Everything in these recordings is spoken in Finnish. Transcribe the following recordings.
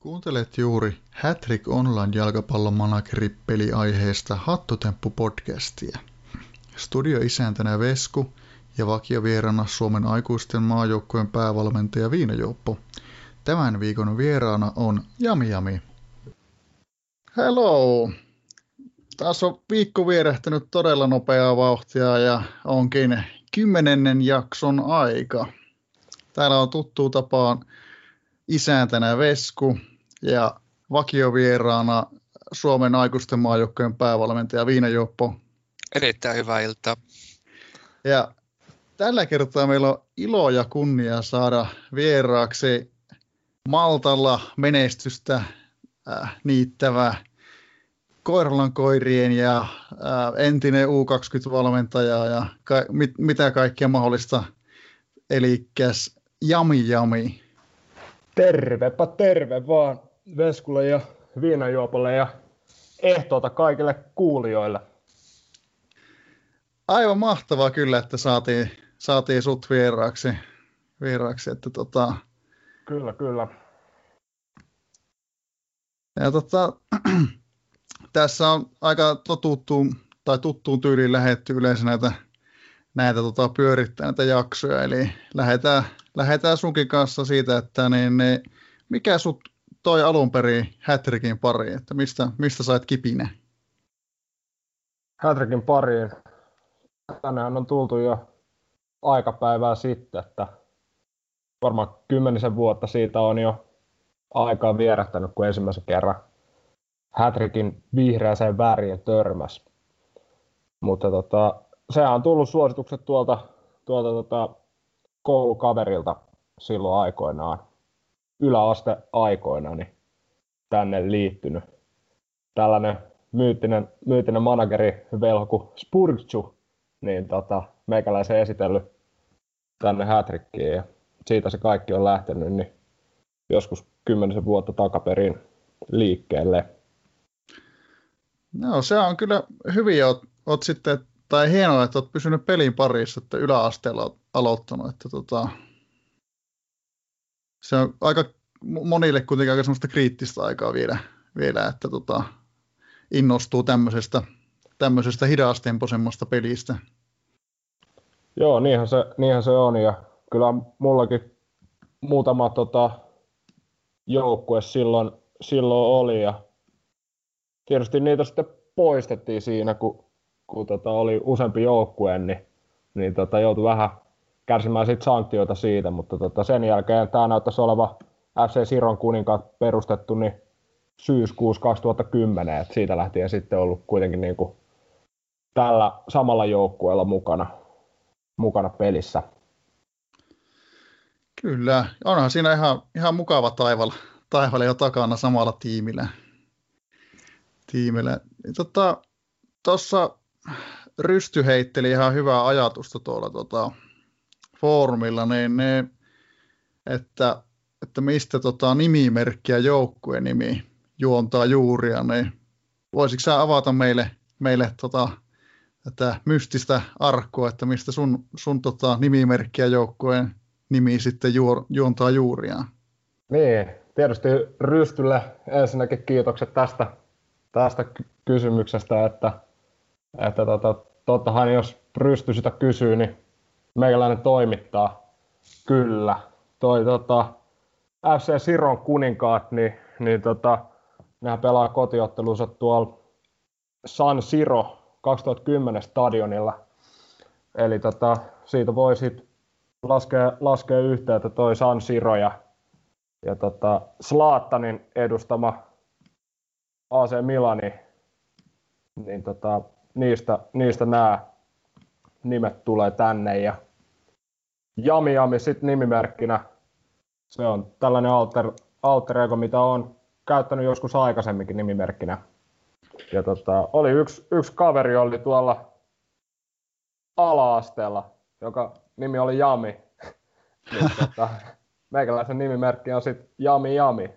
Kuuntelet juuri Hattrick Online jalkapallon manageri aiheesta Hattutemppu-podcastia. Studioisäntänä Vesku ja vakiovierana Suomen aikuisten maajoukkueen päävalmentaja Viinajouppo. Tämän viikon vieraana on Jami Jami. Hello! Taas on viikko vierähtänyt todella nopeaa vauhtia ja onkin kymmenennen jakson aika. Täällä on tuttu tapaan isäntänä Vesku ja vakiovieraana Suomen aikuisten maajoukkojen päävalmentaja Viina Joppo. Erittäin hyvää iltaa. Ja tällä kertaa meillä on ilo ja kunnia saada vieraaksi Maltalla menestystä äh, niittävä Koiralan koirien ja äh, entinen U20-valmentaja ja ka- mit- mitä kaikkea mahdollista. Eli Jami Jami. Tervepä terve vaan Veskulle ja Viinajuopolle ja ehtoota kaikille kuulijoille. Aivan mahtavaa kyllä, että saatiin, saatiin sut vieraaksi. vieraaksi että tota... Kyllä, kyllä. Ja tota, tässä on aika totuttuun tai tuttuun tyyliin lähetty yleensä näitä, näitä tota, pyörittää näitä jaksoja, eli lähdetään, lähdetään sunkin kanssa siitä, että niin, niin, mikä sut toi alun perin Hätrikin pariin, että mistä, mistä sait kipinä? Hätrikin pariin. Tänään on tultu jo aikapäivää sitten, että varmaan kymmenisen vuotta siitä on jo aikaa vierähtänyt, kun ensimmäisen kerran Hätrikin vihreäseen väriin törmäs. Mutta tota, sehän on tullut suositukset tuolta, tuolta tota, koulukaverilta silloin aikoinaan yläaste aikoina niin tänne liittynyt. Tällainen myyttinen, myyttinen manageri velho Spurgju, niin tota, meikäläisen esitellyt tänne Hätrikkiin ja siitä se kaikki on lähtenyt niin joskus kymmenisen vuotta takaperin liikkeelle. No se on kyllä hyvin, oot, oot sitten, tai hienoa, että olet pysynyt pelin parissa, että yläasteella aloittanut, että tota, se on aika monille kuitenkin aika semmoista kriittistä aikaa vielä, vielä että tota, innostuu tämmöisestä, tämmöisestä hidastempoisemmasta pelistä. Joo, niinhän se, niinhän se on ja kyllä mullakin muutama tota, joukkue silloin, silloin oli ja tietysti niitä sitten poistettiin siinä, kun, kun tota, oli useampi joukkue, niin, niin tota, joutui vähän kärsimään sit sanktioita siitä, mutta tota, sen jälkeen tämä näyttäisi oleva FC Siron kuninkaat perustettu niin syyskuussa 2010, että siitä lähtien sitten ollut kuitenkin niin kuin tällä samalla joukkueella mukana, mukana pelissä. Kyllä, onhan siinä ihan, ihan mukava taival, taival jo takana samalla tiimillä. tiimillä. Tuossa tota, Rysty heitteli ihan hyvää ajatusta tuolla tota, foorumilla, niin ne, että, että mistä tota nimimerkkiä joukkueen nimi juontaa juuria, niin voisitko sä avata meille, meille tota, tätä mystistä arkkoa, että mistä sun, sun tota, nimimerkkiä joukkueen nimi sitten juor, juontaa juuriaan? Niin, tietysti Rystylle ensinnäkin kiitokset tästä, tästä kysymyksestä, että, että tota, tottahan jos Rysty sitä kysyy, niin meikäläinen toimittaa. Kyllä. Toi tota, FC Siron kuninkaat, niin, niin tota, nehän pelaa kotiottelunsa tuolla San Siro 2010 stadionilla. Eli tota, siitä voi sitten laskea, laskea että toi San Siro ja, ja tota, Slaattanin edustama AC Milani, niin tota, niistä, niistä nämä nimet tulee tänne. Ja Jami Jami sitten nimimerkkinä. Se on tällainen alter, alter ego, mitä on käyttänyt joskus aikaisemminkin nimimerkkinä. Ja tota, oli yksi, yksi kaveri oli tuolla ala-asteella, joka nimi oli Jami. niin, tota, meikäläisen nimimerkki on sitten Jami Jami,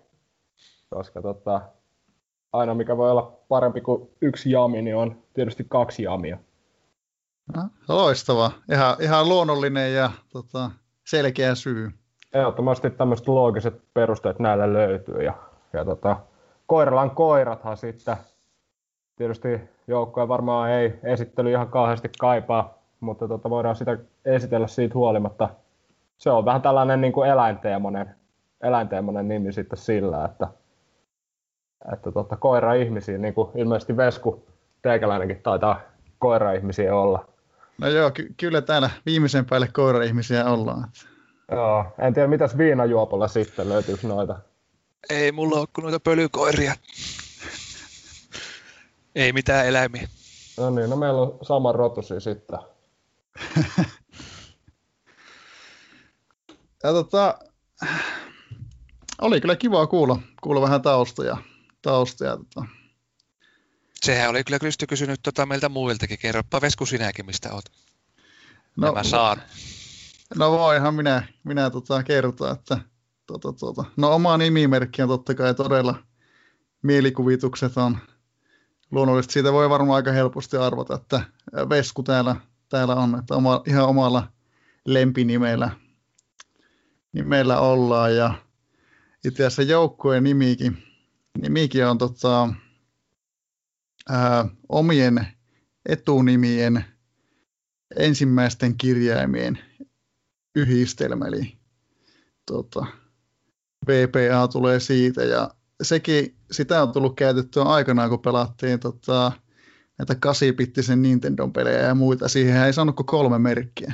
koska tota, aina mikä voi olla parempi kuin yksi Jami, niin on tietysti kaksi Jamia. No, loistava. Ihan, ihan luonnollinen ja tota, selkeä syy. Ehdottomasti tämmöiset loogiset perusteet näille löytyy ja, ja tota, Koiralan koirathan sitten, tietysti joukkoja varmaan ei esittely ihan kauheasti kaipaa, mutta tota, voidaan sitä esitellä siitä huolimatta. Se on vähän tällainen niin kuin eläinteemonen, eläinteemonen nimi sitten sillä, että, että tota, koira-ihmisiä, niin kuin ilmeisesti Vesku teikäläinenkin taitaa koira-ihmisiä olla. No joo, ky- kyllä täällä viimeisen päälle koira-ihmisiä ollaan. Joo, en tiedä mitäs viinajuopolla sitten, löytyykö noita? Ei mulla ole kuin noita pölykoiria. Ei mitään eläimiä. No niin, no meillä on sama rotusi sitten. ja tota, oli kyllä kiva kuulla, kuulla vähän taustoja. taustoja tota. Sehän oli kyllä Krysty kysynyt tota meiltä muiltakin. Kerropa Vesku sinäkin, mistä oot. No, Nämä saan. No voihan minä, minä tota kertoa, että tota, tota. no oma nimimerkki on totta kai todella mielikuvitukset on luonnollisesti siitä voi varmaan aika helposti arvata, että Vesku täällä, täällä on, että oma, ihan omalla lempinimellä nimellä ollaan ja itse asiassa joukkueen nimikin, nimikin on tota, ää, omien etunimien ensimmäisten kirjaimien yhdistelmä, eli tota, VPA tulee siitä ja sekin, sitä on tullut käytettyä aikanaan, kun pelattiin tota, näitä 8-bittisen Nintendo-pelejä ja muita. Siihen ei saanut kuin kolme merkkiä.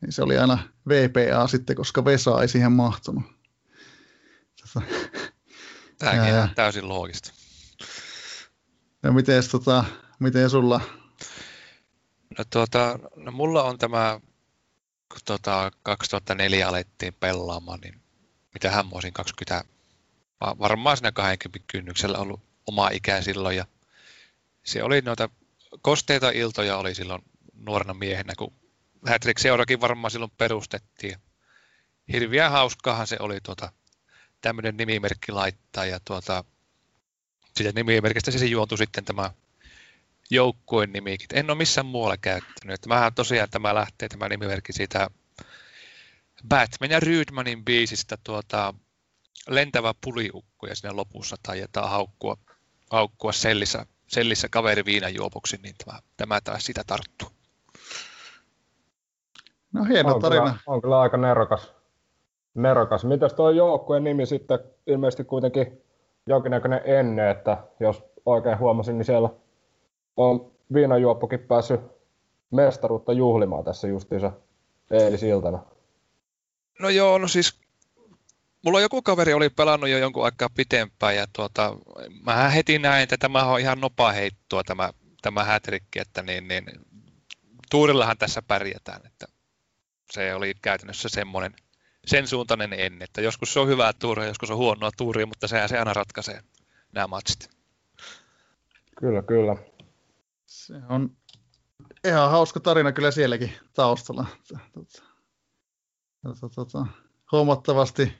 Niin se oli aina VPA sitten, koska Vesa ei siihen mahtunut. Tämäkin on täysin loogista. Ja miten, tota, miten sulla? No, tuota, no mulla on tämä, kun tuota, 2004 alettiin pelaamaan, niin mitähän mä olisin 20, varmaan siinä 20 kynnyksellä ollut oma ikä silloin. Ja se oli noita kosteita iltoja oli silloin nuorena miehenä, kun Hattrick seurakin varmaan silloin perustettiin. Hirviä hauskaahan se oli tuota, tämmöinen nimimerkki laittaa ja tuota, siitä nimimerkistä se juontui sitten tämä joukkueen nimikin. En ole missään muualla käyttänyt. Että mähän tosiaan tämä lähtee tämä nimimerkki siitä Batman ja Rydmanin biisistä tuota, lentävä puliukko ja siinä lopussa taietaan haukkua, haukkua sellissä, sellissä kaveri viinajuopoksi, niin tämä, tämä taisi sitä tarttua. No hieno on tarina. Kyllä, on kyllä aika nerokas. nerokas. Mitäs tuo joukkueen nimi sitten ilmeisesti kuitenkin jonkinnäköinen enne, että jos oikein huomasin, niin siellä on viinajuoppokin päässyt mestaruutta juhlimaan tässä justiinsa eilisiltana. No joo, no siis mulla joku kaveri oli pelannut jo jonkun aikaa pitempään ja tuota, mä heti näin, että tämä on ihan nopa heittoa tämä, tämä hätrikki, että niin, niin, tuurillahan tässä pärjätään, että se oli käytännössä semmoinen sen suuntainen ennen, että joskus se on hyvää tuuria, joskus on huonoa tuuria, mutta sehän se aina ratkaisee nämä matsit. Kyllä, kyllä. Se on ihan hauska tarina kyllä sielläkin taustalla. Tota, tota, tota, huomattavasti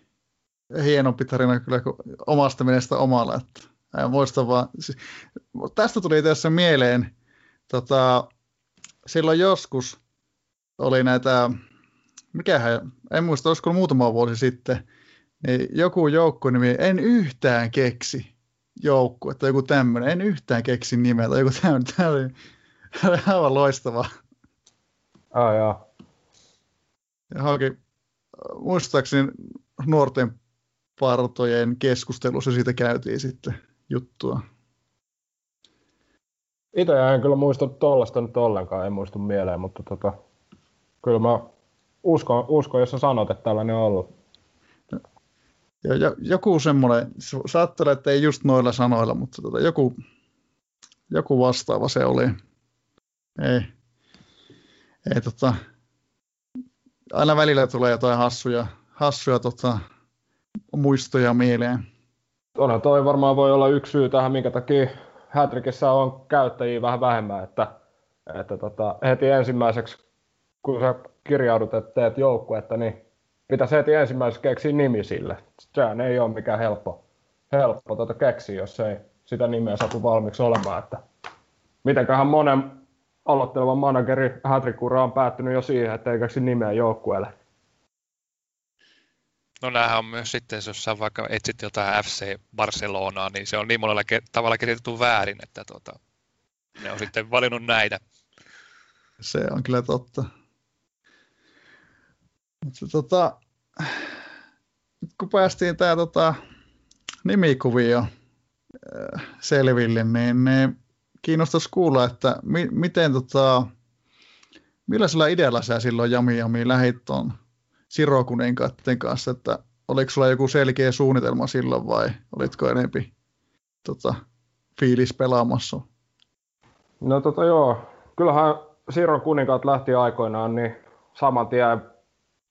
hienompi tarina kyllä kuin omasta mielestä omalla. Että, en muista vaan, siis, tästä tuli tässä mieleen, tota, silloin joskus oli näitä, mikähän, en muista, olisiko muutama vuosi sitten, niin joku joukko nimi, en yhtään keksi joukku, että joku tämmöinen, en yhtään keksi nimeä tai joku tämmöinen, tämä oli, tämä oli aivan loistavaa. Ah, joo. Johonkin, muistaakseni nuorten partojen keskustelussa siitä käytiin sitten juttua. Itse en kyllä muista tuollaista nyt ollenkaan, en muistu mieleen, mutta tota, kyllä mä uskon, uskon, jos sä sanot, että tällainen on ollut. Ja, joku semmoinen, saattaa että ei just noilla sanoilla, mutta tota, joku, joku vastaava se oli. Ei, ei tota, aina välillä tulee jotain hassuja, hassuja tota, muistoja mieleen. Onhan toi varmaan voi olla yksi syy tähän, minkä takia Hätrikissä on käyttäjiä vähän vähemmän, että, että tota, heti ensimmäiseksi, kun sä kirjaudut, että teet joukkuetta, niin pitäisi heti ensimmäiseksi keksiä nimi sille. Sehän ei ole mikään helppo, helppo tuota keksiä, jos ei sitä nimeä satu valmiiksi olemaan. Että mitenköhän monen aloittelevan managerin hätrikura on päättynyt jo siihen, että ei keksi nimeä joukkueelle. No näähän on myös sitten, jos sä vaikka etsit jotain FC Barcelonaa, niin se on niin monella tavalla kirjoitettu väärin, että tuota, ne on sitten valinnut näitä. Se on kyllä totta. Mutta tota, kun päästiin tämä tota, nimikuvio äh, selville, niin, niin kiinnostaisi kuulla, että mi, miten tota, millaisella idealla sä silloin Jami Jami lähit tuon Sirokuninkaiden kanssa, että oliko sulla joku selkeä suunnitelma silloin vai olitko enempi tota, fiilis pelaamassa? No tota joo, kyllähän Siron kuninkaat lähti aikoinaan niin saman tien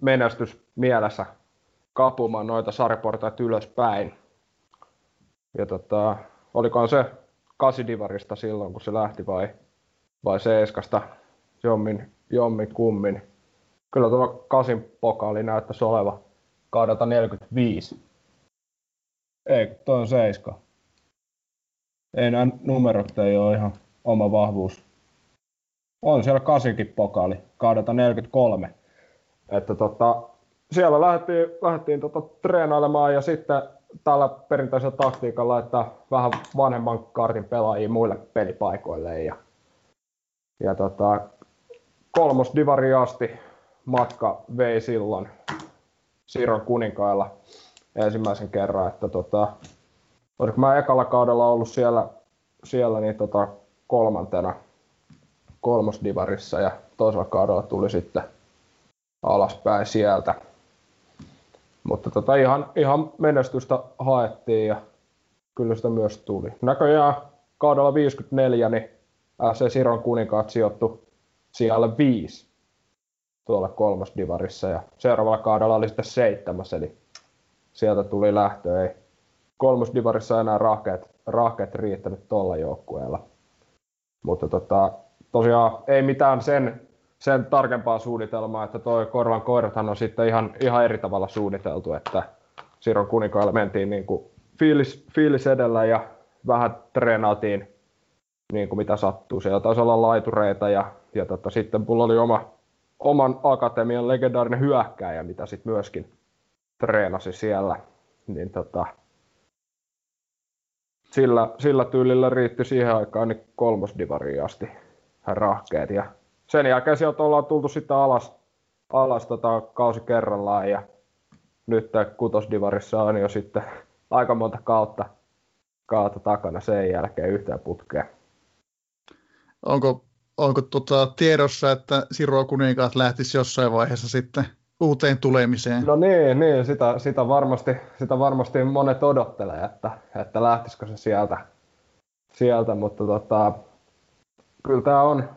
menestys mielessä kapumaan noita sarjaportaita ylöspäin. Ja tota, olikohan se kasidivarista silloin, kun se lähti vai, vai seiskasta jommin, jommin kummin. Kyllä tuo kasin pokaali näyttäisi oleva kaudelta 45. Ei, toi on seiska. Ei nämä numerot ei ole ihan oma vahvuus. On siellä kasinkin pokaali kaudelta 43. Että tota, siellä lähdettiin, lähdettiin tota treenailemaan ja sitten tällä perinteisellä taktiikalla, että vähän vanhemman kartin pelaajia muille pelipaikoille. Ja, ja tota, kolmos divari asti matka vei silloin Siron kuninkailla ensimmäisen kerran, että tota, oliko mä ekalla kaudella ollut siellä, siellä niin tota kolmantena kolmosdivarissa ja toisella kaudella tuli sitten alaspäin sieltä. Mutta tota, ihan, ihan menestystä haettiin ja kyllä sitä myös tuli. Näköjään kaudella 54 niin se Siron kuninkaat sijoittu siellä viisi tuolla kolmosdivarissa ja seuraavalla kaudella oli sitten seitsemäs, eli sieltä tuli lähtö. Ei kolmosdivarissa enää rahkeet, rahkeet riittänyt tuolla joukkueella. Mutta tota, tosiaan ei mitään sen sen tarkempaa suunnitelmaa, että toi Korvan koirathan on sitten ihan, ihan eri tavalla suunniteltu, että Siron kuninkailla mentiin niin kuin fiilis, fiilis edellä ja vähän treenailtiin niin kuin mitä sattuu. Siellä taisi olla laitureita ja, ja tota, sitten mulla oli oma, oman akatemian legendaarinen hyökkääjä, mitä sitten myöskin treenasi siellä. Niin tota, sillä, sillä tyylillä riitti siihen aikaan niin kolmosdivariin asti rahkeet ja sen jälkeen sieltä ollaan tultu sitten alas, alas tota, kausi kerrallaan ja nyt kutosdivarissa on jo sitten aika monta kautta, kautta takana sen jälkeen yhteen putkeen. Onko, onko tota tiedossa, että Siro Kuninkaat lähtisi jossain vaiheessa sitten uuteen tulemiseen? No niin, niin sitä, sitä, varmasti, sitä varmasti monet odottelee, että, että lähtisikö se sieltä, sieltä mutta tota, kyllä tämä on,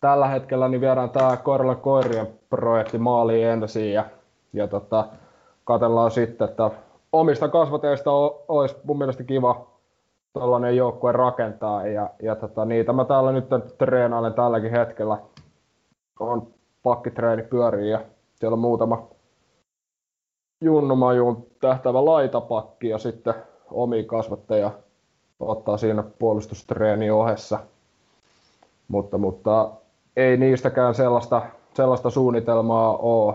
tällä hetkellä niin viedään tämä Koiralla koirien projekti maaliin ensin ja, ja tota, katsellaan sitten, että omista kasvateista olisi mun mielestä kiva tuollainen joukkue rakentaa ja, ja tota, niitä mä täällä nyt treenailen tälläkin hetkellä. On pakkitreeni pyörii ja siellä on muutama junnumajuun tähtävä laitapakki ja sitten omi kasvatteja ottaa siinä puolustustreeni ohessa. Mutta, mutta ei niistäkään sellaista, sellaista suunnitelmaa ole.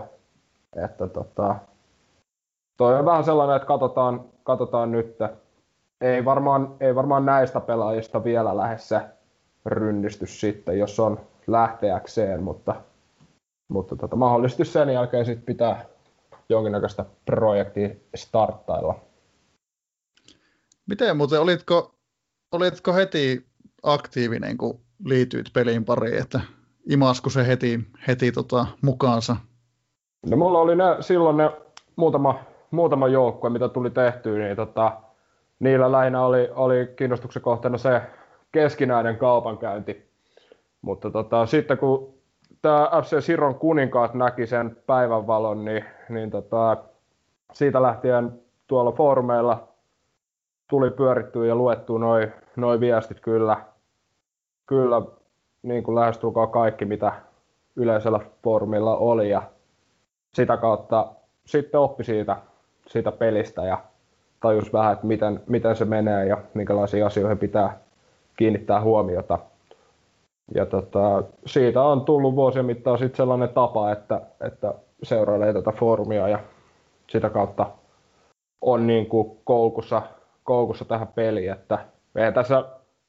Että tota, toi on vähän sellainen, että katsotaan, katsotaan nyt. Ei varmaan, ei varmaan näistä pelaajista vielä lähde se rynnistys sitten, jos on lähteäkseen, mutta, mutta tota, mahdollisesti sen jälkeen sit pitää jonkinnäköistä projektia starttailla. Miten muuten, olitko, olitko heti aktiivinen, kun liityit peliin pariin, että imasku se heti, heti tota, mukaansa? No mulla oli ne, silloin ne muutama, muutama joukkue, mitä tuli tehtyä, niin tota, niillä lähinnä oli, oli kiinnostuksen kohteena se keskinäinen kaupankäynti. Mutta tota, sitten kun tämä FC Siron kuninkaat näki sen päivänvalon, niin, niin tota, siitä lähtien tuolla foorumeilla tuli pyörittyä ja luettu noin noi viestit kyllä, kyllä niin kuin lähestulkoon kaikki, mitä yleisellä foorumilla oli ja sitä kautta sitten oppi siitä, siitä pelistä ja tajus vähän, että miten, miten se menee ja minkälaisiin asioihin pitää kiinnittää huomiota. Ja tota, siitä on tullut vuosien mittaan sitten sellainen tapa, että, että seurailee tätä foorumia ja sitä kautta on niin kuin koukussa, koukussa tähän peliin, että ei tässä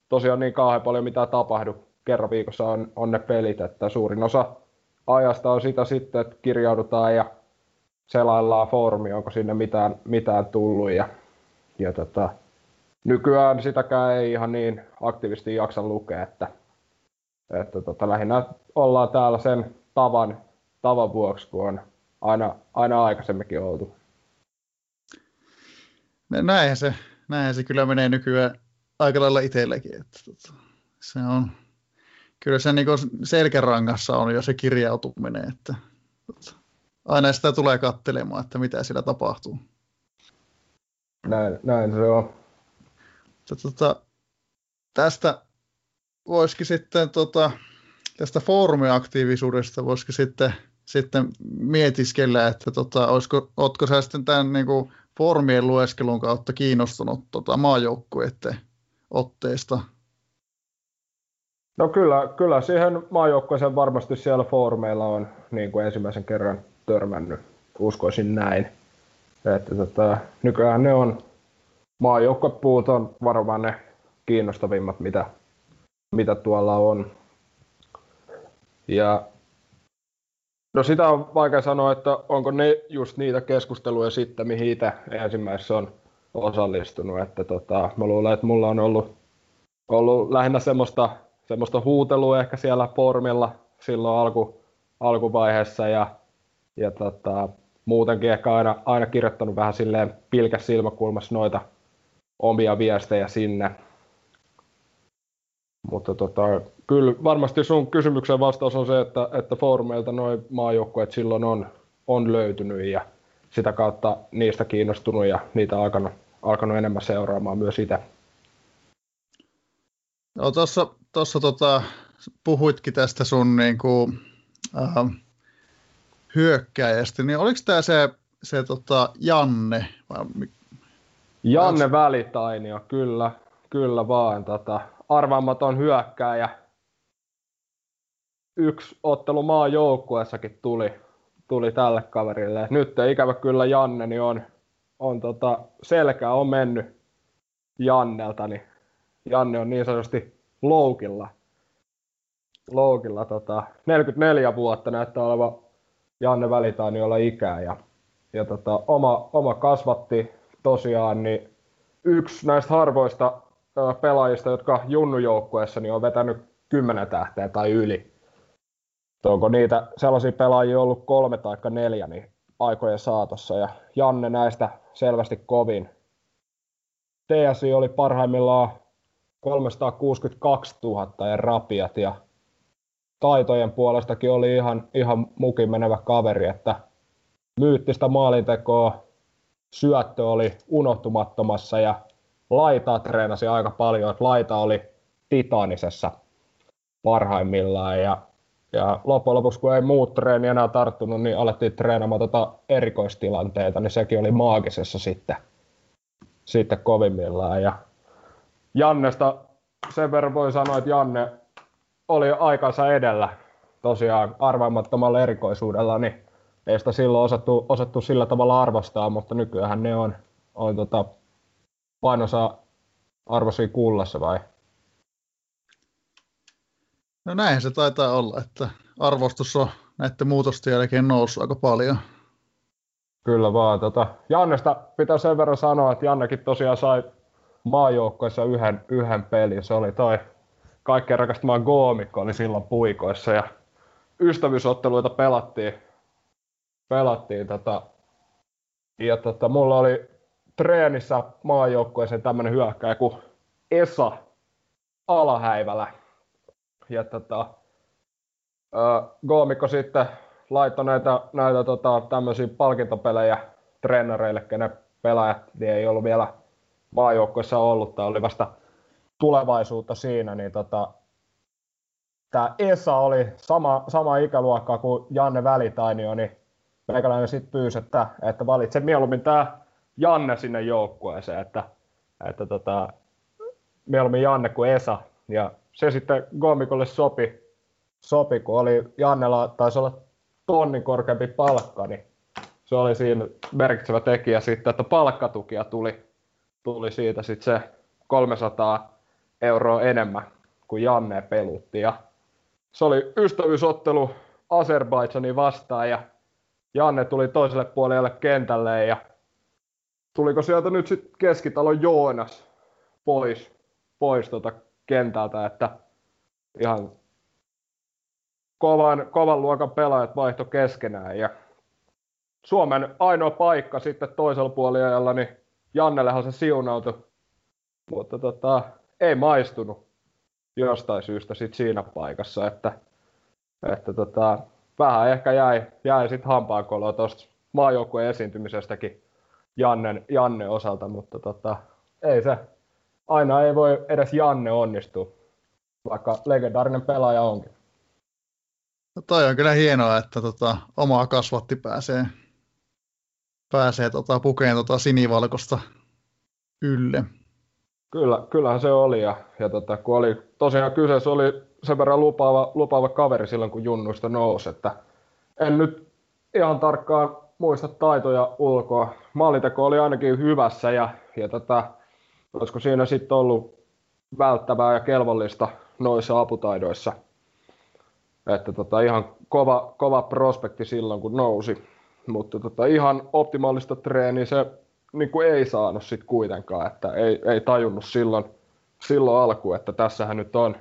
tosiaan niin kauhean paljon mitään tapahdu. Kerran viikossa on, on ne pelit, että suurin osa ajasta on sitä sitten, että kirjaudutaan ja selaillaan foorumi, onko sinne mitään, mitään tullut. Ja, ja tota, nykyään sitäkään ei ihan niin aktiivisesti jaksa lukea, että, että tota, lähinnä ollaan täällä sen tavan, tavan vuoksi, kun on aina, aina aikaisemminkin oltu. Näinhän se, näinhän se kyllä menee nykyään aika lailla itselläkin. Että, tota, se on, kyllä se niin selkärangassa on jo se kirjautuminen, että aina sitä tulee kattelemaan, että mitä siellä tapahtuu. Näin, näin se on. Tota, tästä voisikin sitten tota, tästä foorumiaktiivisuudesta voisikin sitten, sitten mietiskellä, että tota, olisiko, ootko sä sitten tämän niin kuin, foorumien lueskelun kautta kiinnostunut tota, maajoukkueiden otteesta? No kyllä, kyllä siihen maajoukkueeseen varmasti siellä foorumeilla on niin kuin ensimmäisen kerran törmännyt, uskoisin näin. Että tota, nykyään ne on, maajoukkuepuut on varmaan ne kiinnostavimmat, mitä, mitä tuolla on. Ja no sitä on vaikea sanoa, että onko ne just niitä keskusteluja sitten, mihin itse ensimmäisessä on osallistunut. Että tota, mä luulen, että mulla on ollut, ollut lähinnä semmoista, semmoista huutelua ehkä siellä formilla silloin alku, alkuvaiheessa ja, ja tota, muutenkin ehkä aina, aina kirjoittanut vähän silleen pilkäs silmäkulmassa noita omia viestejä sinne. Mutta tota, kyllä varmasti sun kysymyksen vastaus on se, että, että foorumeilta noin maajoukkueet silloin on, on löytynyt ja sitä kautta niistä kiinnostunut ja niitä alkanut, alkanut enemmän seuraamaan myös itse. No tuossa, tuossa tota, puhuitkin tästä sun niin kuin, äh, hyökkäjästä, niin oliko tämä se, se tota, Janne? Vai, Janne Välitainio, kyllä, kyllä vaan. Tota, arvaamaton hyökkääjä. Yksi ottelu maan joukkueessakin tuli, tuli tälle kaverille. Nyt ikävä kyllä Janne niin on, on tota, selkä on mennyt Jannelta, niin Janne on niin sanotusti loukilla. Loukilla tota, 44 vuotta näyttää oleva Janne Välitaini olla ikää ja, ja tota, oma, oma kasvatti tosiaan niin yksi näistä harvoista pelaajista, jotka junnujoukkueessa niin on vetänyt kymmenen tähteä tai yli. Onko niitä sellaisia pelaajia ollut kolme tai neljä niin aikojen saatossa ja Janne näistä selvästi kovin. TSI oli parhaimmillaan 362 000 ja rapiat ja taitojen puolestakin oli ihan, ihan mukin menevä kaveri, että myyttistä maalintekoa, syöttö oli unohtumattomassa ja laitaa treenasi aika paljon, että laita oli titaanisessa parhaimmillaan ja, ja loppujen lopuksi kun ei muut treeni enää tarttunut, niin alettiin treenaamaan tota erikoistilanteita, niin sekin oli maagisessa sitten, sitten kovimmillaan ja Jannesta sen verran voi sanoa, että Janne oli aikansa edellä tosiaan arvaamattomalla erikoisuudella, niin ei sitä silloin osattu, osattu sillä tavalla arvostaa, mutta nykyään ne on, on tota, painosa arvosi kullassa vai? No näin se taitaa olla, että arvostus on näiden muutosten jälkeen noussut aika paljon. Kyllä vaan. Tota, Jannesta pitää sen verran sanoa, että Jannekin tosiaan sai maajoukkoissa yhden, yhden pelin. Se oli toi kaikkein rakastamaan Goomikko oli silloin puikoissa ja ystävyysotteluita pelattiin, pelattiin tota, ja tota, mulla oli treenissä maajoukkueeseen tämmöinen hyökkäjä kuin Esa Alahäivälä. Ja tota, Goomikko sitten laittoi näitä, näitä tota, tämmöisiä palkintopelejä treenareille, kenen pelaajat niin ei ollut vielä maajoukkueessa ollut, tai oli vasta tulevaisuutta siinä, niin tota, tämä Esa oli sama, sama ikäluokka kuin Janne Välitainio, niin meikäläinen sitten pyysi, että, että valitse mieluummin tämä Janne sinne joukkueeseen, että, että tota, mieluummin Janne kuin Esa. Ja se sitten Gomikolle sopi, sopi, kun oli Jannella taisi olla tonnin korkeampi palkka, niin se oli siinä merkitsevä tekijä sitten, että palkkatukia tuli, tuli siitä sitten se 300 euroa enemmän kuin Janne pelutti. Ja se oli ystävyysottelu Azerbaidžanin vastaan ja Janne tuli toiselle puolelle kentälle ja tuliko sieltä nyt sitten keskitalon Joonas pois, pois tuota kentältä, että ihan kovan, kovan luokan pelaajat vaihto keskenään ja Suomen ainoa paikka sitten toisella puolella, niin Jannellehan se siunautui, mutta tota, ei maistunut jostain syystä sit siinä paikassa, että, että tota, vähän ehkä jäi, jäi sitten hampaankoloa tuosta maajoukkueen esiintymisestäkin Jannen, Janne osalta, mutta tota, ei se, aina ei voi edes Janne onnistua, vaikka legendaarinen pelaaja onkin. No toi on kyllä hienoa, että tota, omaa kasvatti pääsee, pääsee tota, pukeen tota sinivalkosta ylle. Kyllä, kyllähän se oli. Ja, ja tota, kun oli, tosiaan kyseessä oli sen verran lupaava, lupaava kaveri silloin, kun junnuista nousi. Että en nyt ihan tarkkaan muista taitoja ulkoa. Maalinteko oli ainakin hyvässä ja, ja tota, olisiko siinä sitten ollut välttävää ja kelvollista noissa aputaidoissa. Että tota, ihan kova, kova prospekti silloin, kun nousi. Mutta tota, ihan optimaalista treeniä se niin kuin ei saanut sit kuitenkaan, että ei, ei tajunnut silloin, silloin alkuun, että tässähän nyt on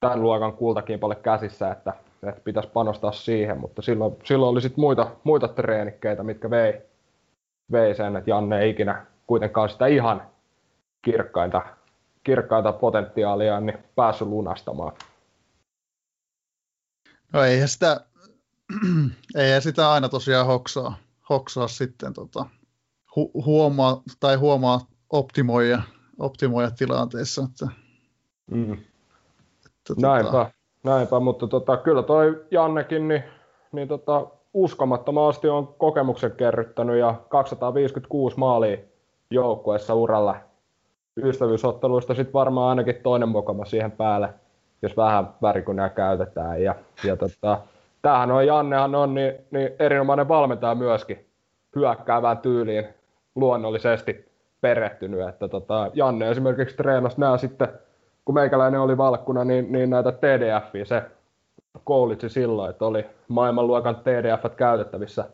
tämän luokan kultakimpale käsissä, että, että pitäisi panostaa siihen, mutta silloin, silloin oli sitten muita, muita treenikkeitä, mitkä vei, vei sen, että Janne ei ikinä kuitenkaan sitä ihan kirkkainta, kirkkainta potentiaalia niin päässyt lunastamaan. No eihän sitä, eihän sitä aina tosiaan hoksaa, hoksaa sitten tota, hu, huomaa tai huomaa optimoija, optimoija tilanteessa. Että, mm. että, näinpä, tota... näinpä, mutta tota, kyllä toi Jannekin niin, niin tota, uskomattomasti on kokemuksen kerryttänyt ja 256 maalia joukkueessa uralla ystävyysotteluista sitten varmaan ainakin toinen mukama siihen päälle, jos vähän värikunea käytetään. Ja, ja tota, tämähän on, Jannehan on niin, niin erinomainen valmentaja myöskin hyökkäävään tyyliin luonnollisesti perehtynyt. Että tota, Janne esimerkiksi treenasi nämä sitten, kun meikäläinen oli valkkuna, niin, niin näitä TDF se koulitsi silloin, että oli maailmanluokan TDF käytettävissä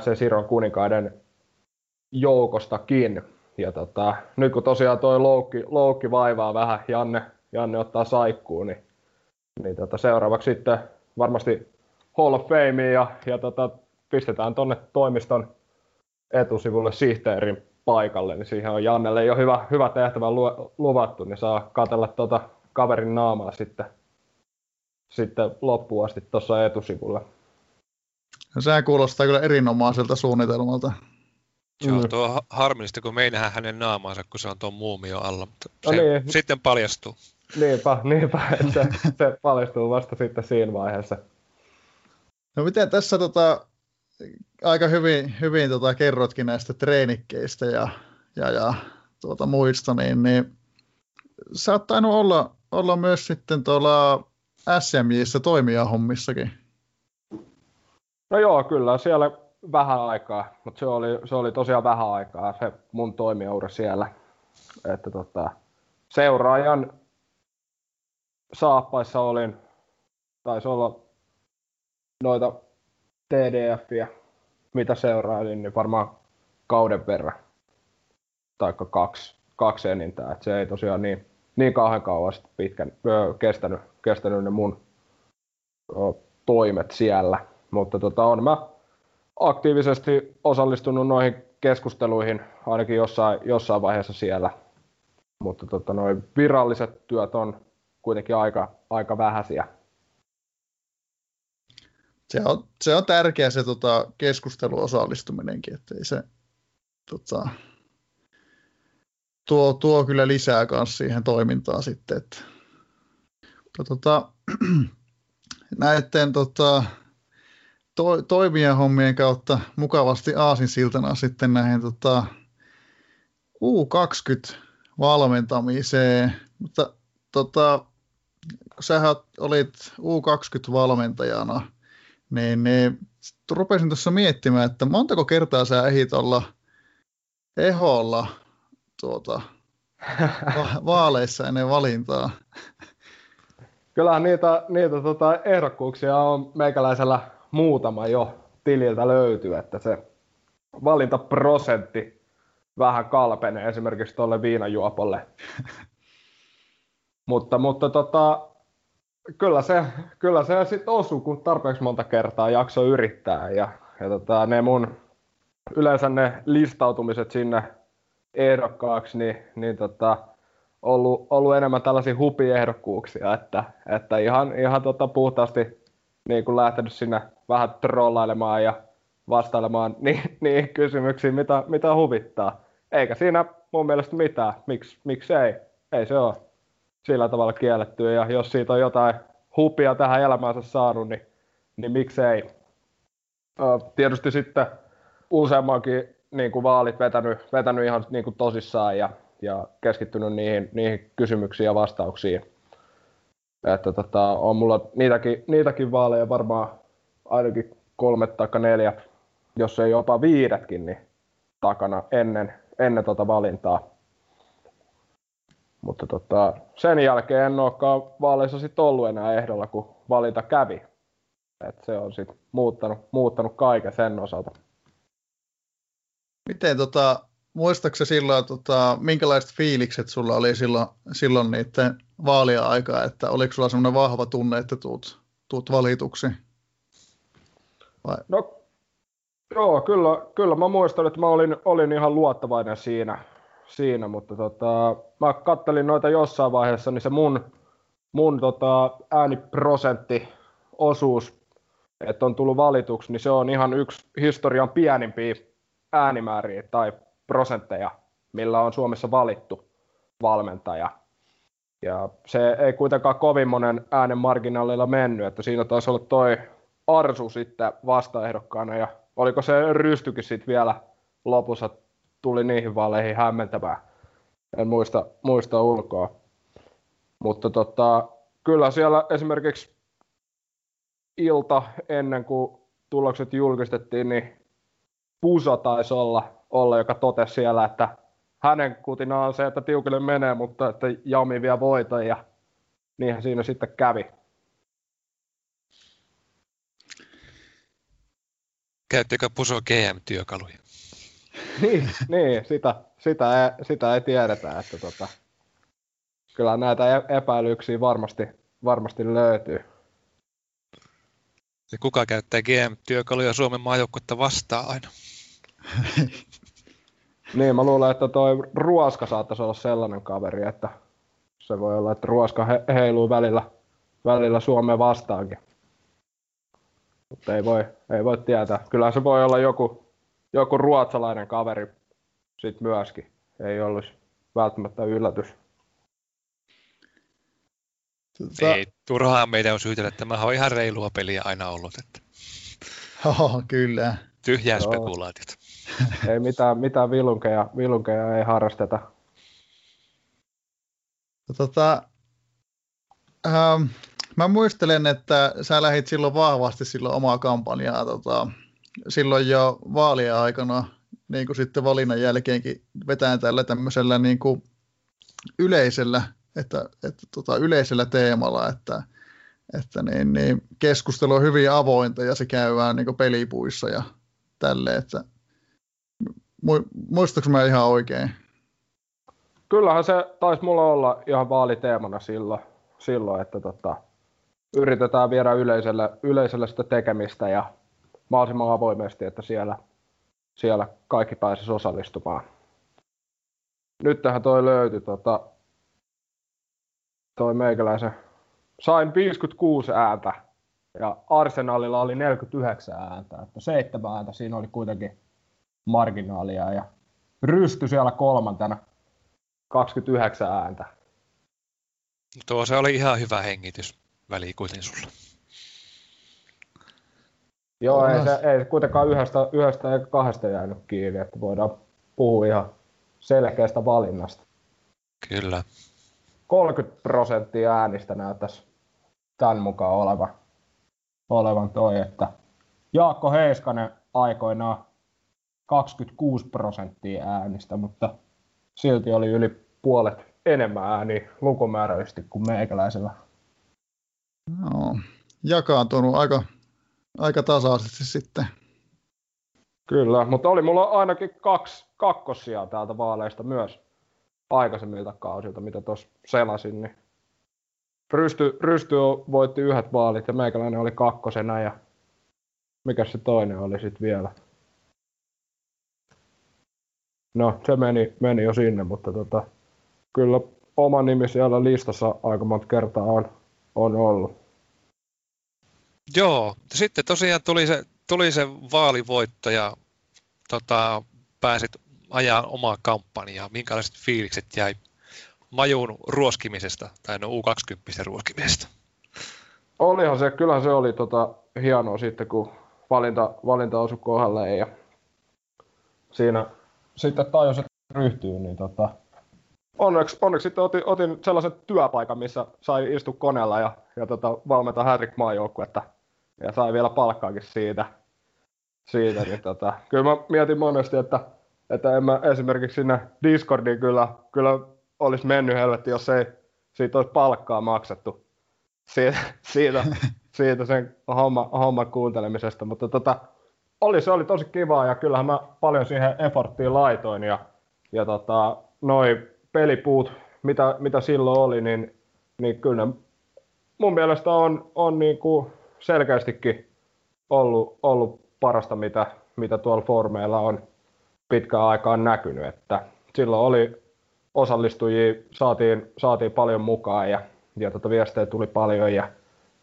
FC Siron kuninkaiden joukostakin. Ja tota, nyt kun tosiaan toi loukki, loukki vaivaa vähän, Janne, Janne ottaa saikkuun, niin, niin tota, seuraavaksi sitten varmasti Hall of Fame ja, ja tota, pistetään tuonne toimiston etusivulle sihteerin paikalle, niin siihen on Jannelle jo hyvä, hyvä tehtävä lu, luvattu, niin saa katella tuota kaverin naamaa sitten, sitten loppuun asti tuossa etusivulla. No, sehän kuulostaa kyllä erinomaiselta suunnitelmalta. Se on mm. tuo harmillista, kun me ei nähdä hänen naamaansa, kun se on tuon muumio alla, mutta no se no niin. sitten paljastuu. Niinpä, niinpä että se, paljastuu vasta sitten siinä vaiheessa. No miten tässä tota, aika hyvin, hyvin tota, kerrotkin näistä treenikkeistä ja, ja, ja tuota, muista, niin, niin sä oot tainnut olla, olla myös sitten tuolla SMJissä toimijahommissakin. No joo, kyllä siellä vähän aikaa, mutta se oli, se oli tosiaan vähän aikaa se mun toimijaura siellä. Että tota, seuraajan saappaissa olin, taisi olla noita TDFiä, mitä seurailin, niin varmaan kauden verran, tai kaksi, kaksi enintään. Et se ei tosiaan niin, niin kauhean kauan pitkän, öö, kestänyt, kestänyt ne mun öö, toimet siellä. Mutta tota, on mä aktiivisesti osallistunut noihin keskusteluihin ainakin jossain, jossain vaiheessa siellä. Mutta tota, noin viralliset työt on kuitenkin aika, aika vähäisiä se on, se on tärkeä se tota, keskusteluosallistuminenkin, että ei se tota, tuo, tuo kyllä lisää myös siihen toimintaan sitten. Että, tota, näiden tota, to, toimien hommien kautta mukavasti aasinsiltana sitten näihin tota, U20 valmentamiseen, mutta tota, sähän olit U20 valmentajana niin, niin rupesin tuossa miettimään, että montako kertaa sä ehdit olla eholla tuota, va- vaaleissa ennen valintaa? Kyllähän niitä, niitä tota, ehdokkuuksia on meikäläisellä muutama jo tililtä löytyy, että se valintaprosentti vähän kalpenee esimerkiksi tuolle viinajuopolle. mutta mutta tota, kyllä se, kyllä se sitten osuu, kun tarpeeksi monta kertaa jakso yrittää. Ja, ja tota, ne mun, yleensä ne listautumiset sinne ehdokkaaksi, niin, niin tota, ollut, ollut enemmän tällaisia hupiehdokkuuksia, että, että ihan, ihan tota puhtaasti niin kuin lähtenyt sinne vähän trollailemaan ja vastailemaan niihin, niihin kysymyksiin, mitä, mitä huvittaa. Eikä siinä mun mielestä mitään. Miks, miksi ei? Ei se ole sillä tavalla kielletty. Ja jos siitä on jotain hupia tähän elämäänsä saanut, niin, niin miksei. Tietysti sitten useammankin niin kuin vaalit vetänyt, vetänyt ihan niin kuin tosissaan ja, ja keskittynyt niihin, niihin kysymyksiin ja vastauksiin. Että tota, on mulla niitäkin, niitäkin vaaleja varmaan ainakin kolme tai neljä, jos ei jopa viidetkin, niin takana ennen, ennen tota valintaa. Mutta tota, sen jälkeen en olekaan vaaleissa sit ollut enää ehdolla, kun valinta kävi. Et se on sitten muuttanut, muuttanut kaiken sen osalta. Miten tota, muistaakseni silloin, tota, minkälaiset fiilikset sulla oli silloin, silloin niiden vaalien aikaa, että oliko sulla semmoinen vahva tunne, että tuut, tuut valituksi? Vai? No, joo, kyllä, kyllä mä muistan, että mä olin, olin ihan luottavainen siinä, siinä mutta tota, mä kattelin noita jossain vaiheessa, niin se mun, mun tota, ääniprosentti osuus, että on tullut valituksi, niin se on ihan yksi historian pienimpiä äänimääriä tai prosentteja, millä on Suomessa valittu valmentaja. Ja se ei kuitenkaan kovin monen äänen marginaalilla mennyt, että siinä taisi olla toi Arsu sitten vastaehdokkaana ja oliko se rystykin sitten vielä lopussa tuli niihin vaaleihin hämmentävää. En muista, muista ulkoa. Mutta tota, kyllä siellä esimerkiksi ilta ennen kuin tulokset julkistettiin, niin Pusa taisi olla, olla joka totesi siellä, että hänen kutina on se, että tiukille menee, mutta että Jami vielä voita ja niinhän siinä sitten kävi. Käyttikö Puso GM-työkaluja? niin, niin sitä, sitä, ei, sitä ei tiedetä, että tota, kyllä näitä e- epäilyksiä varmasti, varmasti löytyy. Ja kuka käyttää GM-työkaluja Suomen maajoukkuetta vastaan aina? niin, mä luulen, että toi Ruoska saattaisi olla sellainen kaveri, että se voi olla, että Ruoska he, heiluu välillä, välillä Suomeen vastaankin. Mutta ei voi, ei voi tietää. Kyllä se voi olla joku, joku ruotsalainen kaveri sit myöskin. Ei olisi välttämättä yllätys. Tota... Ei, turhaan meidän on syytellä, että tämä on ihan reilua peliä aina ollut. Että... Oh, kyllä. Tyhjää Joo. spekulaatiota. ei mitään, mitään vilunkeja, vilunkeja ei harrasteta. Tota, ähm, mä muistelen, että sä lähit silloin vahvasti silloin omaa kampanjaa tota, silloin jo vaalien aikana, niin kuin sitten valinnan jälkeenkin vetään tällä tämmöisellä niin kuin yleisellä, että, että tota, yleisellä teemalla, että, että niin, niin, keskustelu on hyvin avointa ja se käydään niin pelipuissa ja tälle, että muistatko mä ihan oikein? Kyllähän se taisi mulla olla ihan vaaliteemana silloin, silloin että tota, yritetään viedä yleisölle, yleisölle sitä tekemistä ja mahdollisimman avoimesti, että siellä, siellä kaikki pääsisi osallistumaan. Nyt tähän toi löytyi tota, toi meikäläisen. Sain 56 ääntä ja Arsenalilla oli 49 ääntä, että seitsemän ääntä siinä oli kuitenkin marginaalia ja rysty siellä kolmantena 29 ääntä. Tuo se oli ihan hyvä hengitys väli kuitenkin sulla. Joo, ei se ei kuitenkaan yhdestä, yhdestä eikä kahdesta jäänyt kiinni, että voidaan puhua ihan selkeästä valinnasta. Kyllä. 30 prosenttia äänistä näyttäisi tämän mukaan olevan, olevan toi, että Jaakko Heiskanen aikoinaan 26 prosenttia äänistä, mutta silti oli yli puolet enemmän ääni lukumääräisesti kuin meikäläisellä. No, jakaantunut aika, aika tasaisesti sitten. Kyllä, mutta oli mulla ainakin kaksi kakkosia täältä vaaleista myös aikaisemmilta kausilta, mitä tuossa selasin. Niin Rysty, Rysty voitti yhdet vaalit ja meikäläinen oli kakkosena ja mikä se toinen oli sitten vielä? No, se meni, meni jo sinne, mutta tota, kyllä oma nimi siellä listassa aika monta kertaa on, on ollut. Joo, sitten tosiaan tuli se, tuli se vaalivoitto ja tota, pääsit ajaa omaa kampanjaa. Minkälaiset fiilikset jäi majuun ruoskimisesta, tai no U20 ruoskimisesta? Olihan se, kyllähän se oli tota, hienoa sitten, kun valinta, valinta osui kohdalle ja siinä sitten tajus, että ryhtyy, niin tota, onneksi, onneksi sitten otin, otin, sellaisen työpaikan, missä sai istua koneella ja, ja tota, valmentaa Hätrik maajoukkuetta ja sai vielä palkkaakin siitä. siitä niin tota, kyllä mä mietin monesti, että, että en mä esimerkiksi sinne Discordiin kyllä, kyllä olisi mennyt helvetti, jos ei siitä olisi palkkaa maksettu siitä, siitä, siitä sen homma, homman kuuntelemisesta, mutta tota, oli, se oli tosi kivaa ja kyllähän mä paljon siihen efforttiin laitoin ja, ja tota, noi pelipuut, mitä, mitä silloin oli, niin, niin kyllä ne mun mielestä on, on niin kuin selkeästikin ollut, ollut parasta, mitä, mitä tuolla formeilla on pitkään aikaan näkynyt. Että silloin oli osallistujia, saatiin, saatiin paljon mukaan ja, ja tota viestejä tuli paljon ja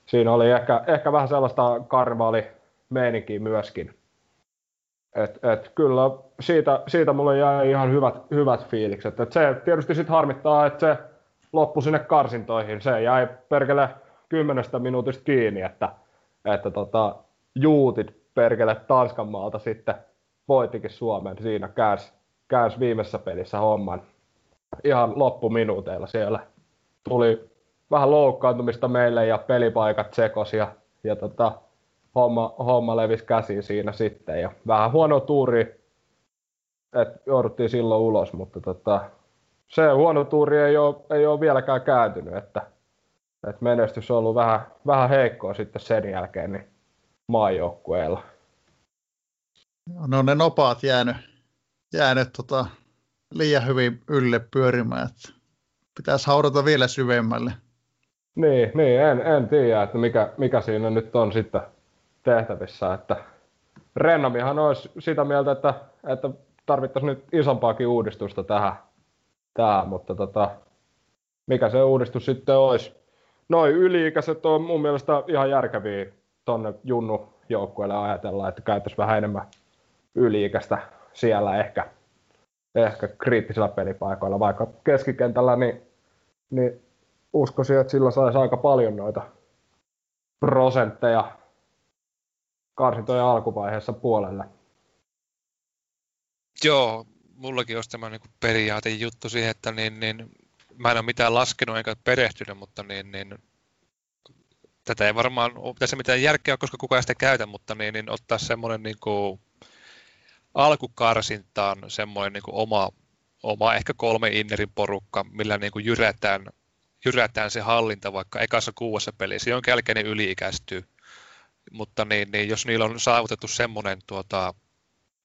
siinä oli ehkä, ehkä vähän sellaista karvaali meininkiä myöskin. Et, et kyllä siitä, siitä mulle jäi ihan hyvät, hyvät fiilikset. Et se tietysti sitten harmittaa, että se loppui sinne karsintoihin. Se jäi perkele kymmenestä minuutista kiinni, että, että tota, juutit perkele Tanskan maalta sitten voitikin Suomen. Siinä käs, käs viimeisessä pelissä homman ihan loppuminuuteilla siellä. Tuli vähän loukkaantumista meille ja pelipaikat sekos ja, ja tota, homma, homma levisi käsiin siinä sitten. Ja vähän huono tuuri, että jouduttiin silloin ulos, mutta tota, se huono tuuri ei ole, ei ole vieläkään kääntynyt, että, että menestys on ollut vähän, vähän heikkoa sitten sen jälkeen niin maajoukkueella. No ne nopaat jäänyt, jäänyt tota, liian hyvin ylle pyörimään, että pitäisi haudata vielä syvemmälle. Niin, niin en, en tiedä, että mikä, mikä siinä nyt on sitten tehtävissä. Että Rennomihan olisi sitä mieltä, että, että tarvittaisiin nyt isompaakin uudistusta tähän, tähän mutta tota, mikä se uudistus sitten olisi. Noin yli-ikäiset on mun mielestä ihan järkeviä tuonne Junnu joukkueelle ajatella, että käytäisiin vähän enemmän yli-ikäistä siellä ehkä, ehkä kriittisillä pelipaikoilla, vaikka keskikentällä, niin, niin uskoisin, että sillä saisi aika paljon noita prosentteja karsintojen alkuvaiheessa puolelle. Joo, mullakin olisi tämä niin periaate juttu siihen, että niin, niin, mä en ole mitään laskenut enkä perehtynyt, mutta niin, niin, tätä ei varmaan ole tässä mitään järkeä, koska kukaan sitä käytä, mutta niin, niin ottaa semmoinen niin kuin, alkukarsintaan semmoinen niin kuin oma, oma ehkä kolme innerin porukka, millä niin kuin jyrätään, jyrätään se hallinta vaikka ekassa kuudessa pelissä, jonka jälkeen ne yliikäistyy mutta niin, niin jos niillä on saavutettu semmoinen tuota,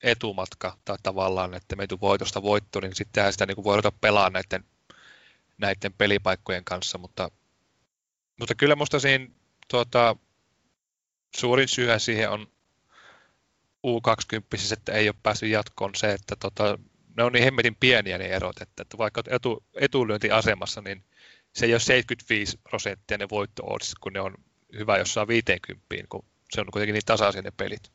etumatka tai tavallaan, että me voitosta voitto, niin sittenhän sitä niin kuin voi ruveta pelaa näiden, näiden pelipaikkojen kanssa, mutta, mutta kyllä minusta siinä tuota, suurin syy siihen on U20, että ei ole päässyt jatkoon se, että tota, ne on niin hemmetin pieniä ne erot, että, että vaikka etu, etulyöntiasemassa, niin se ei ole 75 prosenttia ne voitto kun ne on hyvä jossain 50, kun se on kuitenkin niin tasaisia ne pelit.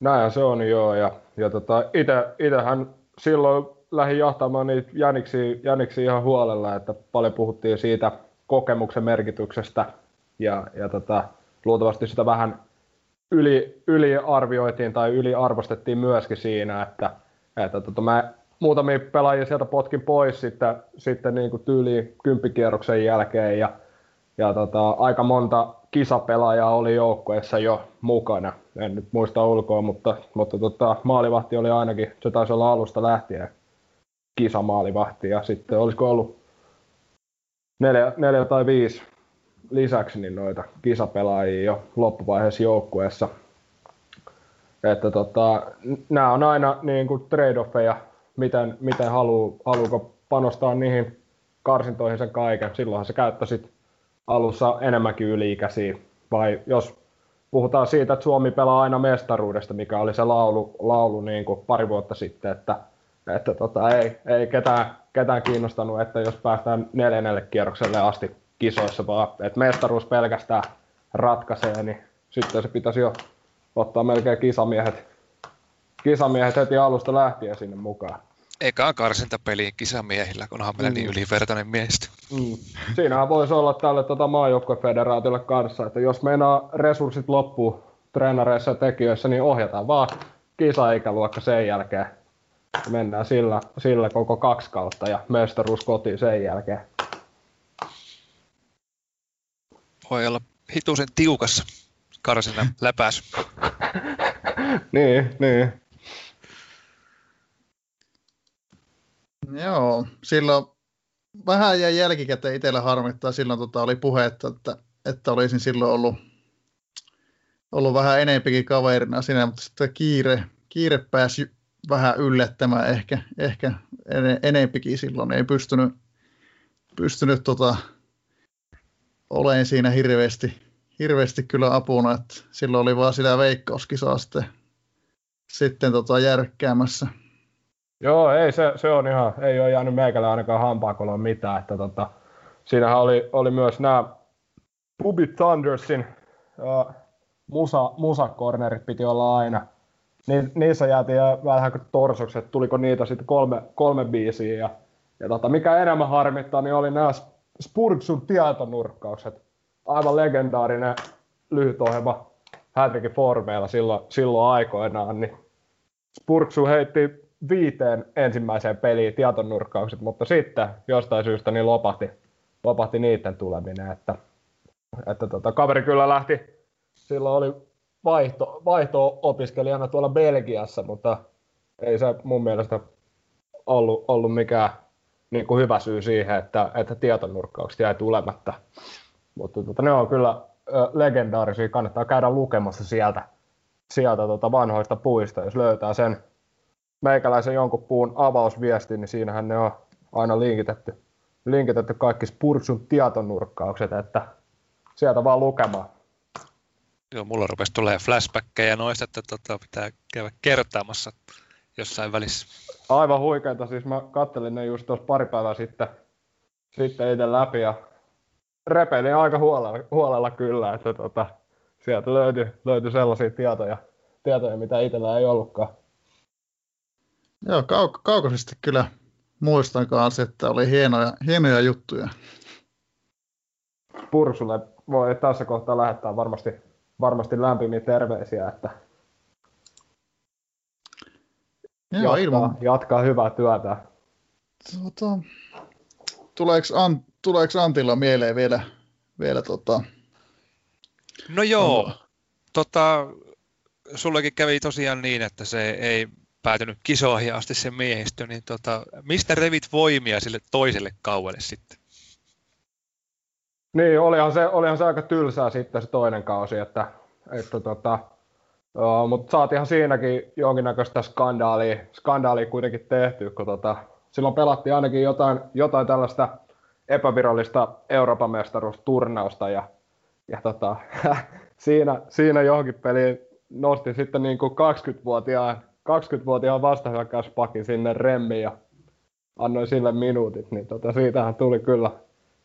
Näin se on joo, ja, ja tota, itsehän silloin lähdin jahtamaan niitä jäniksi, jäniksi ihan huolella, että paljon puhuttiin siitä kokemuksen merkityksestä, ja, ja tota, luultavasti sitä vähän yli, yliarvioitiin tai yliarvostettiin myöskin siinä, että, että tota, mä muutamia pelaajia sieltä potkin pois sitten, sitten niin kuin tyyliin kymppikierroksen jälkeen, ja, ja tota, aika monta kisapelaajaa oli joukkueessa jo mukana. en nyt muista ulkoa, mutta, mutta tota, maalivahti oli ainakin, se taisi olla alusta lähtien kisamaalivahti ja sitten olisiko ollut neljä, neljä tai viisi lisäksi niin noita kisapelaajia jo loppuvaiheessa joukkueessa. Että tota, nämä on aina niin kuin trade-offeja, miten, miten haluu, haluuko panostaa niihin karsintoihin sen kaiken. Silloinhan se käyttäisit alussa enemmänkin yliikäisiä. Vai jos puhutaan siitä, että Suomi pelaa aina mestaruudesta, mikä oli se laulu, laulu niin kuin pari vuotta sitten, että, että tota, ei, ei ketään, ketään kiinnostanut, että jos päästään neljännelle kierrokselle asti kisoissa, vaan että mestaruus pelkästään ratkaisee, niin sitten se pitäisi jo ottaa melkein kisamiehet, kisamiehet heti alusta lähtien sinne mukaan. Eikä karsintapeliin kisamiehillä, kunhan meillä mm. niin ylivertainen miehistä. Mm. Siinähän voisi olla tälle tota maajoukkuefederaatiolle kanssa, että jos meinaa resurssit loppuu treenareissa ja tekijöissä, niin ohjataan vaan kisaikäluokka sen jälkeen. Mennään sillä, sillä koko kaksi kautta ja mestaruus kotiin sen jälkeen. Voi olla hituisen tiukassa karsinnan läpäisy. niin, niin. Joo, silloin vähän jäi jälkikäteen itsellä harmittaa. Silloin tota, oli puhetta, että, että olisin silloin ollut, ollut vähän enempikin kaverina siinä, mutta sitten kiire, kiire pääsi vähän yllättämään ehkä, ehkä enempikin silloin. Ei pystynyt, pystynyt tota, olen siinä hirveästi, hirveästi kyllä apuna, että silloin oli vaan sitä veikkauskisaa sitten, sitten tota järkkäämässä. Joo, ei se, se on ihan, ei ole jäänyt meikälle ainakaan hampaakoloon mitään, että tota, siinähän oli, oli myös nämä Bubi Thundersin uh, musa, musakornerit piti olla aina. Ni, niissä jäätiin vähän kuin torsokset, tuliko niitä sitten kolme, kolme biisiä. Ja, ja tota, mikä enemmän harmittaa, niin oli nämä Spurksun tietonurkkaukset. Aivan legendaarinen lyhytohjelma Hätrikin formeilla silloin, silloin aikoinaan. Niin Spurksu heitti viiteen ensimmäiseen peliin tietonurkkaukset, mutta sitten jostain syystä niin lopahti, lopahti niiden tuleminen. Että, että tota, kaveri kyllä lähti, silloin oli vaihto, vaihto-opiskelijana tuolla Belgiassa, mutta ei se mun mielestä ollut, ollut mikään niin kuin hyvä syy siihen, että, että tietonurkkaukset jäi tulematta. Mutta tota, ne on kyllä legendaarisia, kannattaa käydä lukemassa sieltä, sieltä tota vanhoista puista, jos löytää sen meikäläisen jonkun puun avausviestin, niin siinähän ne on aina linkitetty, linkitetty kaikki Spursun tietonurkkaukset, että sieltä vaan lukemaan. Joo, mulla rupesi tulee flashbackkejä noista, että tota, pitää käydä kertaamassa jossain välissä. Aivan huikeita, siis mä kattelin ne just tuossa pari päivää sitten, sitten itse läpi ja repelin aika huolella, huolella kyllä, että tota, sieltä löytyi, löytyi sellaisia tietoja, tietoja, mitä itsellä ei ollutkaan. Joo, kau- kaukaisesti kyllä muistan kanssa, että oli hienoja, hienoja juttuja. Pursulle voi tässä kohtaa lähettää varmasti, varmasti lämpimiä terveisiä, että Joo, jatkaa, ilman. jatkaa hyvää työtä. Tota, tuleeko, An, tuleeko Antilla mieleen vielä, vielä tota... No joo, tota, sullekin kävi tosiaan niin, että se ei päätynyt kisoihin asti se miehistö, niin tota, mistä revit voimia sille toiselle kauelle sitten? Niin, olihan se, olihan se aika tylsää sitten se toinen kausi, että, että tota, uh, mutta saatiinhan siinäkin jonkinnäköistä skandaalia, skandaalia kuitenkin tehty, kun tota, silloin pelattiin ainakin jotain, jotain tällaista epävirallista Euroopan mestaruusturnausta ja, ja tota, siinä, siinä johonkin peliin nosti sitten niin kuin 20-vuotiaan 20-vuotiaan vastahyökkäyspakin sinne remmiin ja annoin sille minuutit, niin tota, siitähän tuli kyllä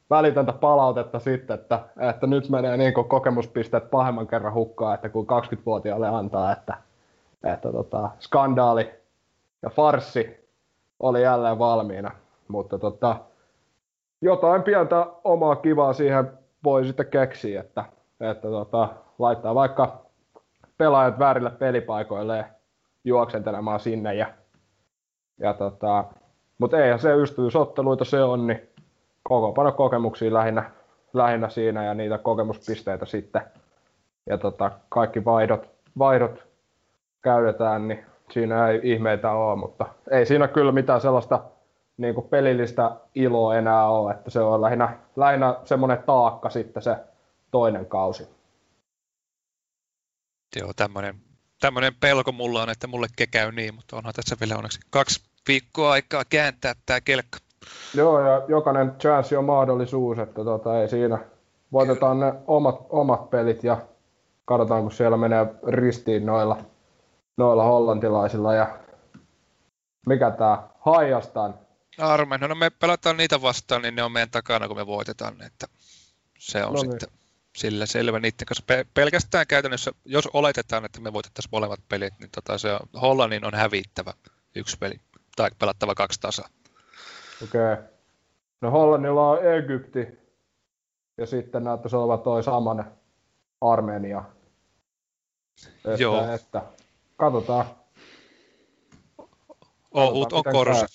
välitöntä palautetta sitten, että, että nyt menee niin kuin kokemuspisteet pahemman kerran hukkaan, että kun 20-vuotiaalle antaa, että, että tota, skandaali ja farsi oli jälleen valmiina. Mutta tota, jotain pientä omaa kivaa siihen voi sitten keksiä, että, että tota, laittaa vaikka pelaajat väärille pelipaikoille juoksentelemaan sinne. Ja, ja tota, mutta eihän se ystävyysotteluita se on, niin koko kokemuksia lähinnä, lähinnä siinä ja niitä kokemuspisteitä sitten. Ja tota, kaikki vaihdot, vaihdot käytetään, niin siinä ei ihmeitä ole, mutta ei siinä kyllä mitään sellaista niin kuin pelillistä iloa enää ole, että se on lähinnä, lähinnä semmoinen taakka sitten se toinen kausi. Joo, tämmöinen, tämmöinen pelko mulla on, että mulle käy niin, mutta onhan tässä vielä onneksi kaksi viikkoa aikaa kääntää tämä kelkka. Joo, ja jokainen chance on mahdollisuus, että tota, ei siinä. Voitetaan ne omat, omat pelit ja katsotaan, kun siellä menee ristiin noilla, noilla hollantilaisilla ja mikä tämä Haijastan. Armen, no me pelataan niitä vastaan, niin ne on meidän takana, kun me voitetaan, että se on no niin. sitten sillä selvä niiden kanssa. Pelkästään käytännössä, jos oletetaan, että me voitettaisiin molemmat pelit, niin tota se on, Hollannin on hävittävä yksi peli tai pelattava kaksi tasaa. Okei. Okay. No Hollannilla on Egypti ja sitten näyttäisi olevan toi saman Armenia. Että, Joo. Että, katsotaan. Ohut on korsa.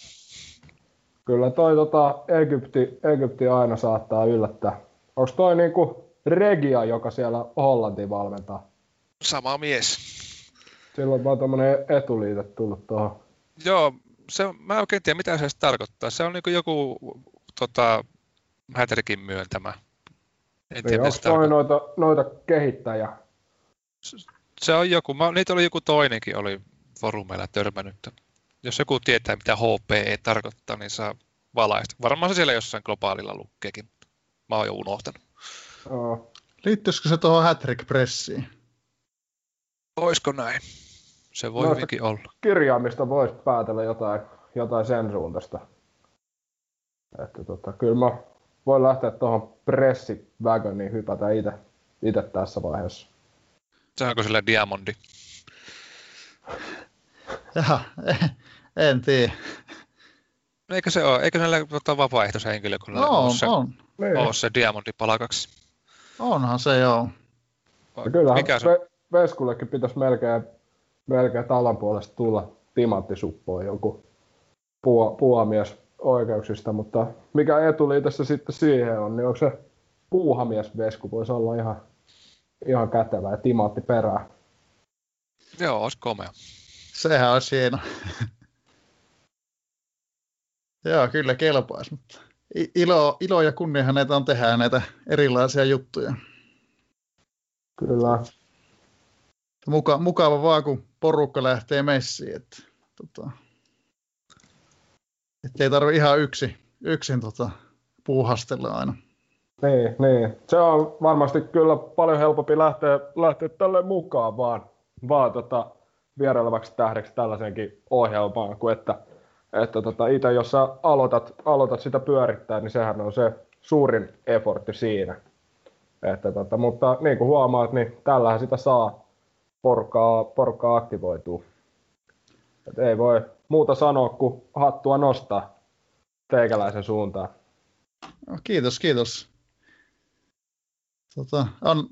Kyllä toi tota, Egypti, Egypti aina saattaa yllättää. Onko toi niinku Regia, joka siellä Hollantiin valmentaa? Sama mies. Silloin vaan tämmönen etuliite tullut tuohon. Joo, se, mä en oikein tiedä, mitä se tarkoittaa. Se on niin joku tota, Häterikin myöntämä. En tiedä, onko toi noita, noita kehittäjä? Se on joku, mä, niitä oli joku toinenkin, oli forumeilla törmännyt. Jos joku tietää, mitä HPE tarkoittaa, niin saa valaista. Varmaan se siellä jossain globaalilla lukkeekin. Mä oon jo unohtanut. Oh. Liittyisikö se tuohon Hattrick Pressiin? Oisko näin? Se voi hyvinkin olla. Kirjaamista voisi päätellä jotain, jotain sen suuntaista. Että tota, kyllä mä voin lähteä tuohon pressivagoniin hypätä itse, itse tässä vaiheessa. Se onko sillä Diamondi? Jaha, en tiedä. Eikö se ole? Eikö näillä tota, vapaaehtoishenkilökunnalla no, ole se, on. Niin. ole se Diamondi palakaksi? Onhan se joo. Ja kyllähän Mikä se? Veskullekin pitäisi melkein melkein talan puolesta tulla timanttisuppoon joku puuhamies oikeuksista, mutta mikä etuliitossa sitten siihen on, niin onko se puuhamies vesku voisi olla ihan, ihan kätevä ja timantti perään. Joo, olisi komea. Sehän olisi hieno. Joo, kyllä kelpaisi, mutta ilo, ilo ja kunniahan näitä on tehdä näitä erilaisia juttuja. Kyllä. Muka, mukava vaan, kun porukka lähtee messiin. Että, tota, ei tarvitse ihan yksi, yksin tota, puuhastella aina. Niin, niin. Se on varmasti kyllä paljon helpompi lähteä, lähteä tälle mukaan vaan, vaan tota, vierailevaksi tähdeksi tällaisenkin ohjelmaan, kuin että, että tota, itse jos sä aloitat, aloitat sitä pyörittää, niin sehän on se suurin effortti siinä. Että tota, mutta niin kuin huomaat, niin tällähän sitä saa porukkaa, porukkaa aktivoituu. Et ei voi muuta sanoa kuin hattua nostaa teikäläisen suuntaan. No, kiitos, kiitos. Tota, on,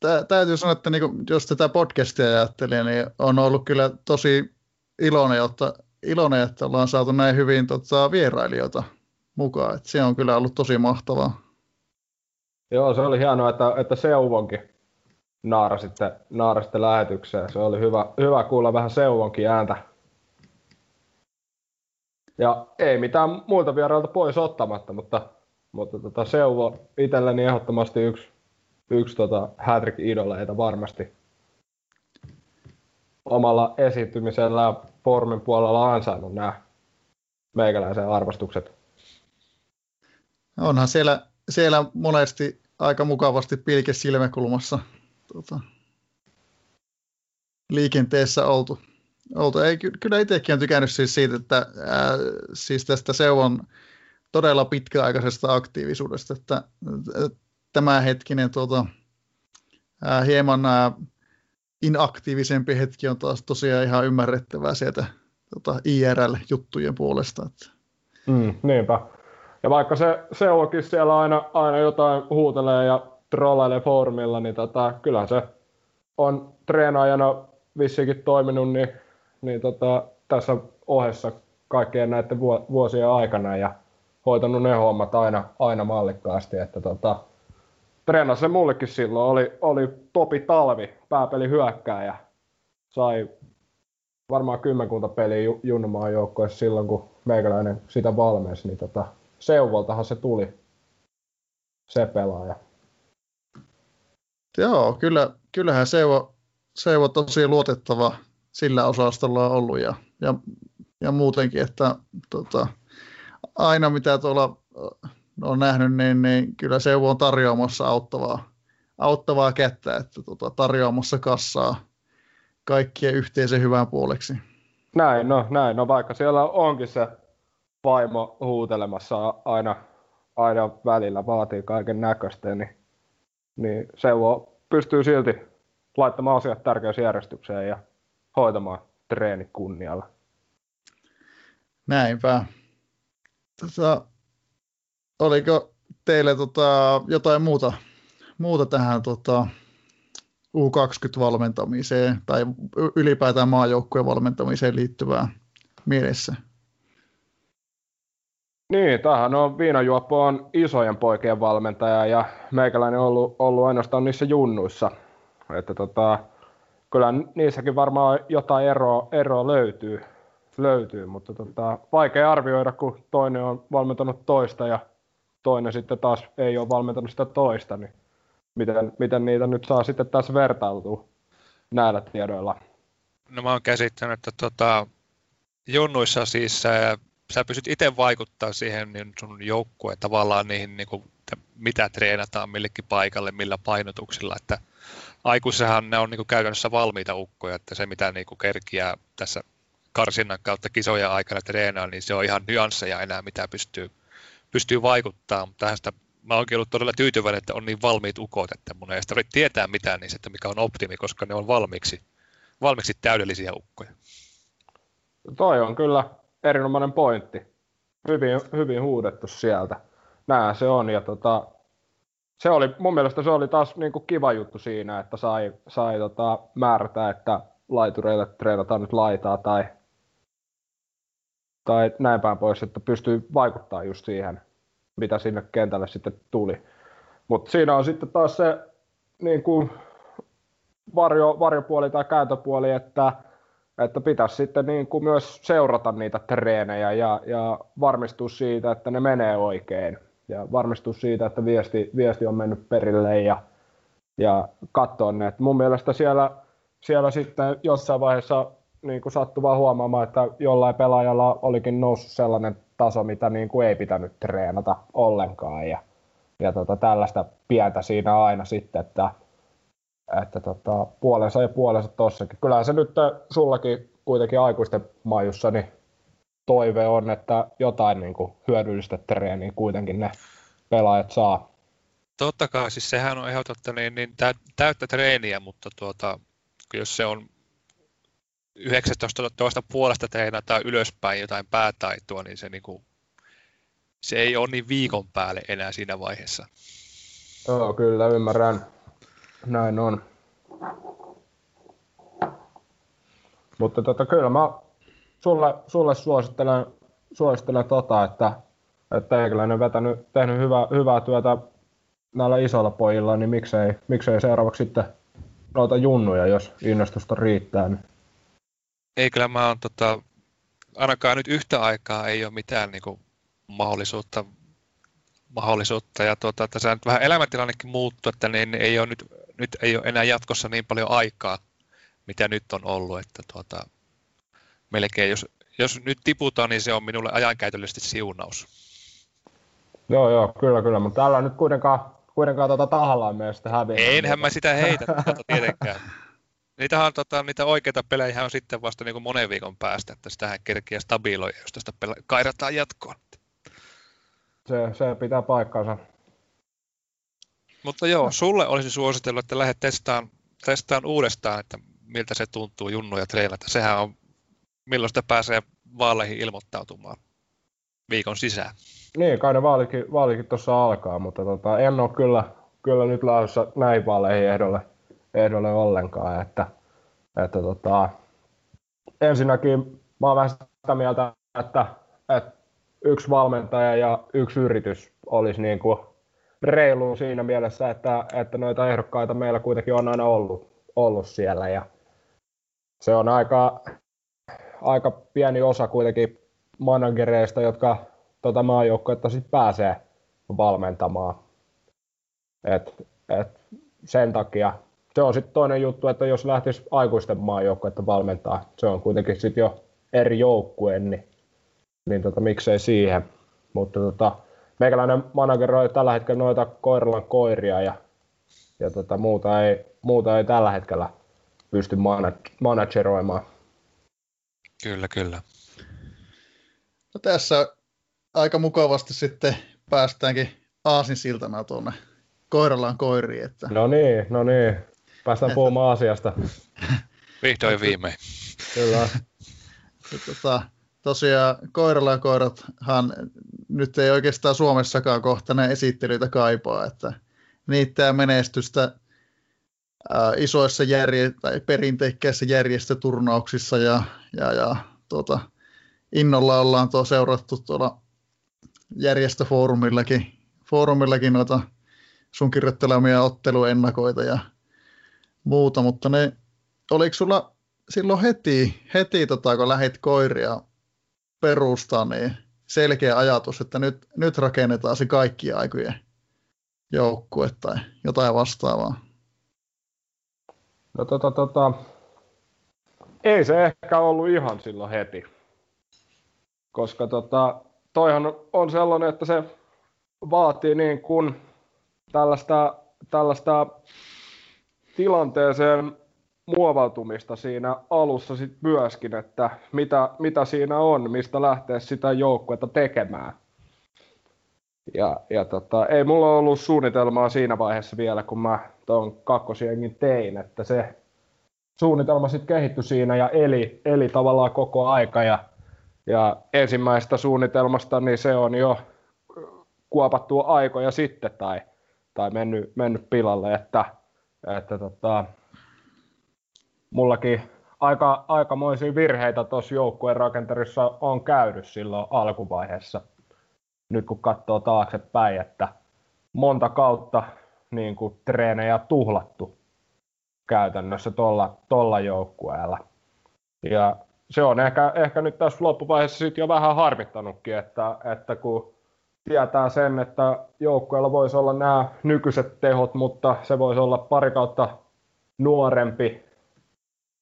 tä, täytyy sanoa, että niinku, jos tätä podcastia ajattelee, niin on ollut kyllä tosi iloinen, että, iloinen, että ollaan saatu näin hyvin tota, vierailijoita mukaan. Et se on kyllä ollut tosi mahtavaa. Joo, se oli hienoa, että, että Seuvonkin naarasitte, naarasitte lähetykseen. Se oli hyvä, hyvä kuulla vähän Seuvonkin ääntä. Ja ei mitään muilta vierailta pois ottamatta, mutta, mutta tota Seuvo itselleni ehdottomasti yksi, yksi tota Hattrick-idoleita varmasti omalla esiintymisellä ja formin puolella ansainnut nämä meikäläisen arvostukset. Onhan siellä, siellä monesti aika mukavasti pilke silmäkulmassa tota, liikenteessä oltu. oltu. Ei, kyllä itsekin on tykännyt siis siitä, että ää, siis tästä Seuvon todella pitkäaikaisesta aktiivisuudesta, että tämä hetkinen tuota, ää, hieman ää, inaktiivisempi hetki on taas tosiaan ihan ymmärrettävää sieltä tota, IRL-juttujen puolesta. Että. Mm, niinpä. Ja vaikka se Seuvokin siellä aina, aina jotain huutelee ja trollailee foorumilla, niin tota, kyllä se on treenaajana vissiinkin toiminut niin, niin tota, tässä ohessa kaikkien näiden vuosien aikana ja hoitanut ne hommat aina, aina mallikkaasti, että tota, treenasi se mullekin silloin, oli, oli topi talvi, pääpeli hyökkääjä, sai varmaan kymmenkunta peliä Junnumaan joukkoissa silloin, kun meikäläinen sitä valmensi, niin tota, Seuvoltahan se tuli, se pelaaja. Joo, kyllä, kyllähän Seuvo, Seuvo tosi luotettava sillä osastolla on ollut ja, ja, ja muutenkin, että tota, aina mitä tuolla on nähnyt, niin, niin kyllä Seuvo on tarjoamassa auttavaa, auttavaa kättä, että tota, tarjoamassa kassaa kaikkien yhteisen hyvän puoleksi. Näin, no näin, no vaikka siellä onkin se vaimo huutelemassa aina, aina välillä, vaatii kaiken näköistä, niin, niin Seuvo pystyy silti laittamaan asiat tärkeysjärjestykseen ja hoitamaan treeni kunnialla. Näinpä. Tota, oliko teille tota, jotain muuta, muuta tähän tota, U20-valmentamiseen tai ylipäätään maajoukkueen valmentamiseen liittyvää mielessä? Niin, tämähän on Viinajuoppo on isojen poikien valmentaja ja meikäläinen on ollut, ollut ainoastaan niissä junnuissa. Että tota, kyllä niissäkin varmaan jotain eroa, eroa löytyy, löytyy mutta tota, vaikea arvioida, kun toinen on valmentanut toista ja toinen sitten taas ei ole valmentanut sitä toista, niin miten, miten niitä nyt saa sitten taas vertailtua näillä tiedoilla? No mä oon käsittänyt, että tota, junnuissa siis sä pystyt itse vaikuttaa siihen niin sun joukkueen tavallaan niihin, niin kuin, mitä treenataan millekin paikalle, millä painotuksilla, että aikuissahan ne on niin kuin käytännössä valmiita ukkoja, että se mitä niin kuin kerkiää tässä karsinnan kautta kisojen aikana treenaa, niin se on ihan nyansseja enää, mitä pystyy, pystyy vaikuttaa, mutta tästä mä oonkin ollut todella tyytyväinen, että on niin valmiit ukot, että mun ei tarvitse tietää mitään niistä, että mikä on optimi, koska ne on valmiiksi, valmiiksi täydellisiä ukkoja. Toi on kyllä erinomainen pointti. Hyvin, hyvin huudettu sieltä. Näin se on. Ja tota, se oli, mun mielestä se oli taas niin kuin kiva juttu siinä, että sai, sai tota, määrätä, että laitureille treenataan nyt laitaa tai, tai näin päin pois, että pystyy vaikuttaa just siihen, mitä sinne kentälle sitten tuli. Mutta siinä on sitten taas se niin kuin varjo, varjopuoli tai kääntöpuoli, että, että pitäisi sitten niin kuin myös seurata niitä treenejä ja, ja varmistua siitä, että ne menee oikein ja varmistua siitä, että viesti, viesti on mennyt perille ja, ja katsoa ne. Et mun mielestä siellä, siellä sitten jossain vaiheessa niin kuin sattui vaan huomaamaan, että jollain pelaajalla olikin noussut sellainen taso, mitä niin kuin ei pitänyt treenata ollenkaan. Ja, ja tota, tällaista pientä siinä aina sitten, että, että tota, puolensa ja puolensa tossakin. Kyllähän se nyt sullakin kuitenkin aikuisten majussa, niin toive on, että jotain niin kuin hyödyllistä treeniä kuitenkin ne pelaajat saa. Totta kai, siis sehän on ehdototta niin, niin täyttä treeniä, mutta tuota, jos se on 19 puolesta treenataan ylöspäin jotain päätaitoa, niin se, niin kuin, se ei ole niin viikon päälle enää siinä vaiheessa. Joo, kyllä ymmärrän. Näin on. Mutta tota, kyllä mä sulle, sulle suosittelen, suosittelen tota, että, että Teikäläinen on vetänyt, tehnyt hyvää, hyvää työtä näillä isoilla pojilla, niin miksei, miksei seuraavaksi sitten noita junnuja, jos innostusta riittää. Niin ei kyllä mä oon tota, ainakaan nyt yhtä aikaa ei ole mitään niin kuin, mahdollisuutta, mahdollisuutta. Ja tuota, tässä nyt vähän elämäntilannekin muuttuu, että niin ei ole nyt, nyt ei ole enää jatkossa niin paljon aikaa, mitä nyt on ollut. Että tuota, melkein, jos, jos nyt tiputaan, niin se on minulle ajankäytöllisesti siunaus. Joo, joo, kyllä, kyllä, mutta täällä nyt kuitenkaan, kuitenkaan tuota tahallaan myös sitä häviä. Enhän mä sitä heitä tuota tietenkään. Niitähän tota, niitä oikeita pelejä on sitten vasta niin kuin monen viikon päästä, että sitähän kerkiä stabiloja, jos tästä pela- kairataan jatkoon. Se, se pitää paikkaansa. Mutta joo, sulle olisi suositellut, että lähdet testaan, testaan uudestaan, että miltä se tuntuu junnuja treenata. Sehän on, milloin sitä pääsee vaaleihin ilmoittautumaan viikon sisään. Niin, kai ne vaalikin, vaalikin tuossa alkaa, mutta tota, en ole kyllä, kyllä nyt lähdössä näin vaaleihin ehdolle ehdolle ollenkaan. Että, että tota, ensinnäkin mä oon vähän sitä mieltä, että, että yksi valmentaja ja yksi yritys olisi niin kuin reilu siinä mielessä, että, että noita ehdokkaita meillä kuitenkin on aina ollut, ollut siellä ja, se on aika, aika pieni osa kuitenkin managereista, jotka tuota maajoukkuetta sitten pääsee valmentamaan. Et, et sen takia se on sitten toinen juttu, että jos lähtisi aikuisten maajoukkuetta valmentaa, se on kuitenkin sitten jo eri joukkue, niin, niin tota, miksei siihen. Mutta tota, meikäläinen manageroi tällä hetkellä noita Koiralan koiria ja, ja tota, muuta, ei, muuta ei tällä hetkellä pysty manageroimaan. Kyllä, kyllä. No tässä aika mukavasti sitten päästäänkin aasinsiltana tuonne Koiralan koiriin. Että... No niin, no niin. Päästään puhumaan asiasta. Vihdoin viimein. Kyllä. Tota, tosiaan koiralla ja koirathan nyt ei oikeastaan Suomessakaan kohta ne esittelyitä kaipaa, että niitä menestystä ää, isoissa järje- tai perinteikkeissä järjestöturnauksissa ja, ja, ja tuota, innolla ollaan tuo seurattu tuolla järjestöfoorumillakin foorumillakin noita sun kirjoittelemia otteluennakoita ja muuta, mutta ne, oliko sulla silloin heti, heti tota, kun lähit koiria perustaa, niin selkeä ajatus, että nyt, nyt rakennetaan se kaikki aikojen joukkue tai jotain vastaavaa? No tota, tota, ei se ehkä ollut ihan silloin heti, koska tota, toihan on sellainen, että se vaatii niin kuin tällaista, tällaista tilanteeseen muovautumista siinä alussa sit myöskin, että mitä, mitä siinä on, mistä lähtee sitä joukkuetta tekemään. Ja, ja tota, ei mulla ollut suunnitelmaa siinä vaiheessa vielä, kun mä tuon kakkosjengin tein, että se suunnitelma sitten kehittyi siinä ja eli, eli tavallaan koko aika. Ja, ja ensimmäistä suunnitelmasta niin se on jo kuopattu aikoja sitten tai, tai mennyt, mennyt pilalle, että, että tota, mullakin aika, aikamoisia virheitä tuossa joukkueen rakentarissa on käynyt silloin alkuvaiheessa. Nyt kun katsoo taaksepäin, että monta kautta niin kuin treenejä tuhlattu käytännössä tuolla tolla joukkueella. Ja se on ehkä, ehkä nyt tässä loppuvaiheessa sit jo vähän harmittanutkin, että, että kun tietää sen, että joukkueella voisi olla nämä nykyiset tehot, mutta se voisi olla pari kautta nuorempi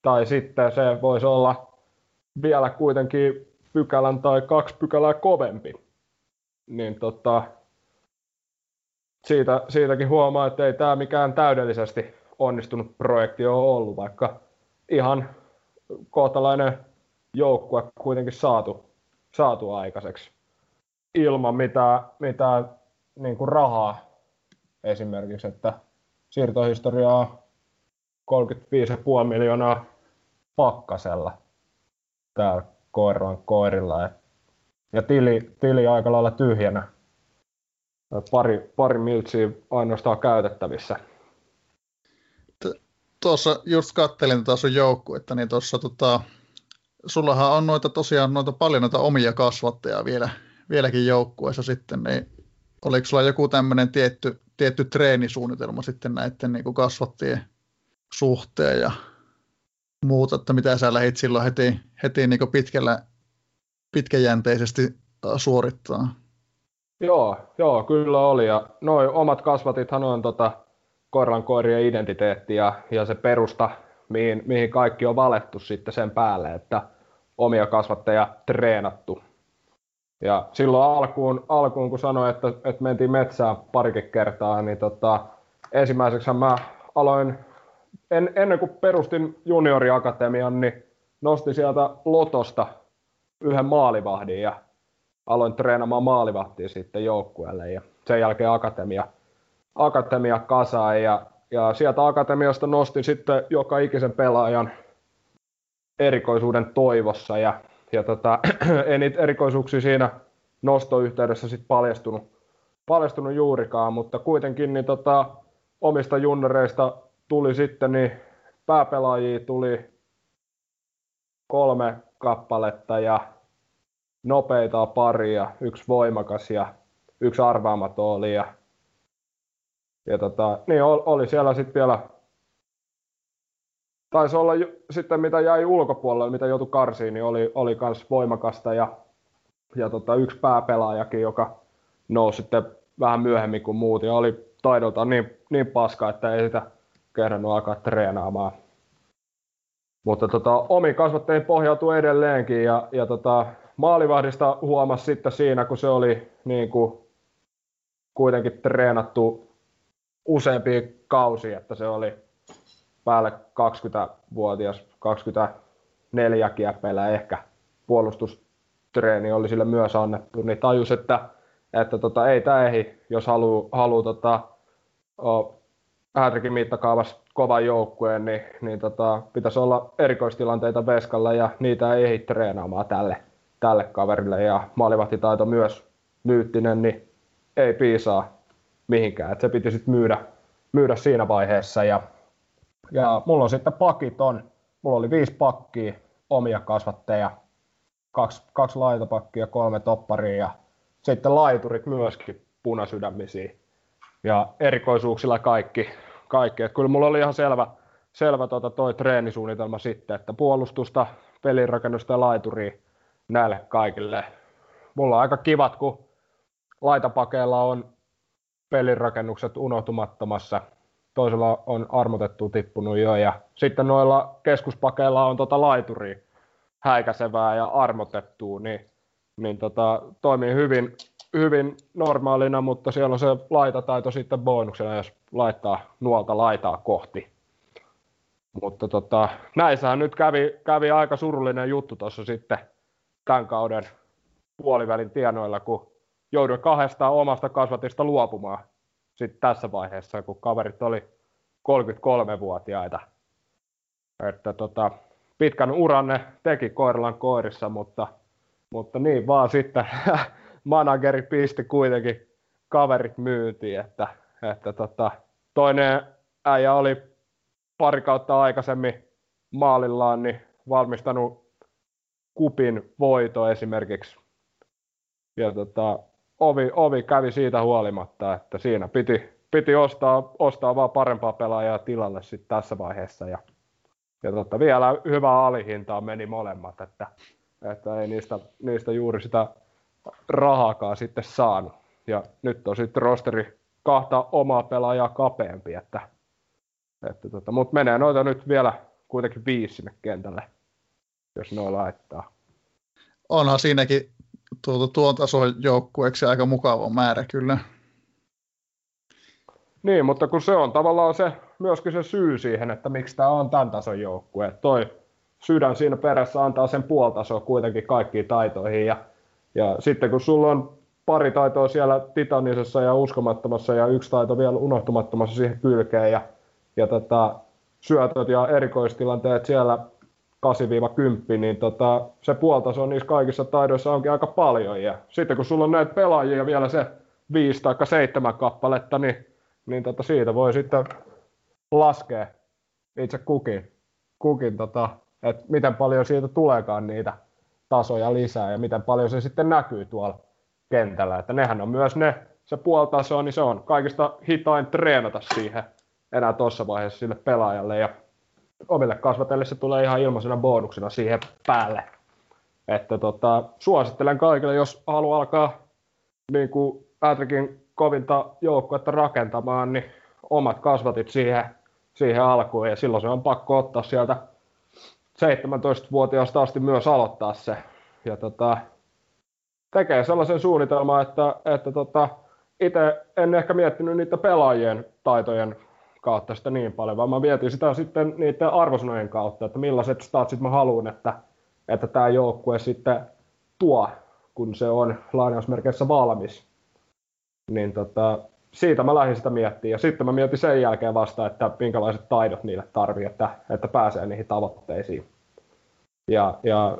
tai sitten se voisi olla vielä kuitenkin pykälän tai kaksi pykälää kovempi. Niin tota, siitä, siitäkin huomaa, että ei tämä mikään täydellisesti onnistunut projekti ole ollut, vaikka ihan kohtalainen joukkue kuitenkin saatu, saatu aikaiseksi ilman mitään, mitään niin kuin rahaa esimerkiksi, että siirtohistoriaa 35,5 miljoonaa pakkasella täällä koiran koirilla. Ja tili, tili aika lailla tyhjänä. Pari, pari miltsiä ainoastaan käytettävissä. Tuossa just kattelin tuota sun joukkuetta, niin tuossa tota, sullahan on noita tosiaan noita paljon noita omia kasvattajia vielä, vieläkin joukkueessa sitten, niin oliko sulla joku tämmöinen tietty, tietty treenisuunnitelma sitten näiden niin kuin kasvattien suhteen ja muuta, että mitä sä lähdit silloin heti, heti niin pitkällä, pitkäjänteisesti äh, suorittaa? Joo, joo, kyllä oli. Ja noi omat kasvatithan on tota, koiran koirien identiteetti ja, ja se perusta, mihin, mihin kaikki on valettu sitten sen päälle, että omia kasvatteja treenattu. Ja silloin alkuun, alkuun kun sanoin, että, että mentiin metsään parikin kertaa, niin tota, ensimmäiseksi mä aloin en, ennen kuin perustin junioriakatemian, niin nostin sieltä Lotosta yhden maalivahdin ja aloin treenaamaan maalivahtia sitten joukkueelle ja sen jälkeen akatemia, akatemia kasaan ja, ja sieltä akatemiasta nostin sitten joka ikisen pelaajan erikoisuuden toivossa ja, ja tota, ei niitä erikoisuuksia siinä nostoyhteydessä sitten paljastunut, paljastunut juurikaan, mutta kuitenkin niin tota, omista junnereista tuli sitten, niin pääpelaajia tuli kolme kappaletta ja nopeita paria, yksi voimakas ja yksi arvaamaton oli. Ja, ja tota, niin oli siellä sitten vielä taisi olla sitten mitä jäi ulkopuolelle, mitä joutui karsiin, niin oli, oli kans voimakasta ja, ja tota, yksi pääpelaajakin, joka nousi sitten vähän myöhemmin kuin muut ja oli taidolta niin, niin paska, että ei sitä kehdannut alkaa treenaamaan. Mutta tota, omi kasvattein pohjautuu edelleenkin ja, ja tota, maalivahdista huomasi sitten siinä, kun se oli niin kuin, kuitenkin treenattu useampia kausia, että se oli päälle 20-vuotias, 24 kieppeillä ehkä puolustustreeni oli sille myös annettu, niin tajus, että, että tota, ei tämä ehdi, jos haluaa haluu, tota, Hätrikin mittakaavassa kovan joukkueen, niin, niin tota, pitäisi olla erikoistilanteita veskalla ja niitä ei ehdi treenaamaan tälle, tälle kaverille. Ja maalivahtitaito myös myyttinen, niin ei piisaa mihinkään. Et se piti sitten myydä, myydä siinä vaiheessa. Ja, ja mulla on sitten pakit on, mulla oli viisi pakkia, omia kasvatteja, kaksi, kaksi laitopakkia, kolme topparia ja sitten laiturit myöskin punasydämisiä. Ja erikoisuuksilla kaikki. kaikki. Et kyllä mulla oli ihan selvä, selvä tota toi treenisuunnitelma sitten, että puolustusta, pelirakennusta ja laituria näille kaikille. Mulla on aika kivat, kun laitapakeilla on pelirakennukset unohtumattomassa. Toisella on armotettu tippunut jo ja sitten noilla keskuspakeilla on tota laituria häikäisevää ja armotettua, niin, niin tota, toimii hyvin, hyvin normaalina, mutta siellä on se laitataito sitten bonuksena, jos laittaa nuolta laitaa kohti. Mutta tota, näissähän nyt kävi, kävi aika surullinen juttu tuossa sitten tämän kauden puolivälin tienoilla, kun jouduin kahdesta omasta kasvatista luopumaan sitten tässä vaiheessa, kun kaverit oli 33-vuotiaita. Että tota, pitkän uran ne teki Koirilan koirissa, mutta, mutta niin vaan sitten manageri pisti kuitenkin kaverit myyntiin, että, että tota, toinen äijä oli pari kautta aikaisemmin maalillaan niin valmistanut kupin voito esimerkiksi. Ja tota, ovi, ovi kävi siitä huolimatta, että siinä piti, piti ostaa, ostaa vaan parempaa pelaajaa tilalle sitten tässä vaiheessa. Ja, ja totta, vielä hyvää alihintaa meni molemmat, että, että ei niistä, niistä juuri sitä rahaakaan sitten saanut. Ja nyt on sitten rosteri kahta omaa pelaajaa kapeampi, että, että tota, mutta menee noita nyt vielä kuitenkin viisi sinne kentälle, jos ne laittaa. Onhan siinäkin tuota, tuon tason joukkueeksi aika mukava määrä kyllä. Niin, mutta kun se on tavallaan se, myöskin se syy siihen, että miksi tämä on tämän tason joukkue. Toi sydän siinä perässä antaa sen puoltasoa kuitenkin kaikkiin taitoihin. Ja, ja sitten kun sulla on pari taitoa siellä titanisessa ja uskomattomassa ja yksi taito vielä unohtumattomassa siihen kylkeen ja, ja tota, syötöt ja erikoistilanteet siellä 8-10, niin tota, se puoltaso niissä kaikissa taidoissa onkin aika paljon. Ja sitten kun sulla on näitä pelaajia vielä se 5 tai 7 kappaletta, niin, niin tota, siitä voi sitten laskea itse kukin, kukin tota, että miten paljon siitä tuleekaan niitä tasoja lisää ja miten paljon se sitten näkyy tuolla kentällä. Että nehän on myös ne, se puoltaso, niin se on kaikista hitain treenata siihen enää tuossa vaiheessa sille pelaajalle. Ja omille kasvatelle se tulee ihan ilmaisena bonuksena siihen päälle. Että tota, suosittelen kaikille, jos haluaa alkaa niin kuin Patrickin kovinta joukkuetta rakentamaan, niin omat kasvatit siihen, siihen alkuun. Ja silloin se on pakko ottaa sieltä 17-vuotiaasta asti myös aloittaa se. Ja tota, tekee sellaisen suunnitelman, että, että tota, itse en ehkä miettinyt niitä pelaajien taitojen kautta sitä niin paljon, vaan mä mietin sitä sitten niiden arvosanojen kautta, että millaiset statsit mä haluan, että, että tämä joukkue sitten tuo, kun se on lainausmerkeissä valmis. Niin tota, siitä mä lähdin sitä miettimään. Ja sitten mä mietin sen jälkeen vasta, että minkälaiset taidot niille tarvii, että, että pääsee niihin tavoitteisiin. Ja, ja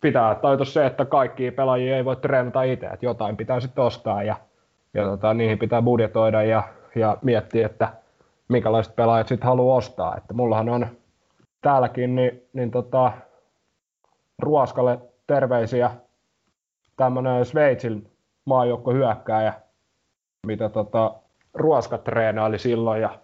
pitää taito se, että kaikki pelaajia ei voi treenata itse, että jotain pitää sitten ostaa ja, ja tota, niihin pitää budjetoida ja ja miettiä, että minkälaiset pelaajat sitten haluaa ostaa. Että mullahan on täälläkin niin, niin tota, Ruoskalle terveisiä tämmöinen Sveitsin maajoukko hyökkääjä, mitä tota, Ruoska treenaili silloin ja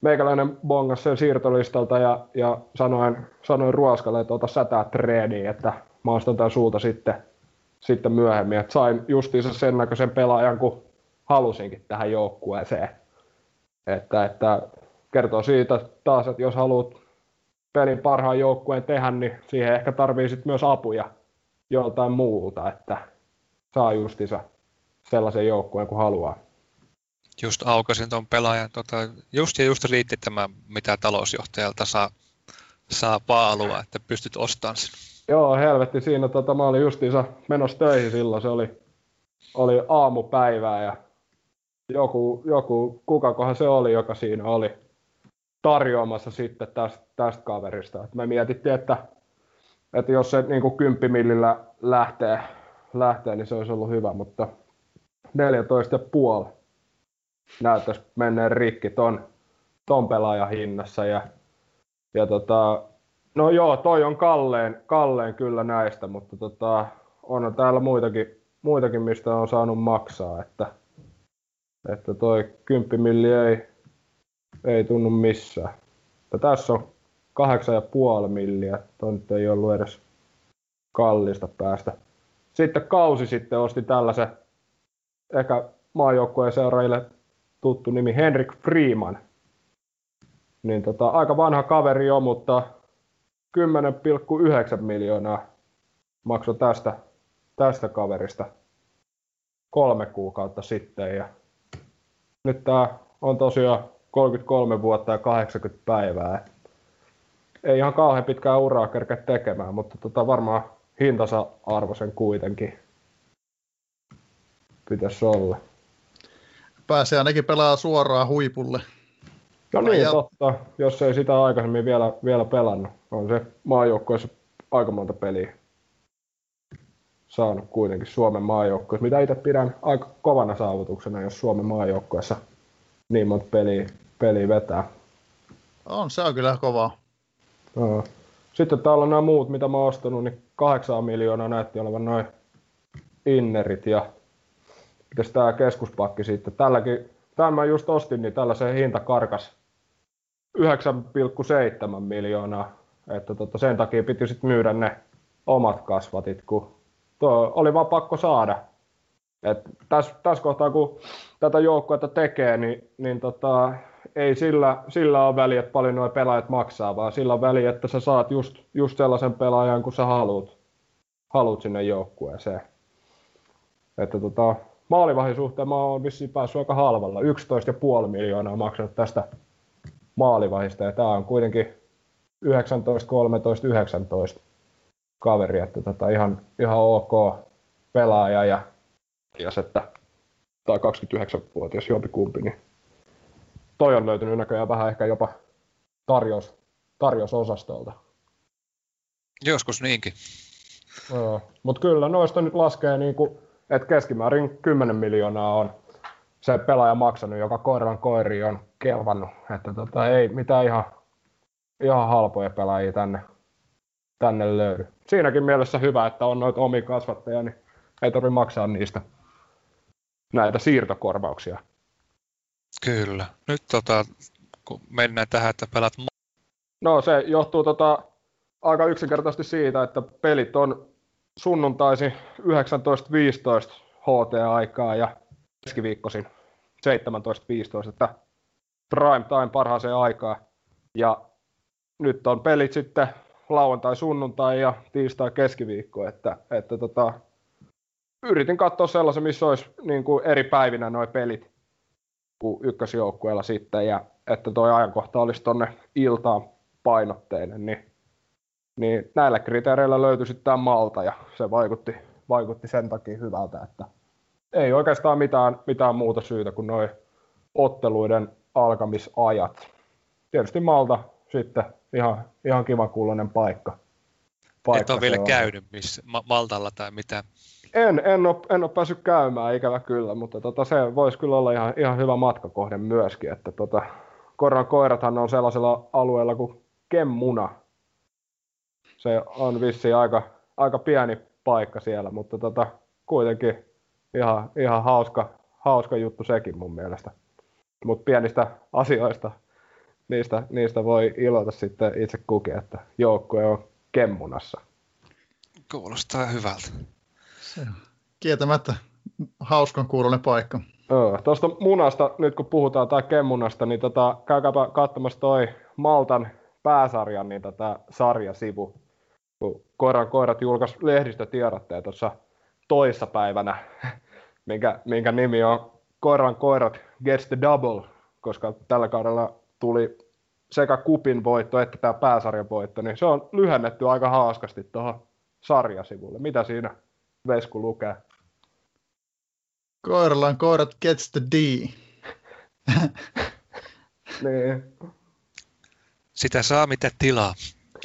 meikäläinen bongas sen siirtolistalta ja, ja sanoin, sanoin Ruoskalle, että ota sätää treeniin, että mä ostan tämän sulta sitten, sitten myöhemmin. Että sain justiinsa sen näköisen pelaajan, kun halusinkin tähän joukkueeseen. Että, että kertoo siitä taas, että jos haluat pelin parhaan joukkueen tehdä, niin siihen ehkä tarvii sit myös apuja joltain muulta, että saa justiinsa sellaisen joukkueen kuin haluaa. Just aukasin tuon pelaajan, tota, just ja just riitti tämä, mitä talousjohtajalta saa, saa paalua, että pystyt ostamaan sen. Joo, helvetti siinä. Tota, mä olin justiinsa menossa töihin silloin. Se oli, oli aamupäivää ja joku, joku, kukakohan se oli, joka siinä oli tarjoamassa sitten tästä, tästä kaverista. Et me mietittiin, että, että jos se niin kuin kymppimillillä lähtee, lähtee, niin se olisi ollut hyvä, mutta 14,5 näyttäisi menneen rikki ton, ton pelaajan hinnassa. Ja, ja tota, no joo, toi on kalleen, kalleen kyllä näistä, mutta tota, on täällä muitakin, muitakin, mistä on saanut maksaa, että, että toi 10 milli ei, ei tunnu missään. Ja tässä on 8,5 milliä, toi nyt ei ollut edes kallista päästä. Sitten kausi sitten osti tällaisen ehkä maajoukkueen seuraajille tuttu nimi Henrik Freeman. Niin tota, aika vanha kaveri on, mutta 10,9 miljoonaa maksoi tästä, tästä kaverista kolme kuukautta sitten. Ja nyt tämä on tosiaan 33 vuotta ja 80 päivää. Ei ihan kauhean pitkää uraa kerkeä tekemään, mutta tota varmaan hintansa arvoisen kuitenkin pitäisi olla pääsee ainakin pelaa suoraan huipulle. No niin, ja... totta. Jos ei sitä aikaisemmin vielä, vielä pelannut. On se maajoukkueessa aika monta peliä saanut kuitenkin Suomen maajoukkueessa, mitä itse pidän aika kovana saavutuksena, jos Suomen maajoukkueessa niin monta peliä, peliä vetää. On, se on kyllä kovaa. No. Sitten täällä on nämä muut, mitä mä oon ostanut, niin 8 miljoonaa näytti olevan noin innerit ja Mites tämä keskuspakki sitten? Tälläkin, tämän mä just ostin, niin tällaisen hinta karkas 9,7 miljoonaa. Että tota, sen takia piti sitten myydä ne omat kasvatit, kun tuo oli vaan pakko saada. Tässä täs kohtaa, kun tätä joukkuetta tekee, niin, niin tota, ei sillä, sillä ole väliä, että paljon nuo pelaajat maksaa, vaan sillä on väliä, että sä saat just, just sellaisen pelaajan, kun sä haluat, haluat sinne joukkueeseen. Että tota, maalivahin suhteen mä oon vissiin päässyt aika halvalla. 11,5 miljoonaa maksanut tästä maalivahista ja tää on kuitenkin 19, 13, 19 kaveri, että tota ihan, ihan ok pelaaja ja, ja että tai 29-vuotias jompikumpi, niin toi on löytynyt näköjään vähän ehkä jopa tarjous, tarjousosastolta. Joskus niinkin. Mutta kyllä noista nyt laskee niin kuin että keskimäärin 10 miljoonaa on se pelaaja maksanut, joka koiran koiri on kelvannut. Että tota, ei mitään ihan, ihan halpoja pelaajia tänne, tänne löydy. Siinäkin mielessä hyvä, että on noita omia kasvattajia, niin ei tarvitse maksaa niistä näitä siirtokorvauksia. Kyllä. Nyt tota, kun mennään tähän, että pelat... No se johtuu tota, aika yksinkertaisesti siitä, että pelit on sunnuntaisin 19.15 HT-aikaa ja keskiviikkoisin 17.15, että prime time parhaaseen aikaan. Ja nyt on pelit sitten lauantai, sunnuntai ja tiistai, keskiviikko, että, että tota, yritin katsoa sellaisen, missä olisi niin kuin eri päivinä nuo pelit kuin ykkösjoukkueella sitten, ja että tuo ajankohta olisi tuonne iltaan painotteinen, niin niin näillä kriteereillä löytyi sitten tämä Malta ja se vaikutti, vaikutti sen takia hyvältä, että ei oikeastaan mitään, mitään muuta syytä kuin noin otteluiden alkamisajat. Tietysti Malta sitten ihan, ihan kiva kuulonen paikka. paikka Et ole vielä on. käynyt missä, Ma- Maltalla tai mitä? En, en, ole, en ole päässyt käymään, ikävä kyllä, mutta tota, se voisi kyllä olla ihan, ihan hyvä matkakohde myöskin. Että tota, Koran koirathan on sellaisella alueella kuin Kemmuna, se on vissi aika, aika pieni paikka siellä, mutta tota, kuitenkin ihan, ihan hauska, hauska juttu sekin mun mielestä. Mutta pienistä asioista niistä, niistä voi iloita sitten itse kukin, että joukkue on kemmunassa. Kuulostaa hyvältä. Se on kieltämättä hauskan kuulonen paikka. Öö, Tuosta munasta, nyt kun puhutaan tai kemmunasta, niin tota, käykääpä katsomassa toi Maltan pääsarjan niin tätä sarjasivu. Kun Koiran koirat julkaisi lehdistötiedotteen tuossa toissapäivänä, minkä, minkä nimi on Koiran koirat gets the double, koska tällä kaudella tuli sekä kupin voitto että tämä pääsarjan voitto, niin se on lyhennetty aika haaskasti tuohon sarjasivulle. Mitä siinä Vesku lukee? Koirallaan koirat gets the D. niin. Sitä saa mitä tilaa.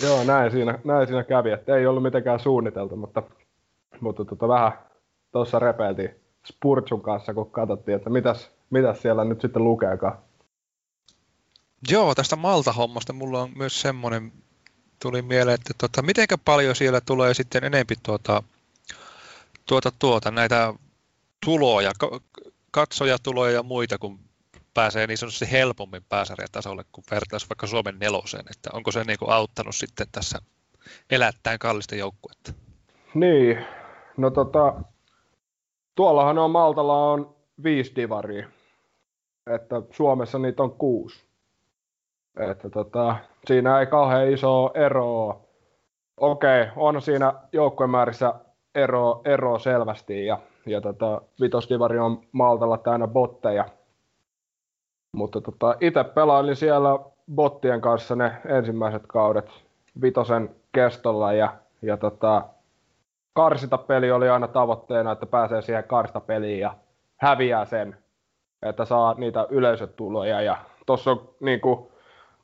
Joo, näin siinä, näin siinä kävi, että ei ollut mitenkään suunniteltu, mutta, mutta tota, vähän tuossa repeiltiin Spurtsun kanssa, kun katsottiin, että mitäs, mitäs siellä nyt sitten lukeekaan. Joo, tästä Malta-hommasta mulla on myös semmoinen, tuli mieleen, että tota, mitenkä paljon siellä tulee sitten enempi tuota, tuota, tuota näitä tuloja, katsojatuloja ja muita, kun pääsee niin sanotusti helpommin pääsarjatasolle kuin vertaisi vaikka Suomen neloseen, että onko se niin kuin auttanut sitten tässä elättäen kallista joukkuetta? Niin, no tota, tuollahan on Maltalla on viisi divaria, että Suomessa niitä on kuusi. Että tota, siinä ei kauhean iso ero Okei, on siinä joukkuemäärissä ero, ero selvästi ja, ja tota, vitosdivari on Maltalla täynnä botteja. Mutta tota, itse pelailin siellä bottien kanssa ne ensimmäiset kaudet vitosen kestolla ja, ja tota, karsitapeli oli aina tavoitteena, että pääsee siihen karstapeliin ja häviää sen, että saa niitä yleisötuloja. Ja tuossa on niin kuin,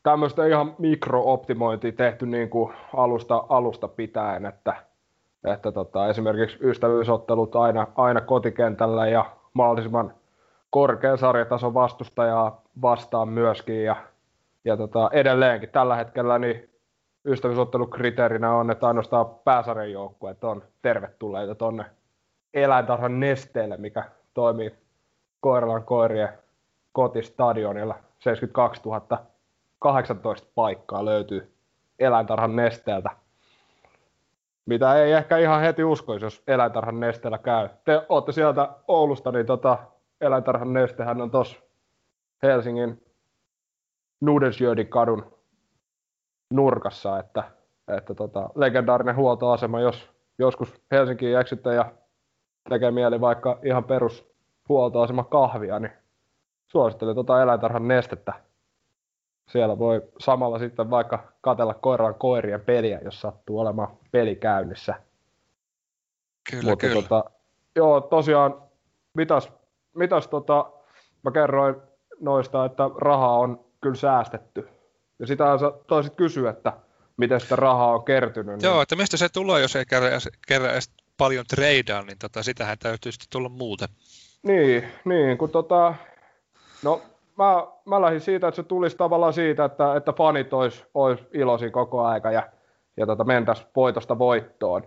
tämmöistä ihan mikrooptimointia tehty niin kuin alusta, alusta pitäen, että, että tota, esimerkiksi ystävyysottelut aina, aina kotikentällä ja mahdollisimman korkean sarjatason vastustajaa vastaan myöskin ja, ja tota, edelleenkin tällä hetkellä niin ystävyysottelukriteerinä on, että ainoastaan pääsarjan joukkueet on tervetulleita tuonne eläintarhan nesteelle, mikä toimii Koiralan koirien kotistadionilla. 72 018 paikkaa löytyy eläintarhan nesteeltä. Mitä ei ehkä ihan heti uskoisi, jos eläintarhan nesteellä käy. Te olette sieltä Oulusta, niin tota, eläintarhan nestehän on tuossa Helsingin Nudensjödin kadun nurkassa, että, että tota, legendaarinen huoltoasema, jos joskus Helsinkiin eksytte ja tekee mieli vaikka ihan perus huoltoasema kahvia, niin suosittelen tota eläintarhan nestettä. Siellä voi samalla sitten vaikka katella koiran koirien peliä, jos sattuu olemaan peli käynnissä. Kyllä, Mutta kyllä. Tota, joo, tosiaan, mitäs, mitäs tota, mä kerroin noista, että rahaa on kyllä säästetty ja sitä sä toisit kysyä, että miten sitä rahaa on kertynyt. Joo, niin... että mistä se tulee, jos ei kerran, kerran edes paljon treidaa, niin tota, sitähän täytyy sitten tulla muuten. Niin, niin kun tota, no mä, mä lähdin siitä, että se tulisi tavallaan siitä, että, että fanit olisi, olisi iloisia koko aika ja, ja tota, mentäisiin voitosta voittoon.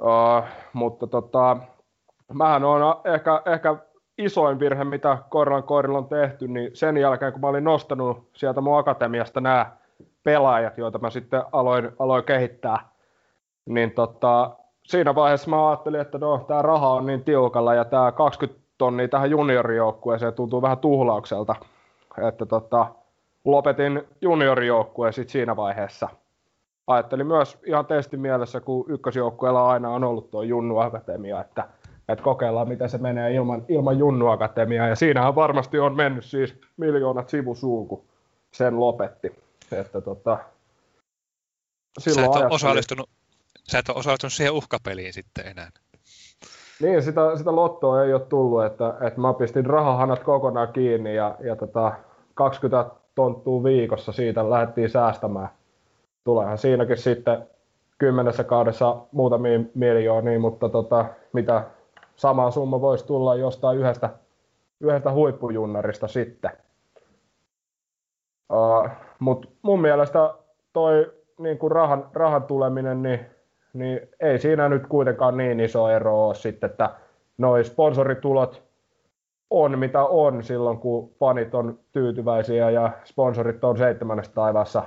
Uh, mutta tota, mähän on ehkä, ehkä isoin virhe, mitä Koiran koirilla on tehty, niin sen jälkeen, kun mä olin nostanut sieltä mun akatemiasta nämä pelaajat, joita mä sitten aloin, aloin kehittää, niin tota, siinä vaiheessa mä ajattelin, että no, tämä raha on niin tiukalla ja tämä 20 tonnia tähän juniorijoukkueeseen tuntuu vähän tuhlaukselta, että tota, lopetin juniorijoukkueen sitten siinä vaiheessa. Ajattelin myös ihan testin mielessä, kun ykkösjoukkueella aina on ollut tuo Junnu Akatemia, että että kokeillaan, miten se menee ilman, ilman Junnu Akatemiaa. Ja siinähän varmasti on mennyt siis miljoonat sivusuun, kun sen lopetti. Että tota, silloin sä, et osallistunut, sä et ole osallistunut siihen uhkapeliin sitten enää. Niin, sitä, sitä lottoa ei ole tullut, että, että mä pistin rahahanat kokonaan kiinni ja, ja tota, 20 tonttua viikossa siitä lähdettiin säästämään. Tuleehan siinäkin sitten kymmenessä kaudessa muutamia miljoonia, mutta tota, mitä sama summa voisi tulla jostain yhdestä, yhdestä huippujunnarista sitten. Uh, Mutta mun mielestä toi niin kuin rahan, rahan tuleminen, niin, niin ei siinä nyt kuitenkaan niin iso ero ole sitten, että noi sponsoritulot on mitä on silloin, kun fanit on tyytyväisiä ja sponsorit on seitsemännessä taivaassa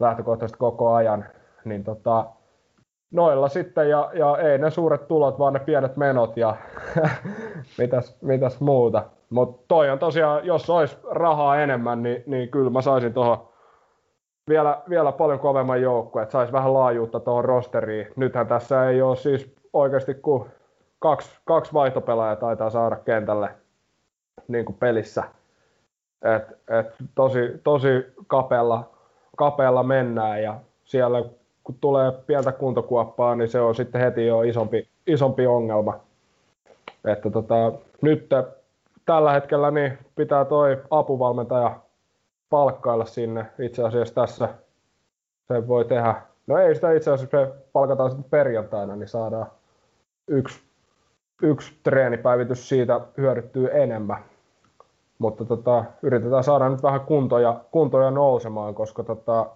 lähtökohtaisesti koko ajan, niin tota, noilla sitten, ja, ja ei ne suuret tulot, vaan ne pienet menot ja mitäs, mitäs muuta. Mutta toi on tosiaan, jos olisi rahaa enemmän, niin, niin kyllä mä saisin tuohon vielä, vielä paljon kovemman joukkueen, että saisi vähän laajuutta tuohon rosteriin. Nythän tässä ei ole siis oikeasti kuin kaksi, kaksi vaihtopelaajaa taitaa saada kentälle niin kuin pelissä. Et, et tosi, tosi kapealla, kapealla mennään ja siellä kun tulee pientä kuntokuoppaa, niin se on sitten heti jo isompi, isompi ongelma. Että tota, nyt tällä hetkellä niin pitää toi apuvalmentaja palkkailla sinne. Itse asiassa tässä se voi tehdä. No ei sitä itse asiassa, se palkataan sitten perjantaina, niin saadaan yksi, yksi treenipäivitys siitä hyödyttyy enemmän. Mutta tota, yritetään saada nyt vähän kuntoja, kuntoja nousemaan, koska tota,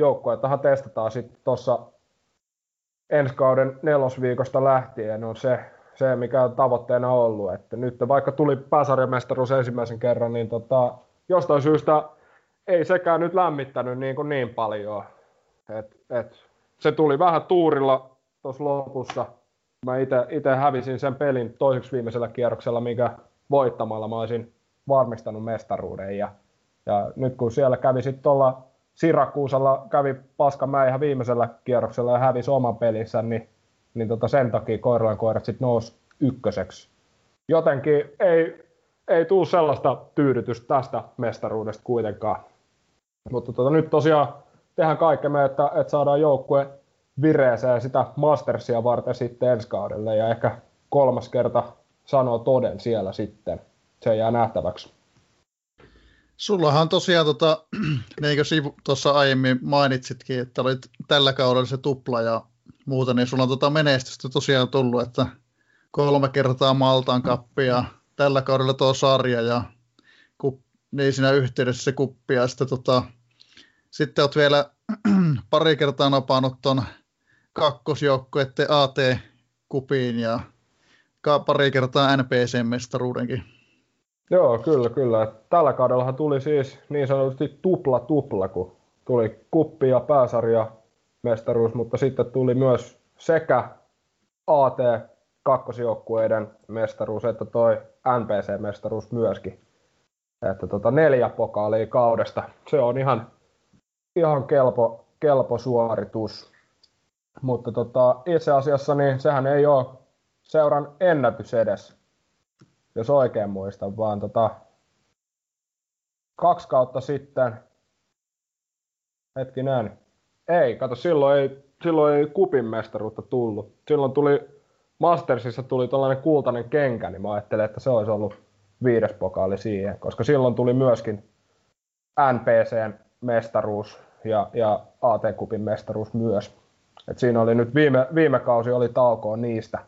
joukkuettahan testataan sitten tuossa ensi kauden nelosviikosta lähtien on se, se, mikä on tavoitteena ollut. Että nyt vaikka tuli pääsarjamestaruus ensimmäisen kerran, niin tota, jostain syystä ei sekään nyt lämmittänyt niin, kuin niin paljon. Et, et, se tuli vähän tuurilla tuossa lopussa. Mä itse hävisin sen pelin toiseksi viimeisellä kierroksella, mikä voittamalla mä olisin varmistanut mestaruuden. Ja, ja nyt kun siellä kävi sitten tuolla Sirakuusalla kävi paskamäen ihan viimeisellä kierroksella ja hävisi oman pelissä, niin, niin tota sen takia koiraan koirat sitten nousi ykköseksi. Jotenkin ei, ei tule sellaista tyydytystä tästä mestaruudesta kuitenkaan. Mutta tota, nyt tosiaan tehdään kaikkemme, että, että saadaan joukkue vireeseen sitä Mastersia varten sitten ensi kaudelle ja ehkä kolmas kerta sanoo toden siellä sitten. Se jää nähtäväksi. Sullahan tosiaan, tota, niin kuin tuossa aiemmin mainitsitkin, että olit tällä kaudella se tupla ja muuta, niin sulla on tota menestystä tosiaan tullut, että kolme kertaa Maltaan kappia, tällä kaudella tuo sarja ja kup, niin siinä yhteydessä se kuppi ja sitten, tota, sitten olet vielä pari kertaa napannut tuon kakkosjoukkueiden AT-kupiin ja pari kertaa NPC-mestaruudenkin. Joo, kyllä, kyllä. Tällä kaudellahan tuli siis niin sanotusti tupla tupla, kun tuli kuppi ja pääsarja mestaruus, mutta sitten tuli myös sekä AT kakkosjoukkueiden mestaruus että toi NPC-mestaruus myöskin. Että tota neljä pokaalia kaudesta. Se on ihan, ihan kelpo, kelpo suoritus. Mutta tota, itse asiassa niin sehän ei ole seuran ennätys edes jos oikein muistan, vaan tota, kaksi kautta sitten, hetkinen, ei, kato, silloin ei, silloin ei kupin mestaruutta tullut. Silloin tuli, Mastersissa tuli tällainen kultainen kenkä, niin mä ajattelin, että se olisi ollut viides pokaali siihen, koska silloin tuli myöskin NPCn mestaruus ja, ja AT-kupin mestaruus myös. Et siinä oli nyt viime, viime kausi oli taukoa niistä.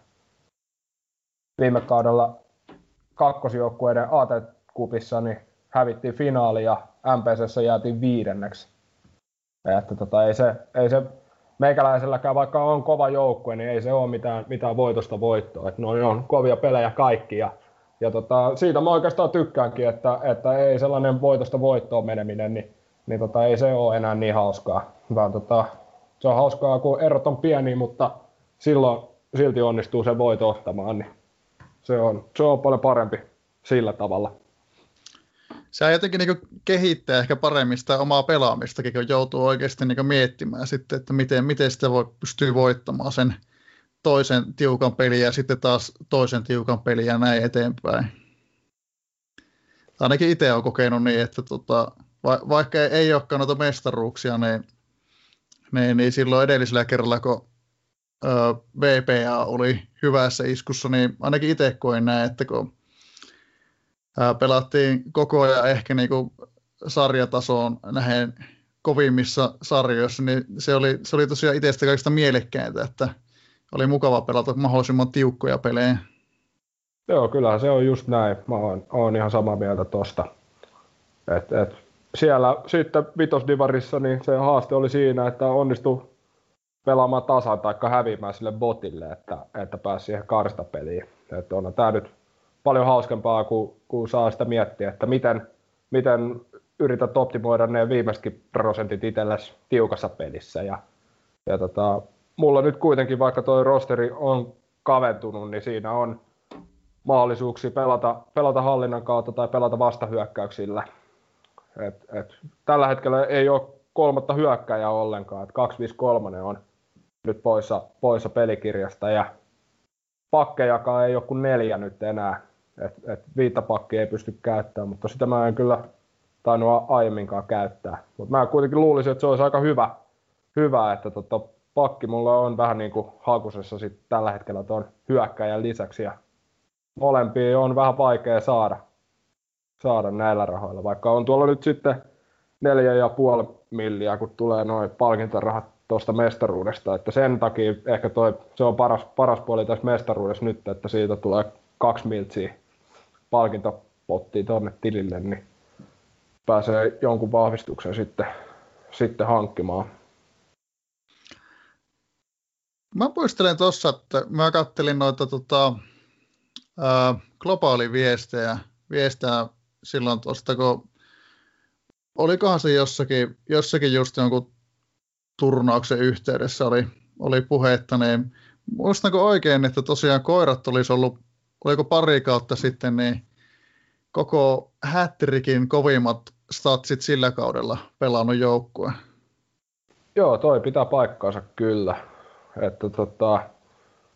Viime kaudella kakkosjoukkueiden AT-kupissa niin hävittiin finaali ja MPCssä jäätiin viidenneksi. Että tota, ei, se, ei se meikäläiselläkään, vaikka on kova joukkue, niin ei se ole mitään, mitään voitosta voittoa. Että noin on kovia pelejä kaikki ja, ja tota, siitä mä oikeastaan tykkäänkin, että, että ei sellainen voitosta voittoon meneminen, niin, niin tota, ei se ole enää niin hauskaa. Vaan tota, se on hauskaa, kun erot on pieni, mutta silloin silti onnistuu sen voito ottamaan, niin se on, se on paljon parempi sillä tavalla. Se jotenkin niin kehittää ehkä paremmin sitä omaa pelaamistakin, kun joutuu oikeasti niin miettimään sitten, että miten, miten sitä voi, pystyy voittamaan sen toisen tiukan pelin ja sitten taas toisen tiukan pelin ja näin eteenpäin. Ainakin itse olen kokenut niin, että tota, va, vaikka ei olekaan noita mestaruuksia, niin, niin, niin silloin edellisellä kerralla, kun VPA oli hyvässä iskussa, niin ainakin itse koin näin, että kun pelattiin koko ajan ehkä niin kuin sarjatasoon nähen kovimmissa sarjoissa, niin se oli, se oli tosiaan itsestä kaikista mielekkäintä, että oli mukava pelata mahdollisimman tiukkoja pelejä. Joo, kyllähän se on just näin. Mä oon, oon ihan samaa mieltä tosta. Et, et, siellä sitten vitosdivarissa niin se haaste oli siinä, että onnistui pelaamaan tasan tai häviämään sille botille, että, että pääsi siihen karstapeliin. Että on tämä nyt paljon hauskempaa, kun, kun saa sitä miettiä, että miten, miten yrität optimoida ne viimeisetkin prosentit itsellesi tiukassa pelissä. Ja, ja tota, mulla nyt kuitenkin, vaikka tuo rosteri on kaventunut, niin siinä on mahdollisuuksia pelata, pelata hallinnan kautta tai pelata vastahyökkäyksillä. Et, et, tällä hetkellä ei ole kolmatta hyökkäjää ollenkaan, että 253 on nyt poissa, poissa pelikirjasta ja pakkejakaan ei ole kuin neljä nyt enää, että et viittä ei pysty käyttämään, mutta sitä mä en kyllä tainnut aiemminkaan käyttää. Mutta mä kuitenkin luulisin, että se olisi aika hyvä, hyvä että tota, pakki mulla on vähän niin kuin hakusessa sit tällä hetkellä tuon hyökkäjän lisäksi ja molempia on vähän vaikea saada, saada näillä rahoilla, vaikka on tuolla nyt sitten neljä ja puoli milliä, kun tulee noin palkintorahat tuosta mestaruudesta, että sen takia ehkä toi, se on paras, paras puoli tässä mestaruudessa nyt, että siitä tulee kaksi miltsiä palkintopottia tuonne tilille, niin pääsee jonkun vahvistuksen sitten, sitten hankkimaan. Mä muistelen tuossa, että mä kattelin noita tota, ää, globaaliviestejä viestejä silloin tuosta, kun olikohan se jossakin, jossakin just jonkun turnauksen yhteydessä oli, oli puhetta, niin muistanko oikein, että tosiaan koirat olisi ollut, oliko pari kautta sitten, niin koko hättrikin kovimmat statsit sillä kaudella pelannut joukkue. Joo, toi pitää paikkaansa kyllä. Että tota,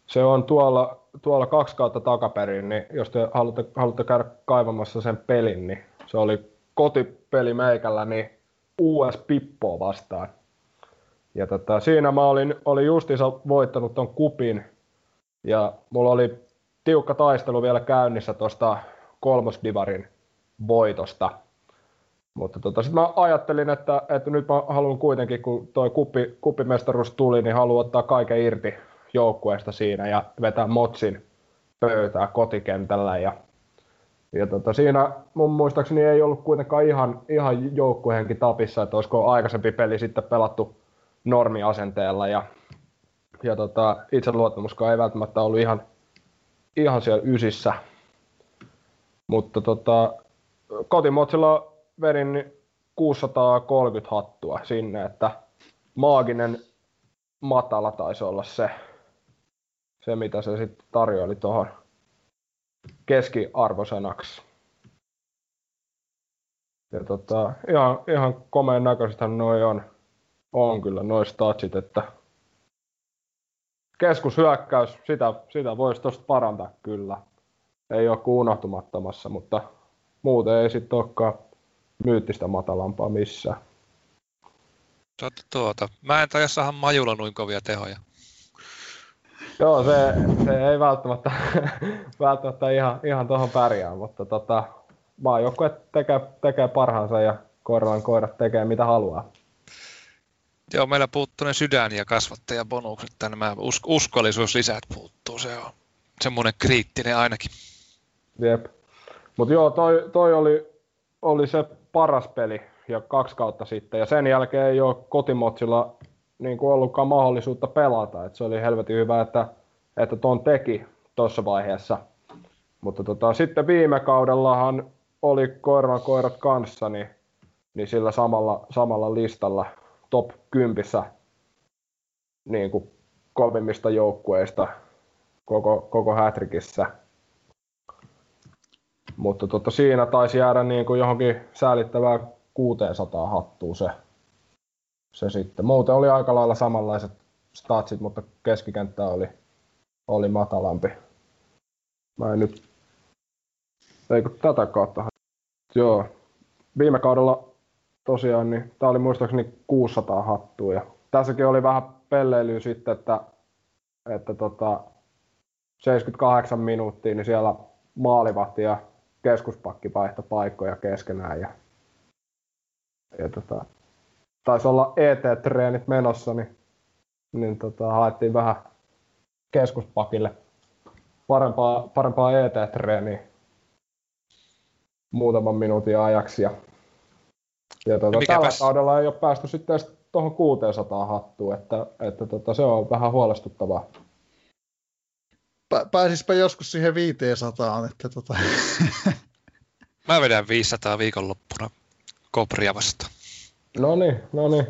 se on tuolla, tuolla kaksi kautta takaperin, niin jos te haluatte, haluatte käydä kaivamassa sen pelin, niin se oli kotipeli meikällä, niin US Pippoa vastaan. Ja tota, siinä mä olin, olin justiinsa voittanut ton kupin, ja mulla oli tiukka taistelu vielä käynnissä tuosta kolmosdivarin voitosta. Mutta tota, sitten mä ajattelin, että, että nyt mä haluan kuitenkin, kun toi kuppi, kuppimestaruus tuli, niin haluan ottaa kaiken irti joukkueesta siinä ja vetää Motsin pöytää kotikentällä. Ja, ja tota, siinä mun muistaakseni ei ollut kuitenkaan ihan, ihan joukkuehenki tapissa, että olisiko aikaisempi peli sitten pelattu normiasenteella. Ja, ja tota, itseluottamuskaan ei välttämättä ollut ihan, ihan siellä ysissä. Mutta tota, kotimotsilla vedin 630 hattua sinne, että maaginen matala taisi olla se, se mitä se sitten tarjoili tuohon keskiarvosanaksi. Ja tota, ihan, ihan komeen näköisethän noi on, on kyllä noin statsit, että keskushyökkäys, sitä, sitä voisi tuosta parantaa kyllä. Ei ole unohtumattomassa, mutta muuten ei sitten olekaan myyttistä matalampaa missään. Tuota, tuota. Mä en taida saada majulla noin kovia tehoja. Joo, se, se ei välttämättä, välttämättä ihan, ihan tuohon pärjää, mutta tota, maajoukkue tekee, tekee parhaansa ja koiraan koirat tekee mitä haluaa. Joo, meillä puuttuu ne sydän- ja kasvattajabonukset, nämä us- uskollisuuslisät puuttuu, se on semmoinen kriittinen ainakin. Jep. Mutta joo, toi, toi oli, oli se paras peli ja kaksi kautta sitten. Ja sen jälkeen ei ole kotimotsilla niin kuin ollutkaan mahdollisuutta pelata. Et se oli helvetin hyvä, että, että ton teki tuossa vaiheessa. Mutta tota, sitten viime kaudellahan oli koiran koirat kanssa, niin, niin sillä samalla, samalla listalla top 10 niin kuin kovimmista joukkueista koko, koko hätrikissä. Mutta tota, siinä taisi jäädä niin kuin johonkin säälittävään 600 hattua se, se sitten. Muuten oli aika lailla samanlaiset statsit, mutta keskikenttä oli, oli matalampi. Mä en nyt... Eikö tätä kautta? Joo. Viime kaudella tosiaan, niin tää oli muistaakseni 600 hattua. Ja tässäkin oli vähän pelleilyä sitten, että, että tota, 78 minuuttia, niin siellä maalivahti ja keskuspakki vaihto paikkoja keskenään ja, ja tota, taisi olla ET-treenit menossa, niin, niin tota, haettiin vähän keskuspakille parempaa, parempaa ET-treeniä muutaman minuutin ajaksi. Ja, ja tota, tällä pääs... kaudella ei ole päästy sitten tuohon 600 hattuun, että, että tota, se on vähän huolestuttavaa. pääsispä joskus siihen 500, että tota... Mä vedän 500 viikonloppuna Kobria vasta. No niin, no niin.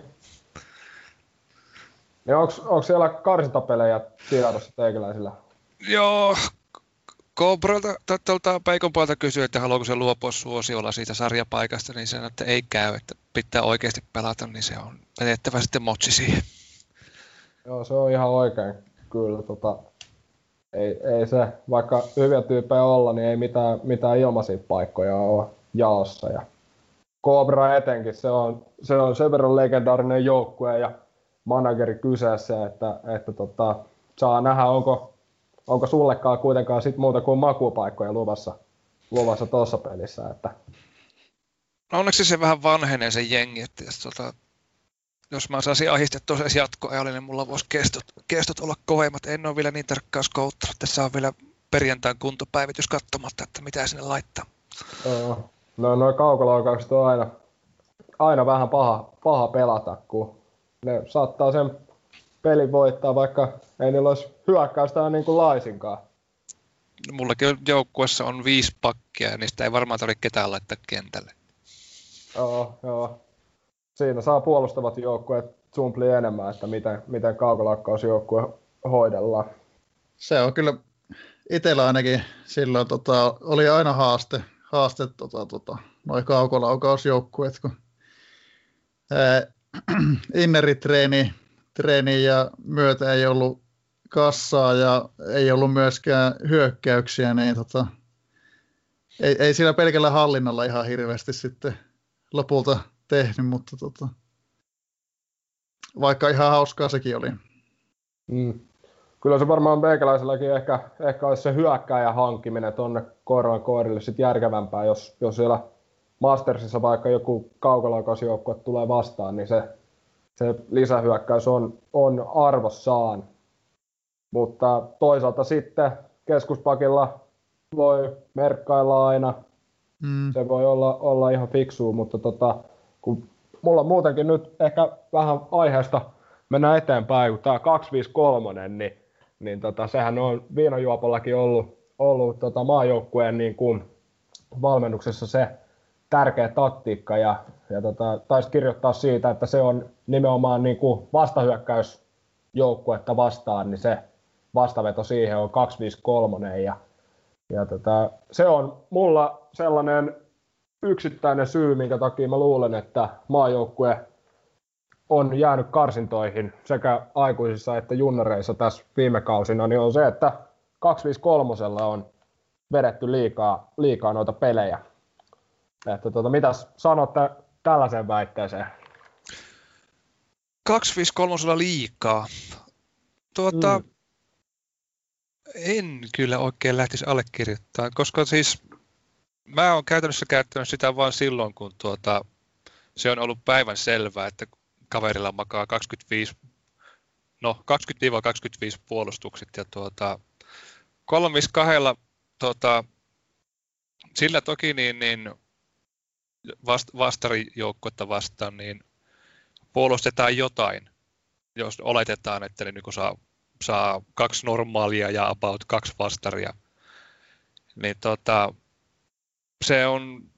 Ja onks siellä karsintapelejä tiedossa teikäläisillä? Joo, Kobralta, tuolta Peikon puolta kysyi, että haluaako se luopua suosiolla siitä sarjapaikasta, niin sanoi, että ei käy, että pitää oikeasti pelata, niin se on vedettävä sitten motsi siihen. Joo, se on ihan oikein, kyllä. Tota, ei, ei se, vaikka hyviä tyyppejä olla, niin ei mitään, mitään ilmaisia paikkoja ole jaossa. Ja Cobra etenkin, se on, se on sen verran legendaarinen joukkue ja manageri kyseessä, että, että tota, saa nähdä, onko, onko sullekaan kuitenkaan sit muuta kuin makupaikkoja luvassa, luvassa tuossa pelissä. Että. No onneksi se vähän vanhenee se jengi, että jos, tota, jos mä saisin ahistettua se jatkoajalle, niin mulla voisi kestot, kestot olla kovemmat. En ole vielä niin tarkkaan skouttanut. Tässä on vielä perjantain kuntopäivitys katsomatta, että mitä sinne laittaa. No noin kaukolaukaukset on aina, aina vähän paha, paha pelata, kun ne saattaa sen pelin voittaa, vaikka ei niillä olisi hyökkäystä niin kuin laisinkaan. Mullakin joukkuessa on viisi pakkia ja niistä ei varmaan tarvitse ketään laittaa kentälle. Joo, joo. Siinä saa puolustavat joukkueet sumpli enemmän, että miten, miten kaukolaukkausjoukkue hoidellaan. Se on kyllä itsellä ainakin silloin tota, oli aina haaste, haaste tota, tota, noin kaukolaukausjoukkueet, kun ää, inneritreeni treeni ja myötä ei ollut kassaa ja ei ollut myöskään hyökkäyksiä, niin tota, ei, ei sillä pelkällä hallinnalla ihan hirveästi sitten lopulta tehnyt, mutta tota, vaikka ihan hauskaa sekin oli. Mm. Kyllä se varmaan meikäläiselläkin ehkä, ehkä olisi se hyökkääjä hankkiminen tuonne korvan koirille sit järkevämpää, jos, jos siellä Mastersissa vaikka joku kaukolaukausjoukkue tulee vastaan, niin se, se lisähyökkäys on, on arvossaan. Mutta toisaalta sitten keskuspakilla voi merkkailla aina. Mm. Se voi olla, olla ihan fiksua, mutta tota, kun mulla on muutenkin nyt ehkä vähän aiheesta mennä eteenpäin, kun tämä 253, niin, niin tota, sehän on viinajuopollakin ollut, ollut tota, maajoukkueen niin kuin valmennuksessa se tärkeä taktiikka ja, ja tota, taisi kirjoittaa siitä, että se on nimenomaan niin kuin vastahyökkäysjoukkuetta vastaan, niin se vastaveto siihen on 253 ja, ja tota, se on mulla sellainen yksittäinen syy, minkä takia mä luulen, että maajoukkue on jäänyt karsintoihin sekä aikuisissa että junnareissa tässä viime kausina, niin on se, että 253 on vedetty liikaa, liikaa noita pelejä. Että tota, mitäs sanotte tällaiseen väitteeseen? 253 liikaa. Tuota, mm. En kyllä oikein lähtisi allekirjoittamaan, koska siis mä oon käytännössä käyttänyt sitä vain silloin, kun tuota, se on ollut päivän selvää, että kaverilla makaa 25, no 20-25 puolustukset ja tuota, kolmis kahdella tuota, sillä toki niin, niin vast, vastarijoukkuetta vastaan, niin puolustetaan jotain, jos oletetaan, että ne niin saa, saa kaksi normaalia ja about kaksi vastaria. Niin tota, se on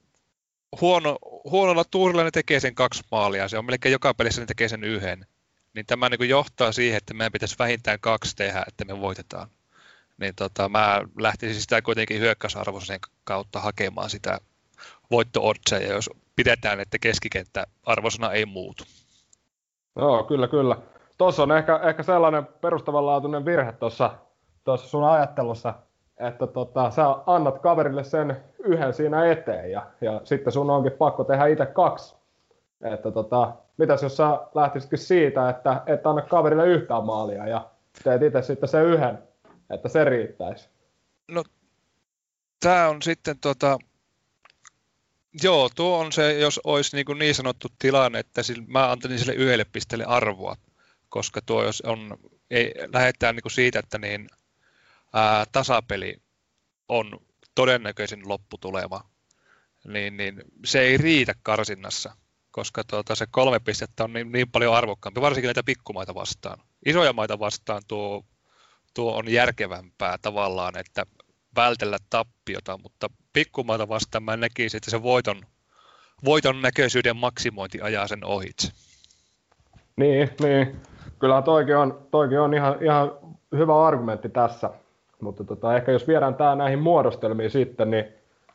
huono, huonolla tuurilla ne tekee sen kaksi maalia, se on melkein joka pelissä ne tekee sen yhden. Niin tämä niin johtaa siihen, että meidän pitäisi vähintään kaksi tehdä, että me voitetaan. Niin tota, mä lähtisin sitä kuitenkin hyökkäysarvoisen kautta hakemaan sitä voitto jos pidetään, että keskikenttä arvosana ei muutu. Joo, kyllä, kyllä. Tuossa on ehkä, ehkä sellainen perustavanlaatuinen virhe tuossa sun ajattelussa, että tota, sä annat kaverille sen yhden siinä eteen ja, ja sitten sun onkin pakko tehdä itse kaksi. Että tota, mitäs jos sä lähtisitkin siitä, että et anna kaverille yhtään maalia ja teet itse sitten sen yhden, että se riittäisi? No, tämä on sitten tota, joo, tuo on se, jos olisi niin, kuin niin sanottu tilanne, että sillä, mä antaisin sille yhdelle pisteelle arvoa, koska tuo jos on, ei, lähdetään niin kuin siitä, että niin, ää, tasapeli on todennäköisin lopputulema, niin, niin se ei riitä karsinnassa, koska tuota, se kolme pistettä on niin, niin paljon arvokkaampi, varsinkin näitä pikkumaita vastaan. Isoja maita vastaan tuo tuo on järkevämpää tavallaan, että vältellä tappiota, mutta pikkumaata vastaan mä näkisin, että se voiton, voiton näköisyyden maksimointi ajaa sen ohitse. Niin, niin. Kyllä toikin on, toikin on ihan, ihan hyvä argumentti tässä. Mutta tota, ehkä jos viedään tämä näihin muodostelmiin sitten, niin,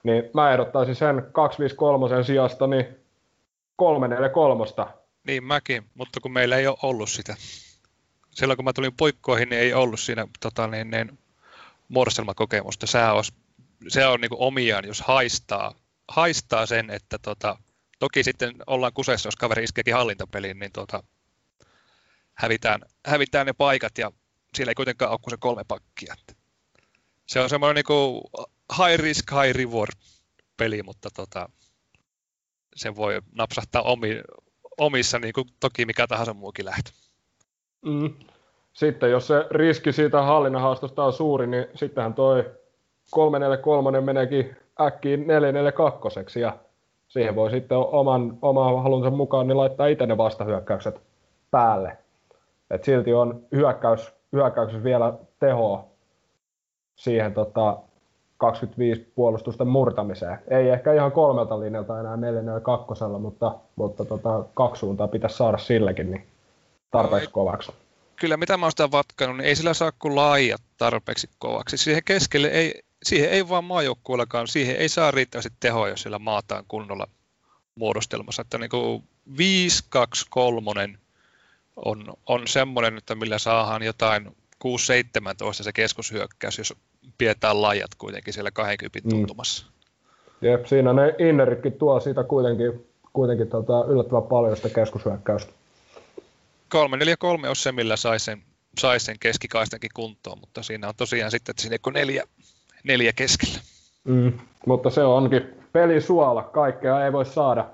niin mä ehdottaisin sen 253 sijasta niin 343. Niin mäkin, mutta kun meillä ei ole ollut sitä. Silloin kun mä tulin poikkoihin, niin ei ollut siinä tota, niin, niin, muodostelmakokemusta. Se on, se on niin omiaan, jos haistaa, haistaa sen, että tota, toki sitten ollaan kuseessa, jos kaveri iskeekin hallintapeliin, niin tota, hävitään, hävitään ne paikat ja siellä ei kuitenkaan ole kuin se kolme pakkia. Se on semmoinen niin high risk, high reward peli, mutta tota, se voi napsahtaa omi, omissa niin kuin toki mikä tahansa muukin lähtö. Mm. Sitten jos se riski siitä hallinnan haastosta on suuri, niin sittenhän toi 343 meneekin äkkiin 442 ja siihen voi sitten oman, oman halunsa mukaan niin laittaa itse ne vastahyökkäykset päälle. Et silti on hyökkäys, hyökkäyksessä vielä tehoa siihen tota, 25 puolustusten murtamiseen. Ei ehkä ihan kolmelta linjalta enää 442, mutta, mutta tota, kaksi suuntaa pitäisi saada sillekin niin tarpeeksi no, kovaksi. Kyllä, mitä mä oon sitä vatkanut, niin ei sillä saa kuin laajat tarpeeksi kovaksi. Siihen keskelle ei, siihen ei vaan maajoukkueellakaan, siihen ei saa riittävästi tehoa, jos sillä maataan kunnolla muodostelmassa. Että niin kuin 5-2-3 on, on semmoinen, että millä saadaan jotain 6-17 se keskushyökkäys, jos pidetään lajat kuitenkin siellä 20 mm. tuntumassa. Mm. Jep, siinä ne inneritkin tuo siitä kuitenkin, kuitenkin tota, yllättävän paljon sitä keskushyökkäystä. 3-4-3 on se, millä sai sen, sai sen keskikaistankin kuntoon, mutta siinä on tosiaan sitten, että siinä on neljä, neljä keskellä. Mm, mutta se onkin peli suola, kaikkea ei voi saada.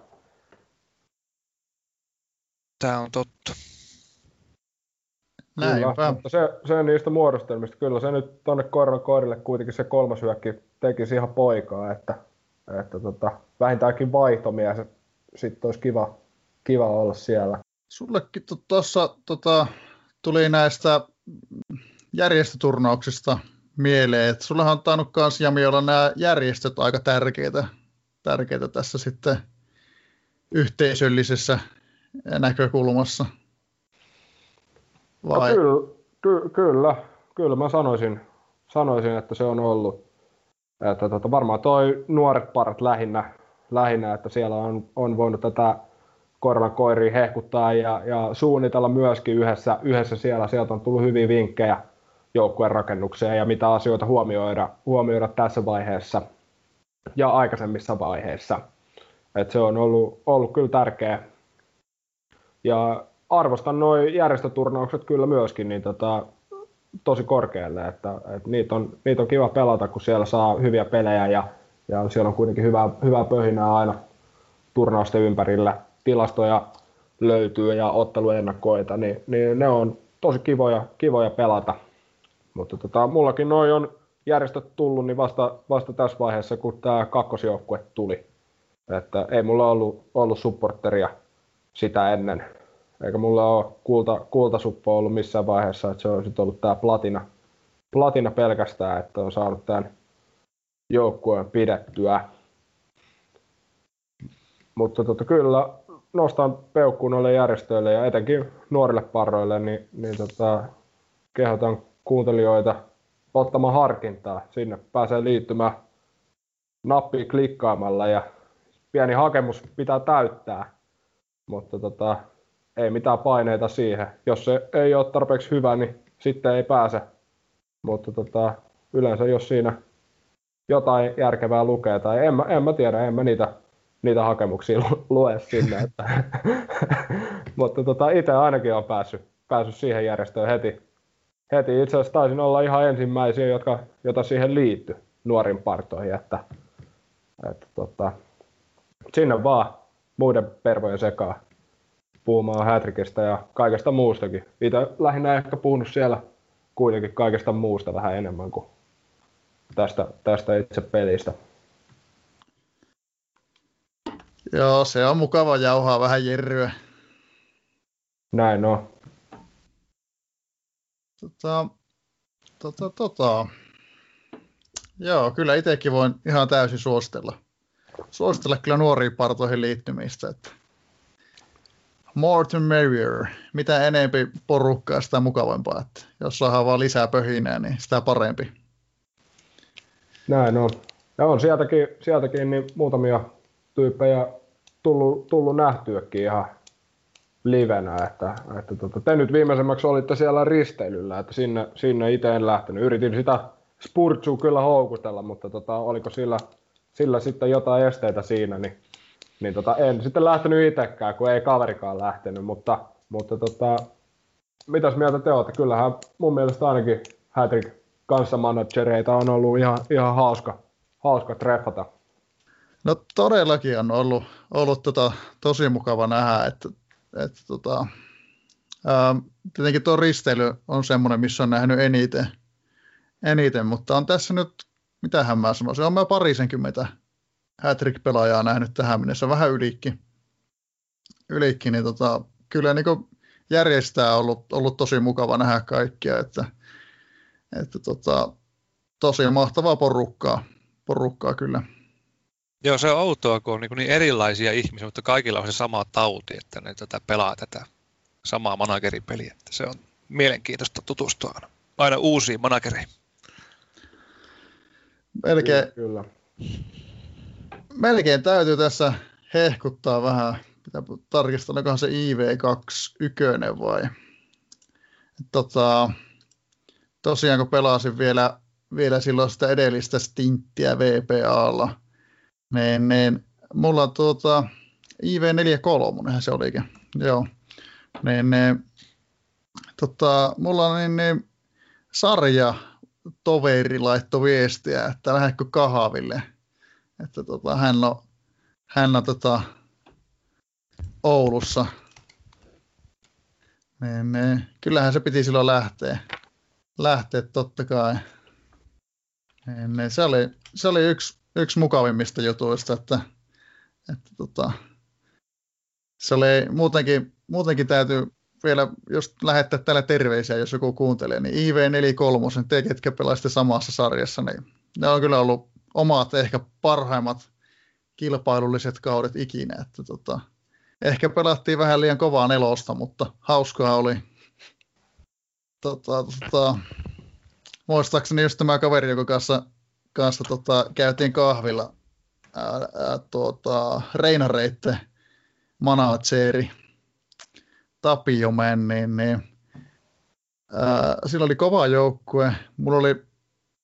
Tämä on totta. Kyllä, mutta se, se niistä muodostelmista, kyllä se nyt tuonne Korvan koirille kuitenkin se kolmas hyökki tekisi ihan poikaa, että, että tota, vähintäänkin vaihtomies, sitten olisi kiva, kiva olla siellä. Sullekin tuossa tota, tuli näistä järjestöturnauksista mieleen, että sullahan on tainnut myös Jami olla nämä järjestöt aika tärkeitä, tärkeitä tässä sitten yhteisöllisessä näkökulmassa. No Vai? No kyllä, ky, kyllä, kyllä mä sanoisin, sanoisin, että se on ollut. Että tota, varmaan toi nuoret parat lähinnä, lähinnä että siellä on, on voinut tätä korvan koiria hehkuttaa ja, ja suunnitella myöskin yhdessä, yhdessä siellä. Sieltä on tullut hyviä vinkkejä joukkueen rakennukseen ja mitä asioita huomioida, huomioida tässä vaiheessa ja aikaisemmissa vaiheissa. Et se on ollut, ollut kyllä tärkeä. Ja arvostan noin järjestöturnaukset kyllä myöskin niin tota, tosi korkealle, että, että niitä, on, niitä on kiva pelata, kun siellä saa hyviä pelejä ja, ja siellä on kuitenkin hyvää, hyvää pöhinää aina turnausten ympärillä. Tilastoja löytyy ja otteluennakkoita, niin, niin ne on tosi kivoja, kivoja pelata. Mutta tota, mullakin noin on järjestöt tullut niin vasta, vasta tässä vaiheessa, kun tämä kakkosjoukkue tuli. Että ei mulla ollut, ollut supporteria sitä ennen, eikä mulla ole kulta, kultasuppo ollut missään vaiheessa, että se on sitten ollut tämä platina, platina pelkästään, että on saanut tämän joukkueen pidettyä. Mutta tota, kyllä nostan peukkuun noille järjestöille ja etenkin nuorille parroille, niin, niin tota, kehotan kuuntelijoita ottamaan harkintaa. Sinne pääsee liittymään nappiin klikkaamalla ja pieni hakemus pitää täyttää. Mutta tota, ei mitään paineita siihen. Jos se ei ole tarpeeksi hyvä, niin sitten ei pääse. Mutta tota, yleensä jos siinä jotain järkevää lukee, tai en mä, en mä tiedä, en mä niitä, niitä hakemuksia lue sinne. Että Mutta tota, itse ainakin on päässyt, päässyt siihen järjestöön heti. heti. Itse asiassa taisin olla ihan ensimmäisiä, jotka, jota siihen liittyi nuorin partoihin, että, että tota, sinne vaan muiden pervojen sekaan puhumaan Hätrikistä ja kaikesta muustakin. Itse lähinnä ehkä puhunut siellä kuitenkin kaikesta muusta vähän enemmän kuin tästä, tästä itse pelistä. Joo, se on mukava jauhaa vähän jerryä. Näin on. Tota, Tota, tota. Joo, kyllä itsekin voin ihan täysin suositella. Suositella kyllä nuoriin partoihin liittymistä. Että more to merrier. Mitä enempi porukkaa, sitä mukavampaa. Että jos saadaan vaan lisää pöhinää, niin sitä parempi. Näin on. Ja on sieltäkin, sieltäkin niin muutamia tyyppejä tullut, tullut nähtyäkin ihan livenä, että, että tota, te nyt viimeisemmäksi olitte siellä risteilyllä, että sinne, sinne itse en lähtenyt. Yritin sitä spurtsua kyllä houkutella, mutta tota, oliko sillä, sillä sitten jotain esteitä siinä, niin, niin tota, en sitten lähtenyt itsekään, kun ei kaverikaan lähtenyt, mutta, mutta tota, mitäs mieltä te olette? Kyllähän mun mielestä ainakin Hattrick kanssa managereita on ollut ihan, ihan hauska, hauska treffata. No todellakin on ollut, ollut tota, tosi mukava nähdä, että, että tota, ää, tietenkin tuo risteily on semmoinen, missä on nähnyt eniten, eniten mutta on tässä nyt, mitähän mä sanoisin, on mä parisenkymmentä hat-trick-pelaajaa nähnyt tähän mennessä, vähän ylikin, ylikin niin tota, kyllä niin järjestää on ollut, ollut tosi mukava nähdä kaikkia, että, että tota, tosi mahtavaa porukkaa, porukkaa kyllä. Joo, se on outoa, kun on niin, niin erilaisia ihmisiä, mutta kaikilla on se sama tauti, että ne tätä pelaa tätä samaa manageripeliä. Että se on mielenkiintoista tutustua aina, aina uusiin managereihin. Melkein, kyllä. melkein täytyy tässä hehkuttaa vähän, pitää tarkistaa, onkohan se IV21 vai. Tota, tosiaan kun pelasin vielä, vielä silloin sitä edellistä stinttiä VPAlla, niin, niin mulla on tuota, IV43, se olikin, joo. Niin, niin, tota, mulla on niin, niin, sarja toveri laittoi viestiä, että lähdetkö kahville. Että tota, hän on, hän on tota, Oulussa. Niin, niin, kyllähän se piti silloin lähteä. Lähteä totta kai. Niin, niin, se, oli, se oli yksi yksi mukavimmista jutuista, että, että tota, se oli muutenkin, muutenkin täytyy vielä, jos lähettää täällä terveisiä, jos joku kuuntelee, niin IV43, te ketkä pelasitte samassa sarjassa, niin ne on kyllä ollut omat ehkä parhaimmat kilpailulliset kaudet ikinä, että tota, ehkä pelattiin vähän liian kovaa nelosta, mutta hauskaa oli. Tota, tota, muistaakseni just tämä kaveri, joka kanssa kanssa tota, käytiin kahvilla ää, ää, tuota, Reinareitte manageri Tapio niin, niin ää, sillä oli kova joukkue. Mulla oli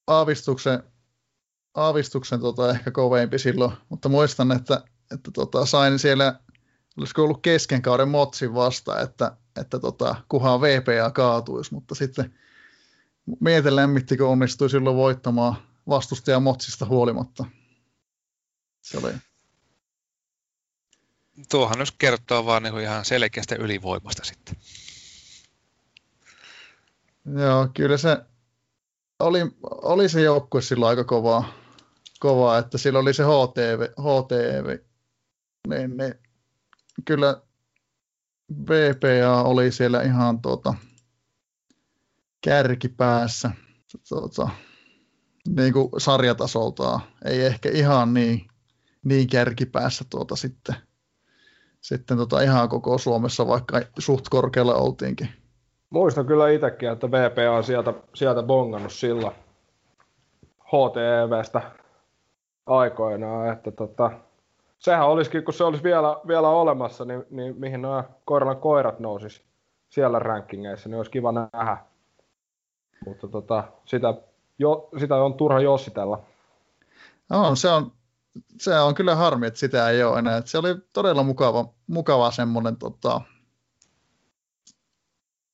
aavistuksen, aavistuksen tota, ehkä kovempi silloin, mutta muistan, että, että tota, sain siellä, olisiko ollut kesken kauden Motsin vasta, että, että tota, kuhan VPA kaatuisi, mutta sitten mietin lämmitti, kun onnistui silloin voittamaan vastustajan motsista huolimatta. Se oli. Tuohan jos kertoo vaan niin ihan selkeästä ylivoimasta sitten. Joo, kyllä se oli, oli se joukkue silloin aika kovaa, kovaa että sillä oli se HTV, HTV niin, niin kyllä VPA oli siellä ihan tuota, kärkipäässä. Tuota, niin kuin sarjatasoltaan. Ei ehkä ihan niin, niin kärkipäässä tuota sitten, sitten tota ihan koko Suomessa, vaikka suht korkealla oltiinkin. Muistan kyllä itsekin, että VP on sieltä, sieltä bongannut sillä HTVstä aikoinaan, että tota, sehän olisikin, kun se olisi vielä, vielä olemassa, niin, niin mihin nämä koiran koirat nousis siellä rankingeissa, niin olisi kiva nähdä. Mutta tota, sitä jo, sitä on turha jossitella. No, se on, se on kyllä harmi, että sitä ei ole enää. se oli todella mukava, mukava semmoinen tota,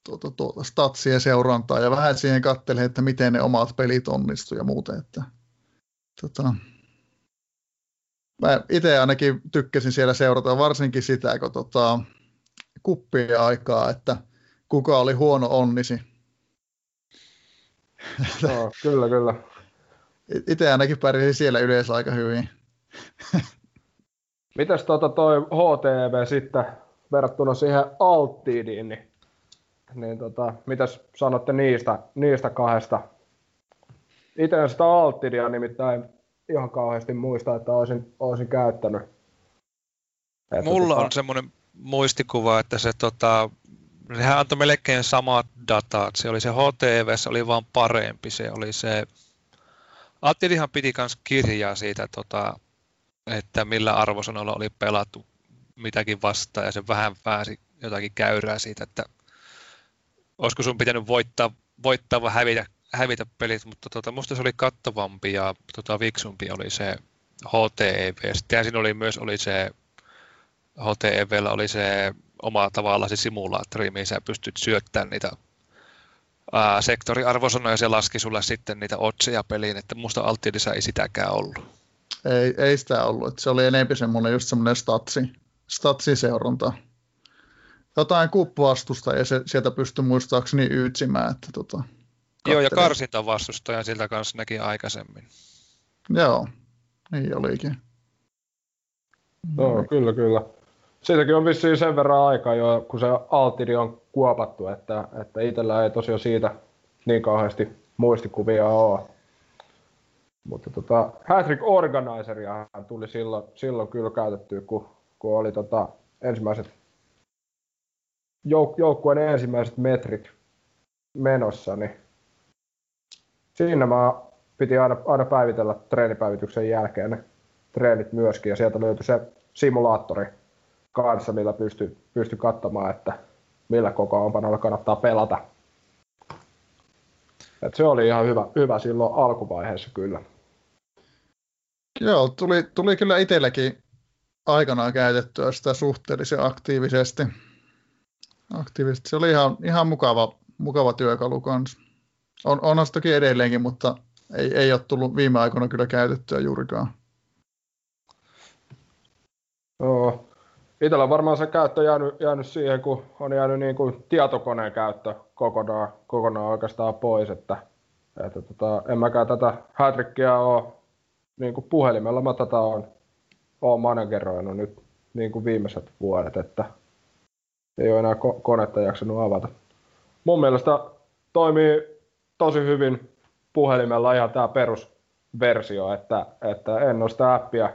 tuota, tuota, statsien seurantaa ja vähän siihen katselin, että miten ne omat pelit onnistu ja muuten. Että, tota, mä itse ainakin tykkäsin siellä seurata varsinkin sitä, kun tota, kuppia aikaa, että kuka oli huono onnisi no, kyllä, kyllä. Itse ainakin pärjäsin siellä yleensä aika hyvin. Mitäs tuota toi HTV sitten verrattuna siihen Alttidiin, niin, niin tota, mitäs sanotte niistä, niistä kahdesta itse en sitä Altidia nimittäin ihan kauheasti muista, että olisin, olisin käyttänyt. Että Mulla tota... on semmoinen muistikuva, että se tota, sehän antoi melkein samat datat. Se oli se HTV, se oli vaan parempi. Se oli se... Attidihan piti myös kirjaa siitä, tota, että millä arvosanoilla oli pelattu mitäkin vastaan, ja se vähän pääsi jotakin käyrää siitä, että olisiko sun pitänyt voittaa, voittaa vai hävitä, hävitä pelit, mutta tota, musta se oli kattavampi ja tota, viksumpi oli se HTEV. Sitten siinä oli myös oli se HTEVllä oli se oma tavalla se simulaattori, mihin sä pystyt syöttämään niitä ää, sektoriarvosanoja, se laski sulle sitten niitä otseja peliin, että musta Altidissa ei sitäkään ollut. Ei, ei sitä ollut, että se oli enemmän semmoinen just semmoinen statsi, statsiseuranta. Jotain kuppuastusta ja se, sieltä pystyi muistaakseni yytsimään, että tota, Joo, ja karsinta vastustaja siltä kanssa näki aikaisemmin. Joo, niin olikin. Joo, kyllä, kyllä. Siitäkin on vissiin sen verran aikaa jo, kun se Altiri on kuopattu, että, että itsellä ei tosiaan siitä niin kauheasti muistikuvia ole. Mutta tota, Hattrick Organizeria tuli silloin, silloin kyllä käytettyä, kun, kun oli tota, ensimmäiset jouk- joukkueen ensimmäiset metrit menossa, niin siinä mä piti aina, aina päivitellä treenipäivityksen jälkeen ne treenit myöskin, ja sieltä löytyi se simulaattori kanssa, millä pystyi pysty katsomaan, että millä kokoonpanolla kannattaa pelata. Et se oli ihan hyvä, hyvä silloin alkuvaiheessa kyllä. Joo, tuli, tuli kyllä itselläkin aikanaan käytettyä sitä suhteellisen aktiivisesti. aktiivisesti. Se oli ihan, ihan mukava, mukava työkalu kanssa. On, onhan se toki edelleenkin, mutta ei, ei ole tullut viime aikoina kyllä käytettyä juurikaan. Joo. Itsellä varmaan se käyttö jäänyt, jäänyt siihen, kun on jäänyt niin kuin tietokoneen käyttö kokonaan, kokonaan oikeastaan pois, että, että tota, en mäkään tätä hätrikkiä ole niin kuin puhelimella, mä tätä on, on manageroinut nyt niin kuin viimeiset vuodet, että ei ole enää ko- konetta jaksanut avata. Mun mielestä toimii tosi hyvin puhelimella ihan tämä perusversio, että, että en ole sitä appia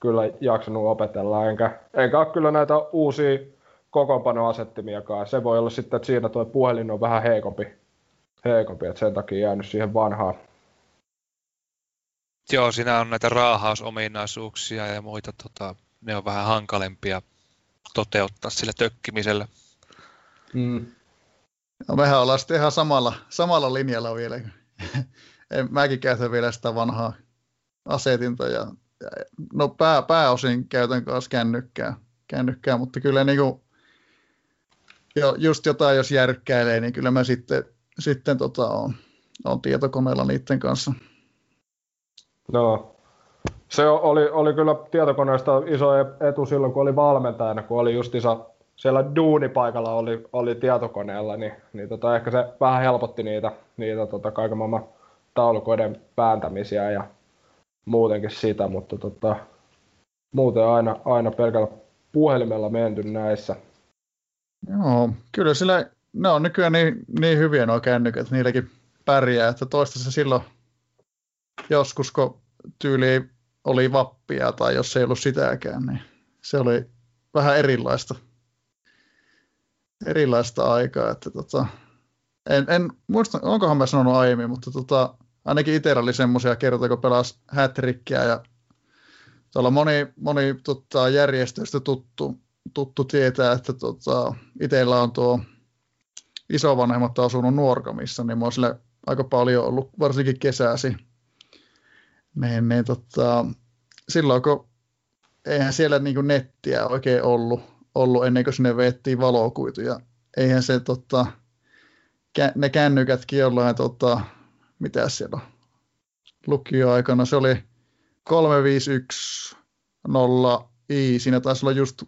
kyllä jaksanut opetella, enkä, enkä ole kyllä näitä uusia kokoonpanoasettimiakaan. Se voi olla sitten, että siinä tuo puhelin on vähän heikompi, heikompi että sen takia jäänyt siihen vanhaan. Joo, siinä on näitä raahausominaisuuksia ja muita, tota, ne on vähän hankalempia toteuttaa sillä tökkimisellä. Mm. No, mehän ollaan sitten ihan samalla, samalla linjalla vielä. Mäkin käytän vielä sitä vanhaa asetinta ja, ja no pää, pääosin käytän kanssa kännykkää, kännykkää mutta kyllä niin kuin, jo, just jotain jos järkkäilee, niin kyllä mä sitten, sitten tota, on, on tietokoneella niiden kanssa. No, se oli, oli kyllä tietokoneesta iso etu silloin, kun oli valmentajana, kun oli just iso siellä duunipaikalla oli, oli tietokoneella, niin, niin tota, ehkä se vähän helpotti niitä, niitä tota, kaiken maailman taulukoiden pääntämisiä ja muutenkin sitä, mutta tota, muuten aina, aina pelkällä puhelimella menty näissä. Joo, kyllä sillä, ne on nykyään niin, niin hyviä nuo kännykät, että niilläkin pärjää, että toista se silloin joskus, kun tyyli oli vappia tai jos ei ollut sitäkään, niin se oli vähän erilaista erilaista aikaa. Että tota, en, en muista, onkohan mä sanonut aiemmin, mutta tota, ainakin itsellä oli semmoisia kertoja, kun pelasi hätrikkiä ja tuolla moni, moni tota, järjestöistä tuttu, tuttu tietää, että tota, itsellä on tuo isovanhemmat asunut Nuorkamissa, niin mä oon sille aika paljon ollut, varsinkin kesäsi. Niin, niin tota, silloin kun eihän siellä niin nettiä oikein ollut, ollut ennen kuin sinne veettiin valokuituja. Eihän se tota, ne kännykätkin jollain, tota, mitä siellä on, lukioaikana, se oli 3510 i, siinä taisi olla just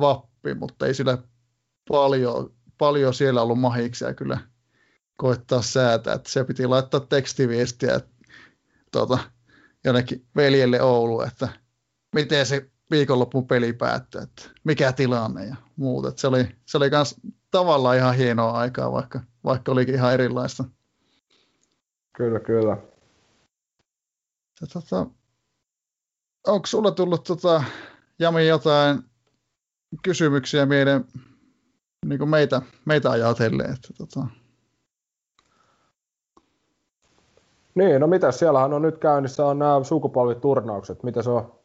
vappi, mutta ei sillä paljon, paljon siellä ollut mahiksia kyllä koittaa säätää, että se piti laittaa tekstiviestiä tuota, jonnekin veljelle Oulu, että miten se viikonlopun peli päättyi, että mikä tilanne ja muuta. Se oli, se oli kans tavallaan ihan hienoa aikaa, vaikka, vaikka olikin ihan erilaista. Kyllä, kyllä. tota, onko sulla tullut tota, Jami jotain kysymyksiä meidän, niin kuin meitä, meitä ajatellen? Että, tota... Niin, no mitä siellähän on nyt käynnissä on nämä sukupolviturnaukset. Mitä se on?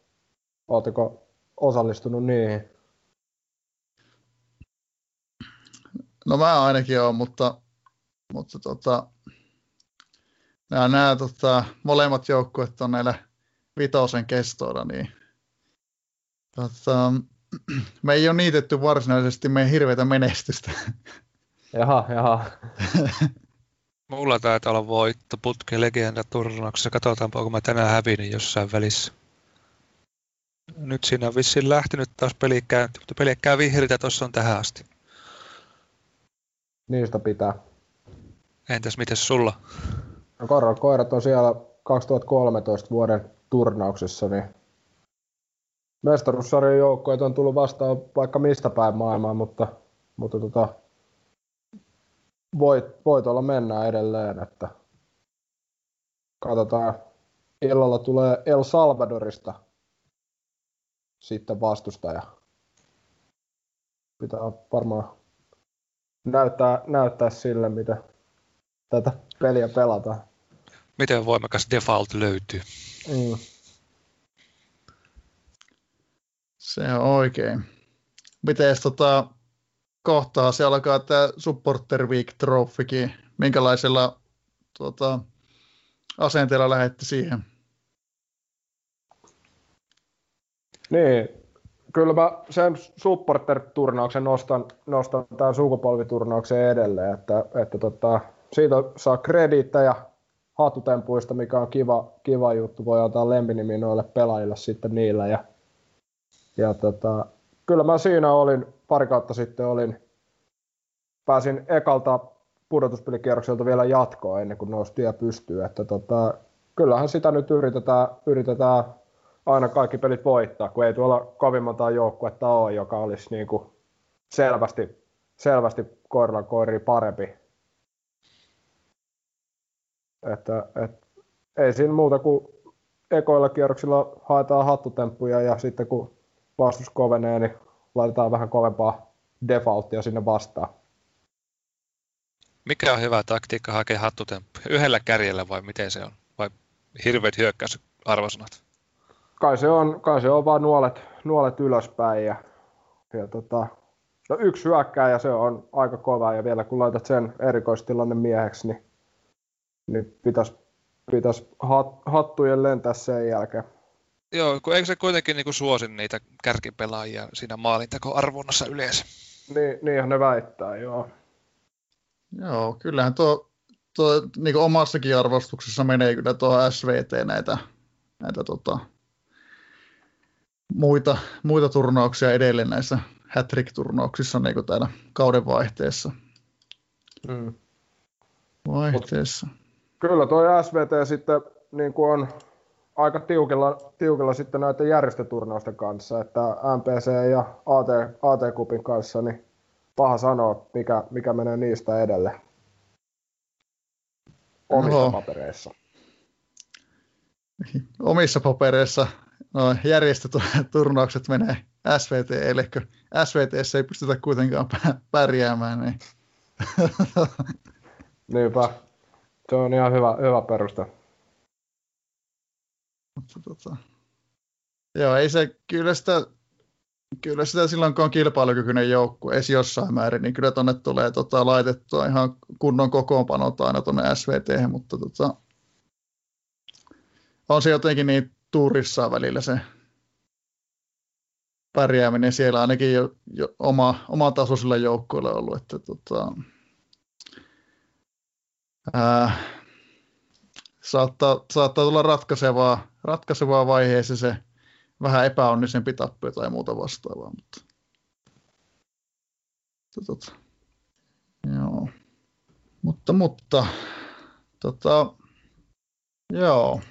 Oletteko osallistunut niihin? No mä ainakin olen, mutta, mutta tota, nämä, nämä tota, molemmat joukkueet on näillä vitosen kestoilla, niin tota, me ei ole niitetty varsinaisesti meidän hirveätä menestystä. Jaha, jaha. Mulla taitaa olla voitto putki legenda turnauksessa. Katsotaanpa, onko mä tänään hävinnyt jossain välissä. Nyt siinä on vissiin lähtenyt taas peli käynti, mutta pelkkää vihreitä tuossa on tähän asti. Niistä pitää. Entäs miten sulla? No Korran koirat on siellä 2013 vuoden turnauksessa, niin mestaruussarjan joukkoja on tullut vastaan vaikka mistä päin maailmaa, mutta, mutta tota, voit, voitolla mennään edelleen, että katsotaan, illalla tulee El Salvadorista sitten vastustaja. Pitää varmaan näyttää, näyttää sille, mitä tätä peliä pelataan. Miten voimakas default löytyy? Mm. Se on oikein. Miten tota, kohtaa se alkaa tämä Supporter Week Trophykin. Minkälaisella tota, asenteella lähetti siihen? Niin, kyllä mä sen supporter-turnauksen nostan, nostan tämän sukupolviturnauksen edelleen, että, että tota, siitä saa krediittejä hattutempuista, mikä on kiva, kiva juttu, voi antaa lempinimi noille pelaajille sitten niillä. Ja, ja tota, kyllä mä siinä olin, pari kautta sitten olin, pääsin ekalta pudotuspelikierrokselta vielä jatkoa ennen kuin nousi tie pystyy. Että tota, kyllähän sitä nyt yritetään, yritetään aina kaikki pelit voittaa, kun ei tuolla kovin monta joukkuetta ole, joka olisi niin kuin selvästi, selvästi koirilla koiri parempi. Että, et, ei siinä muuta kuin ekoilla kierroksilla haetaan hattutemppuja ja sitten kun vastus kovenee, niin laitetaan vähän kovempaa defaulttia sinne vastaan. Mikä on hyvä taktiikka hakea hattutemppuja? Yhdellä kärjellä vai miten se on? Vai hirveät hyökkäysarvosanat? kai se on, kai se on vaan nuolet, nuolet ylöspäin ja, ja tota, no yksi hyökkääjä se on aika kova ja vielä kun laitat sen erikoistilanne mieheksi, niin, niin pitäisi pitäis hat, hattujen lentää sen jälkeen. Joo, kun eikö se kuitenkin niin suosi niitä kärkipelaajia siinä maalintakoarvonnassa yleensä? Niin, niinhän ne väittää, joo. Joo, kyllähän tuo, tuo niin omassakin arvostuksessa menee kyllä tuo SVT näitä, näitä tota, muita, muita turnauksia edelleen näissä hat-trick-turnauksissa niin kuin täällä kauden vaihteessa. Mm. Vaihteessa. Mut, kyllä tuo SVT sitten niin kuin on aika tiukilla, tiukilla sitten näiden järjestöturnausten kanssa, että MPC ja AT, AT-kupin kanssa, niin paha sanoa, mikä, mikä menee niistä edelle omissa Oho. papereissa. Omissa papereissa no, järjestöturnaukset menee SVT, kun SVT ei pystytä kuitenkaan pärjäämään. Niin. Niinpä. Se on ihan hyvä, hyvä peruste. Mutta, tota, joo, ei se, kyllä sitä, kyllä sitä silloin, kun on kilpailukykyinen joukku, edes jossain määrin, niin kyllä tuonne tulee tota, laitettua ihan kunnon kokoonpanot aina tuonne SVT, mutta tota, on se jotenkin niin tuurissa välillä se pärjääminen siellä ainakin jo, jo oma, oma tasoisilla joukkoilla ollut, että tota, ää, saattaa, saattaa tulla ratkaisevaa, ratkaisevaa vaiheessa se vähän epäonnisempi tappio tai muuta vastaavaa, mutta tota, joo. Mutta, mutta, tota, joo.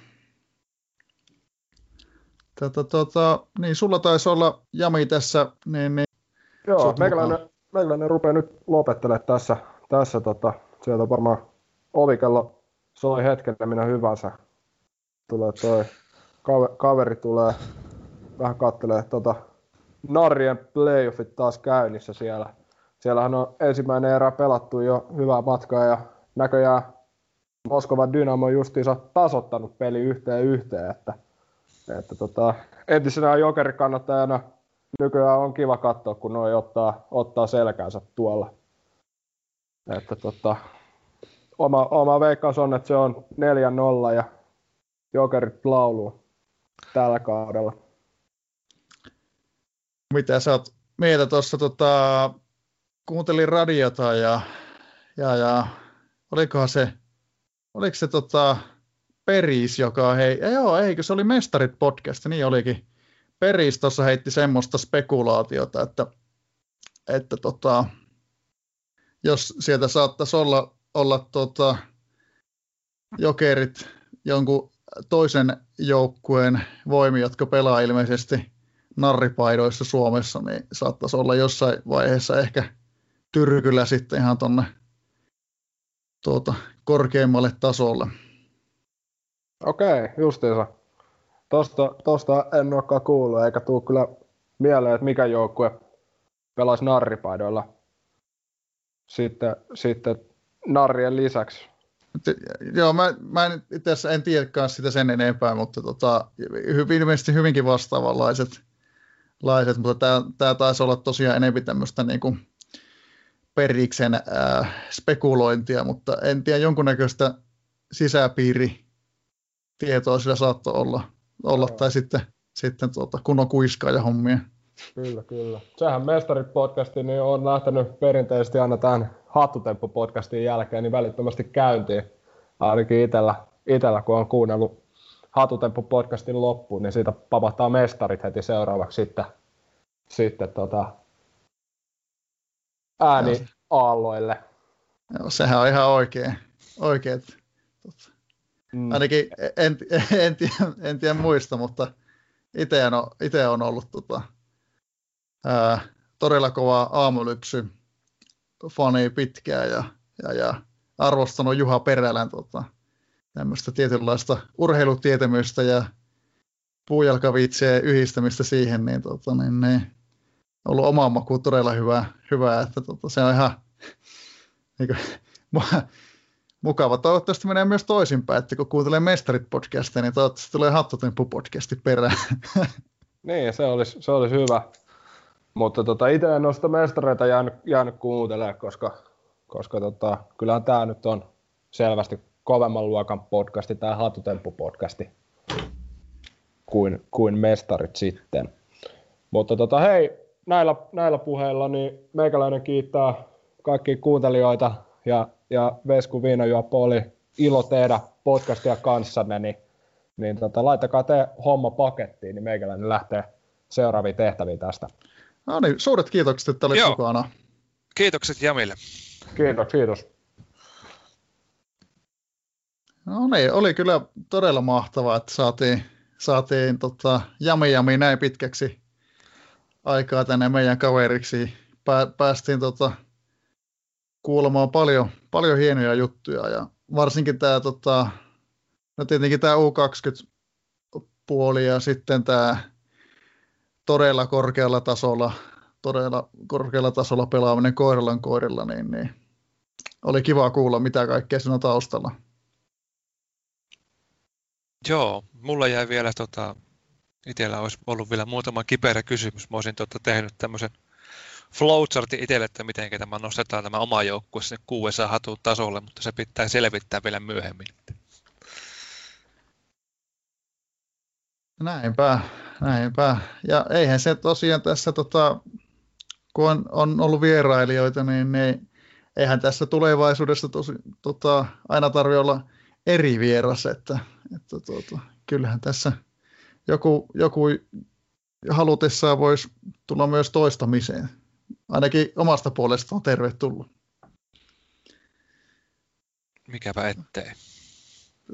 Tota, tota, niin sulla taisi olla Jami tässä. Niin, niin Joo, meikäläinen, meikäläinen rupeaa nyt lopettelemaan tässä. tässä tota, sieltä varmaan ovikello soi hetkellä minä hyvänsä. tulee toi kaveri tulee vähän kattelee tota, Narrien playoffit taas käynnissä siellä. Siellähän on ensimmäinen erä pelattu jo hyvää matkaa ja näköjään Moskovan Dynamo justiinsa tasottanut peli yhteen yhteen, että, että tota, entisenä jokerikannattajana nykyään on kiva katsoa, kun noi ottaa, ottaa selkäänsä tuolla. Että tota, oma, oma veikkaus on, että se on 4-0 ja jokerit lauluu tällä kaudella. Mitä sä oot mieltä tuossa, tota, kuuntelin radiota ja, ja, ja olikohan se, oliko se tota, Peris, joka hei, ja joo, eikö se oli Mestarit podcast, niin olikin. Peris tuossa heitti semmoista spekulaatiota, että, että tota, jos sieltä saattaisi olla, olla tota, jokerit jonkun toisen joukkueen voimi, jotka pelaa ilmeisesti narripaidoissa Suomessa, niin saattaisi olla jossain vaiheessa ehkä tyrkyllä sitten ihan tuonne tuota, korkeimmalle tasolle. Okei, justiinsa. Tosta, tosta en olekaan kuullut, eikä tule kyllä mieleen, että mikä joukkue pelaisi narripaidoilla sitten, sitten narrien lisäksi. Joo, mä, mä en itse asiassa en tiedäkään sitä sen enempää, mutta tota, ilmeisesti hyvinkin vastaavanlaiset, laiset, mutta tämä, taisi olla tosiaan enemmän tämmöistä niin kuin periksen äh, spekulointia, mutta en tiedä, jonkunnäköistä sisäpiiri tietoa sillä saattoi olla, olla tai sitten, sitten tuota, kunnon kuiskaa ja hommia. Kyllä, kyllä. Sehän Mestarit-podcasti niin on lähtenyt perinteisesti aina tämän Hattutemppu-podcastin jälkeen niin välittömästi käyntiin. Ainakin itsellä, itsellä kun on kuunnellut Hatutemppu-podcastin loppuun, niin siitä papahtaa mestarit heti seuraavaksi sitten, sitten tota, ääni aalloille. Joo, sehän on ihan oikein. oikein. Mm. Ainakin en, en, en, tiedä, en tiedä muista, mutta itse on, ite on ollut tota, ää, todella kova aamulypsy fani pitkään ja, ja, ja arvostanut Juha Perälän tota, tämmöistä tietynlaista urheilutietämystä ja puujalkavitseen yhdistämistä siihen, niin, tota, niin, niin ollut oma maku todella hyvä, hyvä että tota, se on ihan niin kuin, mukava. Toivottavasti menee myös toisinpäin, että kun kuuntelee Mestarit podcastia, niin toivottavasti tulee Hattotemppu podcasti perään. Niin, se olisi, se olisi hyvä. Mutta tota, itse en ole sitä mestareita jäänyt, jäänyt kuuntelemaan, koska, koska tota, kyllähän tämä nyt on selvästi kovemman luokan podcasti, tämä Hatutemppu-podcasti, kuin, kuin mestarit sitten. Mutta tota, hei, näillä, näillä puheilla niin meikäläinen kiittää kaikki kuuntelijoita ja, ja Vesku Viinajuoppo oli ilo tehdä podcastia kanssanne, niin, niin tota, laittakaa te homma pakettiin, niin meikäläinen lähtee seuraaviin tehtäviin tästä. No niin, suuret kiitokset, että olit Joo. mukana. Kiitokset Jamille. Kiitos, kiitos. No niin, oli kyllä todella mahtavaa, että saatiin, saatiin tota, Jami Jami näin pitkäksi aikaa tänne meidän kaveriksi. Pää, päästiin tota, kuulemaan paljon, paljon hienoja juttuja ja varsinkin tämä tota, no tietenkin tämä U20 puoli ja sitten tämä todella korkealla tasolla, todella korkealla tasolla pelaaminen koirallan koirilla, niin, niin oli kiva kuulla, mitä kaikkea siinä taustalla. Joo, mulla jäi vielä tota, itsellä olisi ollut vielä muutama kiperä kysymys. Mä olisin tota, tehnyt tämmöisen flowchartin itselle, että miten tämä nostetaan tämä oma joukkue sinne kuudessa hatun tasolle, mutta se pitää selvittää vielä myöhemmin. Näinpä, näinpä. Ja eihän se tosiaan tässä, tota, kun on, on ollut vierailijoita, niin, niin eihän tässä tulevaisuudessa tosi, tota, aina tarvitse olla eri vieras, että, että tota, kyllähän tässä joku, joku halutessaan voisi tulla myös toistamiseen. Ainakin omasta puolestaan tervetullut. Mikäpä ettei.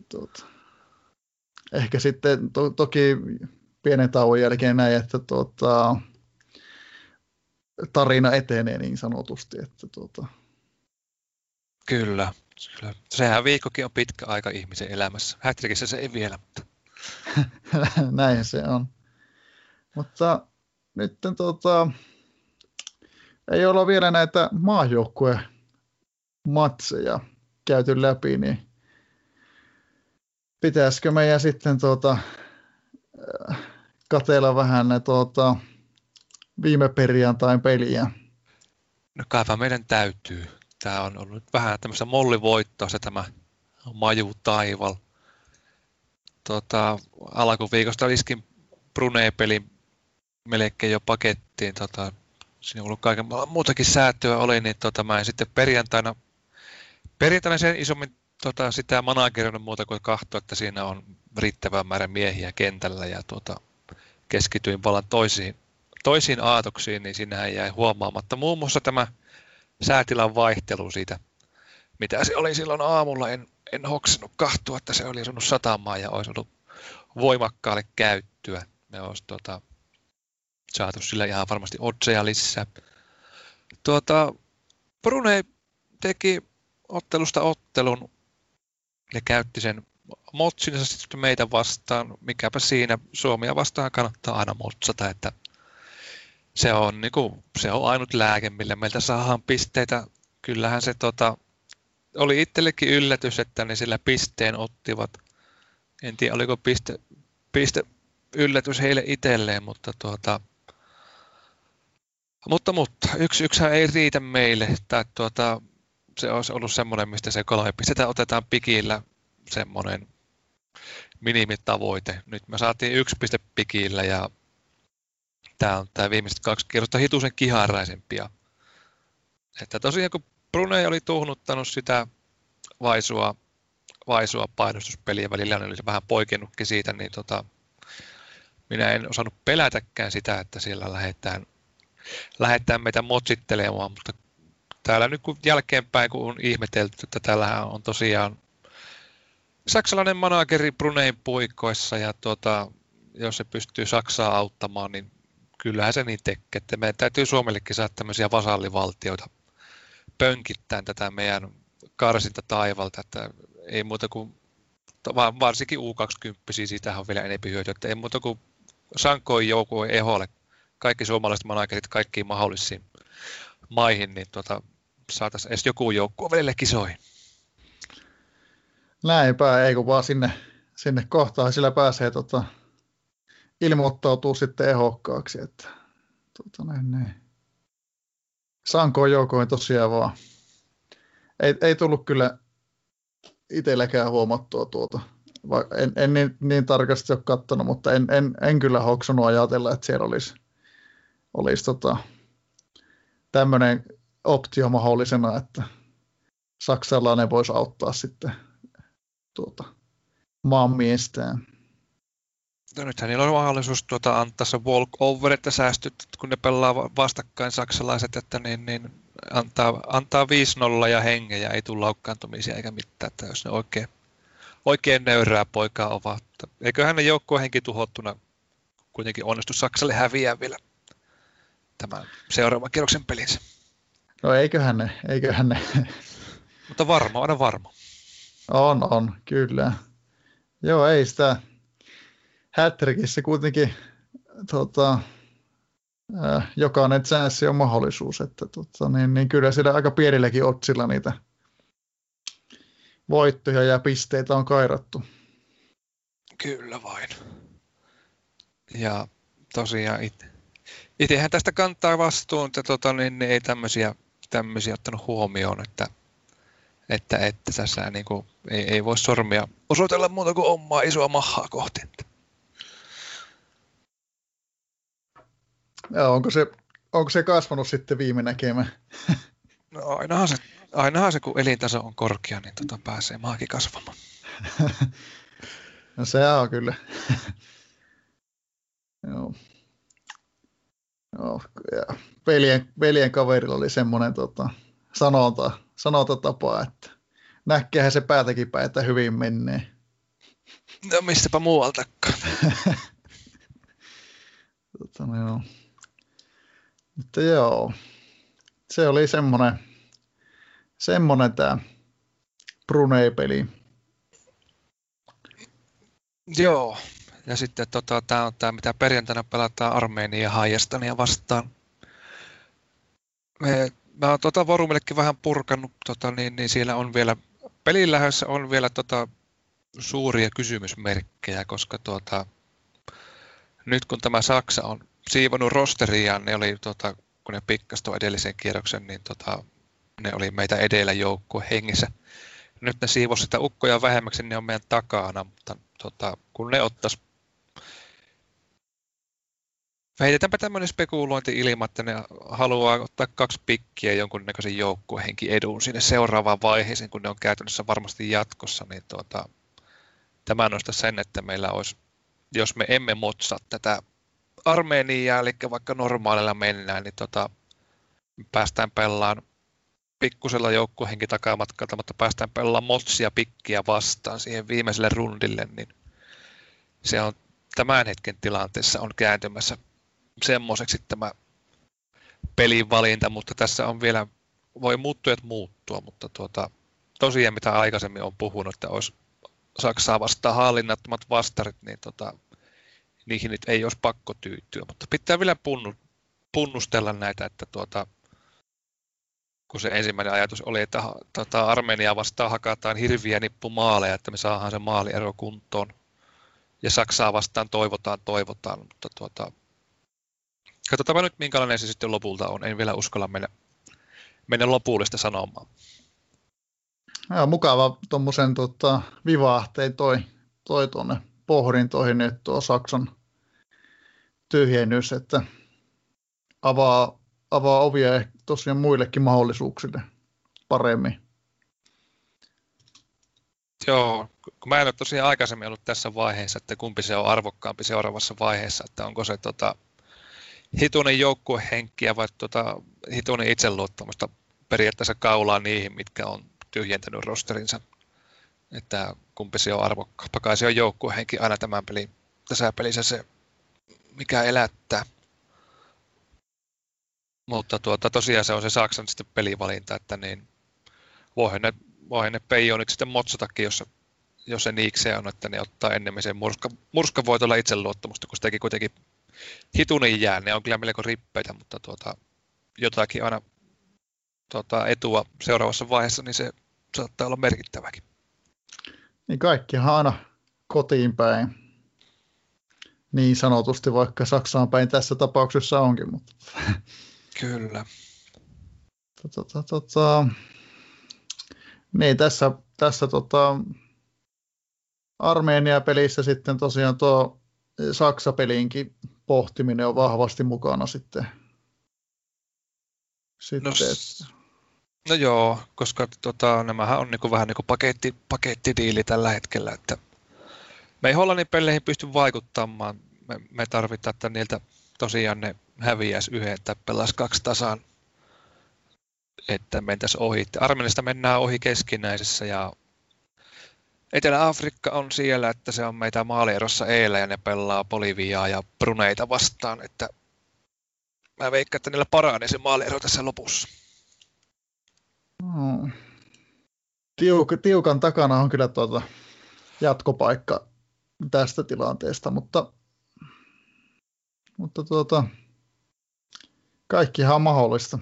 Tuota, ehkä sitten to, toki pienen tauon jälkeen näin, että tuota, tarina etenee niin sanotusti. Että tuota. Kyllä, kyllä. Sehän viikkokin on pitkä aika ihmisen elämässä. Hätrikissä se ei vielä, mutta Näin se on. Mutta nyt tota, ei olla vielä näitä maajoukkueen matseja käyty läpi, niin pitäisikö meidän sitten tuota, katella vähän ne tuota, viime perjantain peliä? No kaipa meidän täytyy. Tämä on ollut vähän tämmöistä mollivoittoa se tämä Maju Taival. Tota, alkuviikosta iskin Brunei-peli melkein jo pakettiin. Tota, siinä on ollut kaiken muutakin säätöä oli, niin tota, mä en sitten perjantaina, perjantaina sen isommin tota, sitä manageroinut muuta kuin kahtoa, että siinä on riittävä määrä miehiä kentällä ja tota, keskityin vallan toisiin, toisiin aatoksiin, niin sinnehän jäi huomaamatta. Muun muassa tämä säätilan vaihtelu siitä, mitä se oli silloin aamulla. En, en hoksannut kahtua, että se oli asunut satamaan ja olisi ollut voimakkaalle käyttöä. Me olisi tota, saatu sillä ihan varmasti otseja lisää. Tuota, Brune teki ottelusta ottelun ja käytti sen motsinsa sitten meitä vastaan. Mikäpä siinä, Suomia vastaan kannattaa aina motsata, että se on, niin kuin, se on ainut lääke, millä meiltä saadaan pisteitä. Kyllähän se tota, oli itsellekin yllätys, että ne sillä pisteen ottivat. En tiedä, oliko piste, piste yllätys heille itselleen, mutta tuota, mutta, mutta yksi yksihän ei riitä meille. Että, tuota, se olisi ollut semmoinen, mistä se kolme pistettä otetaan pikillä semmoinen minimitavoite. Nyt me saatiin yksi piste pikillä ja tämä on tämä viimeiset kaksi kierrosta hitusen kiharaisempia. Että tosiaan kun Brunei oli tuhnuttanut sitä vaisua, vaisua painostuspeliä välillä, niin oli vähän poikennutkin siitä, niin tota, minä en osannut pelätäkään sitä, että siellä lähdetään, lähdetään meitä motsittelemaan, mutta täällä nyt kun jälkeenpäin kun on ihmetelty, että täällä on tosiaan saksalainen manageri Brunein puikoissa ja tuota, jos se pystyy Saksaa auttamaan, niin kyllähän se niin tekee, että meidän täytyy Suomellekin saada tämmöisiä vasallivaltioita pönkittämään tätä meidän karsinta taivalta, että ei muuta kuin, varsinkin U20, siitä on vielä enemmän hyötyä, että ei muuta kuin sankoin joukkojen eholle kaikki suomalaiset managerit kaikkiin mahdollisiin maihin, niin tuota, saataisiin edes joku joukkue välille kisoihin. Näinpä, ei kun vaan sinne, sinne kohtaan, sillä pääsee tota, ilmoittautuu sitten ehokkaaksi, että tota, näin, näin. Sankoon joukoin tosiaan vaan. Ei, ei tullut kyllä itselläkään huomattua tuota. En, en niin, niin, tarkasti ole katsonut, mutta en, en, en kyllä hoksonut ajatella, että siellä olisi, olisi tota, tämmöinen optio mahdollisena, että saksalainen voisi auttaa sitten tuota, maanmiestään. No nythän niillä on mahdollisuus tuota, antaa se walk over, että säästyt, kun ne pelaa vastakkain saksalaiset, että niin, niin antaa, antaa 5-0 ja hengejä, ei tule laukkaantumisia eikä mitään, että jos ne oikein, oikein nöyrää poikaa ovat. Eiköhän ne joukkueen henki tuhottuna kuitenkin onnistu Saksalle häviää vielä tämän seuraavan kierroksen pelinsä. No eiköhän ne, eiköhän ne. Mutta varma, aina varma. On, on, kyllä. Joo, ei sitä. Hattrickissä kuitenkin tota, äh, jokainen chanssi on mahdollisuus, että tota, niin, niin kyllä siellä aika pienilläkin otsilla niitä voittoja ja pisteitä on kairattu. Kyllä vain. Ja tosiaan itse. Itsehän tästä kantaa vastuun, että tota, niin, niin ei tämmöisiä, tämmöisiä ottanut huomioon, että että, että tässä niin kuin, ei, ei voi sormia osoitella muuta kuin omaa isoa mahaa kohti. Ja onko se, onko se kasvanut sitten viime näkemä? No ainahan se, ainahan se, kun elintaso on korkea, niin tota pääsee maakin kasvamaan. no se on kyllä. Joo. Joo, ja veljen, veljen kaverilla oli semmoinen tota, sanonta, sanontatapa, että näkeehän se päätäkin päin, että hyvin menee. No mistäpä muualtakaan. tota, no joo. Mutta joo, se oli semmoinen, semmoinen tämä Brunei-peli. Joo, Ja sitten tota, tämä on tämä, mitä perjantaina pelataan Armeenia ja Haijastania vastaan. Me, mä oon tota Vorumillekin vähän purkanut, tota, niin, niin siellä on vielä, pelin lähdössä on vielä tota, suuria kysymysmerkkejä, koska tuota, nyt kun tämä Saksa on siivonut rosteriaan, ne oli, tota, kun ne pikkasi edellisen kierroksen, niin tota, ne oli meitä edellä joukko hengissä. Nyt ne siivosi sitä ukkoja vähemmäksi, niin ne on meidän takana, mutta tota, kun ne ottais Heitetäänpä tämmöinen spekulointi-ilma, että ne haluaa ottaa kaksi pikkiä jonkunnäköisen joukkuehenki edun sinne seuraavaan vaiheeseen, kun ne on käytännössä varmasti jatkossa, niin tuota, tämä noista sen, että meillä olisi, jos me emme motsa tätä Armeniaa, eli vaikka normaalilla mennään, niin tuota, päästään pelaamaan pikkusella joukkuehenki takamatkalta, mutta päästään pelaamaan motsia pikkiä vastaan siihen viimeiselle rundille, niin se on tämän hetken tilanteessa on kääntymässä semmoiseksi tämä pelin valinta, mutta tässä on vielä, voi muuttujat muuttua, mutta tuota, tosiaan mitä aikaisemmin on puhunut, että olisi Saksaa vastaan hallinnattomat vastarit, niin tota, niihin nyt ei olisi pakko tyytyä, mutta pitää vielä punnu, punnustella näitä, että tuota, kun se ensimmäinen ajatus oli, että tota, Armenia vastaan hakataan hirviä nippumaaleja, että me saadaan se maaliero kuntoon. Ja Saksaa vastaan toivotaan, toivotaan, mutta tuota, katsotaanpa nyt minkälainen se sitten lopulta on. En vielä uskalla mennä, mennä lopullista sanomaan. Ja, mukava tuommoisen tota, vivahteen toi, toi tuonne pohdintoihin nyt tuo Saksan tyhjennys, että avaa, avaa ovia tosiaan muillekin mahdollisuuksille paremmin. Joo, kun mä en ole tosiaan aikaisemmin ollut tässä vaiheessa, että kumpi se on arvokkaampi seuraavassa vaiheessa, että onko se tota, hitunen joukkuehenkkiä vai tota, hitunen itseluottamusta periaatteessa kaulaa niihin, mitkä on tyhjentänyt rosterinsa. Että kumpi se on arvokkaampi. Kai se on joukkuehenki aina tämän pelin, tässä pelissä se, mikä elättää. Mutta tuota, tosiaan se on se Saksan sitten pelivalinta, että niin voihan ne, voihan ne peijonit sitten motsatakin, jos, jos se niikseen on, että ne ottaa enemmän sen murska, murskavoitolla itseluottamusta, kun sitäkin kuitenkin hitunen jää, ne on kyllä melko rippeitä, mutta tuota, jotakin aina tuota, etua seuraavassa vaiheessa, niin se saattaa olla merkittäväkin. Niin kaikkihan aina kotiin päin. Niin sanotusti, vaikka Saksaan päin tässä tapauksessa onkin. Mutta... Kyllä. Tota, tota, niin, tässä, tässä tota, Armeenia-pelissä sitten tosiaan tuo Saksa-peliinkin pohtiminen on vahvasti mukana sitten. sitten no, no joo, koska tota, nämähän on niinku vähän niin kuin paketti, pakettidiili tällä hetkellä, että me ei Hollannin peleihin pysty vaikuttamaan. Me, me tarvitaan, että niiltä tosiaan ne häviäisi yhden tai pelaisi kaksi tasaan, että mentäisiin ohi. Armenista mennään ohi keskinäisessä ja Etelä-Afrikka on siellä, että se on meitä maalierossa eilen ja ne pelaa Boliviaa ja Bruneita vastaan, että mä veikkaan, että niillä paranee se maaliero tässä lopussa. Hmm. Tiuk- tiukan takana on kyllä tuota jatkopaikka tästä tilanteesta, mutta, mutta tuota, kaikkihan on mahdollista.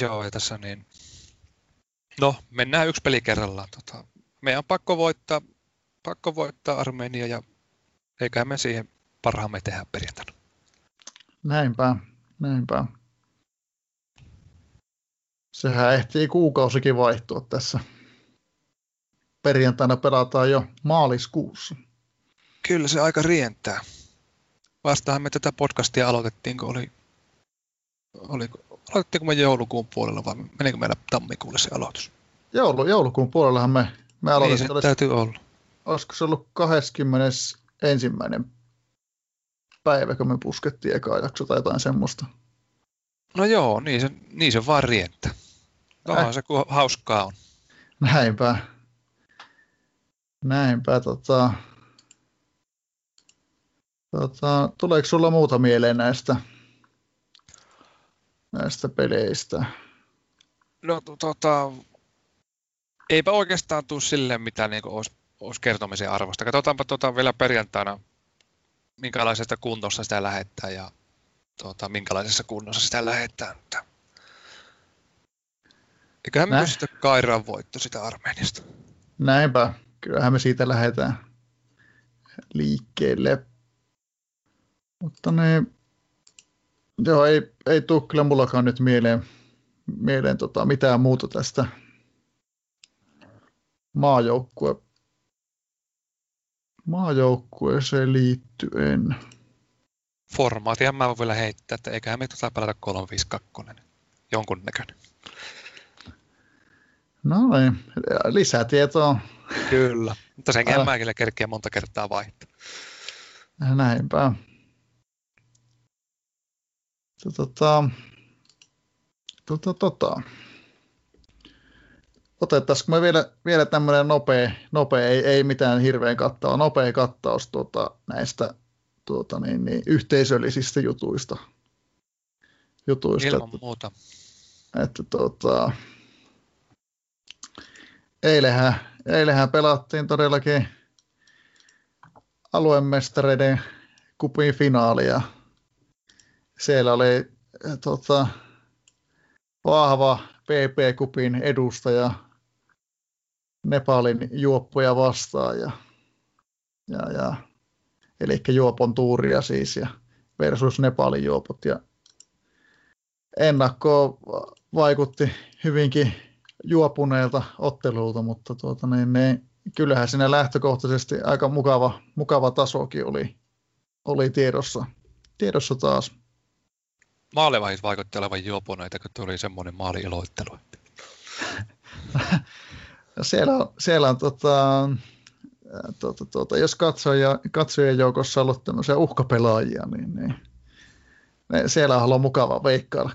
Joo, ja tässä niin... No, mennään yksi peli kerrallaan. Tota, meidän on pakko voittaa, pakko voittaa Armenia ja eiköhän me siihen parhaamme tehdä perjantaina. Näinpä, näinpä. Sehän ehtii kuukausikin vaihtua tässä. Perjantaina pelataan jo maaliskuussa. Kyllä se aika rientää. Vastahan me tätä podcastia aloitettiin, kun oli, oli aloitettiinko me joulukuun puolella vai menikö meillä tammikuulle se aloitus? Joulu, joulukuun puolellahan me me aloitin, niin se olisi, täytyy olla. Olisiko se ollut 21. päivä, kun me puskettiin eka jakso tai jotain semmoista? No joo, niin se, niin se vaan rientää. Onhan äh. se, kun hauskaa on. Näinpä. Näinpä, tota... Tota, tuleeko sulla muuta mieleen näistä, näistä peleistä? No tota, eipä oikeastaan tule silleen, mitä niin olisi olisi kertomisen arvosta. Katsotaanpa tuota vielä perjantaina, minkälaisesta kunnossa sitä lähettää ja tuota, minkälaisessa kunnossa sitä lähettää. Eiköhän me pystytä Kairaan voitto sitä Armeniasta. Näinpä. Kyllähän me siitä lähdetään liikkeelle. Mutta ne, joo, ei, ei tule kyllä mullakaan nyt mieleen, mieleen tota, mitään muuta tästä maajoukkue, maajoukkueeseen liittyen. Formaatia mä voin vielä heittää, että eiköhän me tuota pelata 352 jonkunnäköinen. No niin, lisätietoa. Kyllä, mutta senkin Älä... mä kyllä kerkeä monta kertaa vaihtaa. Näinpä. Tota, tota, tota. Otettaisiko me vielä, vielä tämmöinen nopea, nopea ei, ei mitään hirveän kattava, nopea kattaus tuota, näistä tuota, niin, niin, yhteisöllisistä jutuista. jutuista Ilman että, muuta. Että, tuota, eilähän, eilähän pelattiin todellakin aluemestareiden kupin finaalia. Siellä oli tota, vahva PP-kupin edustaja Nepalin juoppuja vastaan. Ja, ja, ja, eli juopon tuuria siis ja versus Nepalin juopot. Ja ennakko vaikutti hyvinkin juopuneelta ottelulta, mutta tuota, niin, niin, kyllähän siinä lähtökohtaisesti aika mukava, mukava tasokin oli, oli tiedossa, tiedossa taas. Maalivahit vaikutti olevan juopuneita, kun tuli semmoinen maali-iloittelu. siellä on, siellä on tota, tuota, tuota, jos katsoja, katsojien joukossa on ollut tämmöisiä uhkapelaajia, niin, niin ne, siellä on ollut mukava veikkailla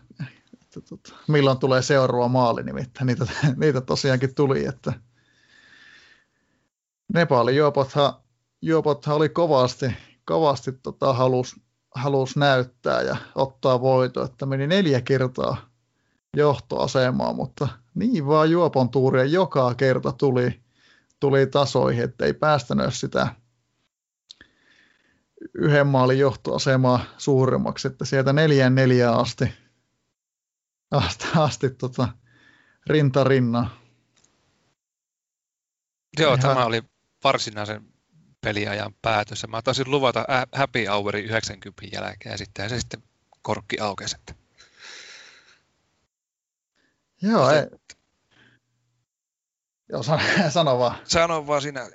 että tota, milloin tulee seuraava maali, nimittäin niitä, niitä tosiaankin tuli, että Nepalin juopothan, juopothan oli kovasti, kovasti tota, halus, halus näyttää ja ottaa voito, että meni neljä kertaa johtoasemaan, mutta niin vaan juopon tuuria joka kerta tuli, tuli tasoihin, että ei päästänyt sitä yhden maalin johtoasemaa suuremmaksi, että sieltä neljään neljään asti asti, asti tota, rinta rinna. Joo, Ihan... tämä oli varsinaisen peliajan päätös. Mä taisin luvata happy houri 90 jälkeen ja sitten se sitten korkki aukesi. Että... Joo, ei. Joo, sano, sano vaan. Sano vaan sinä.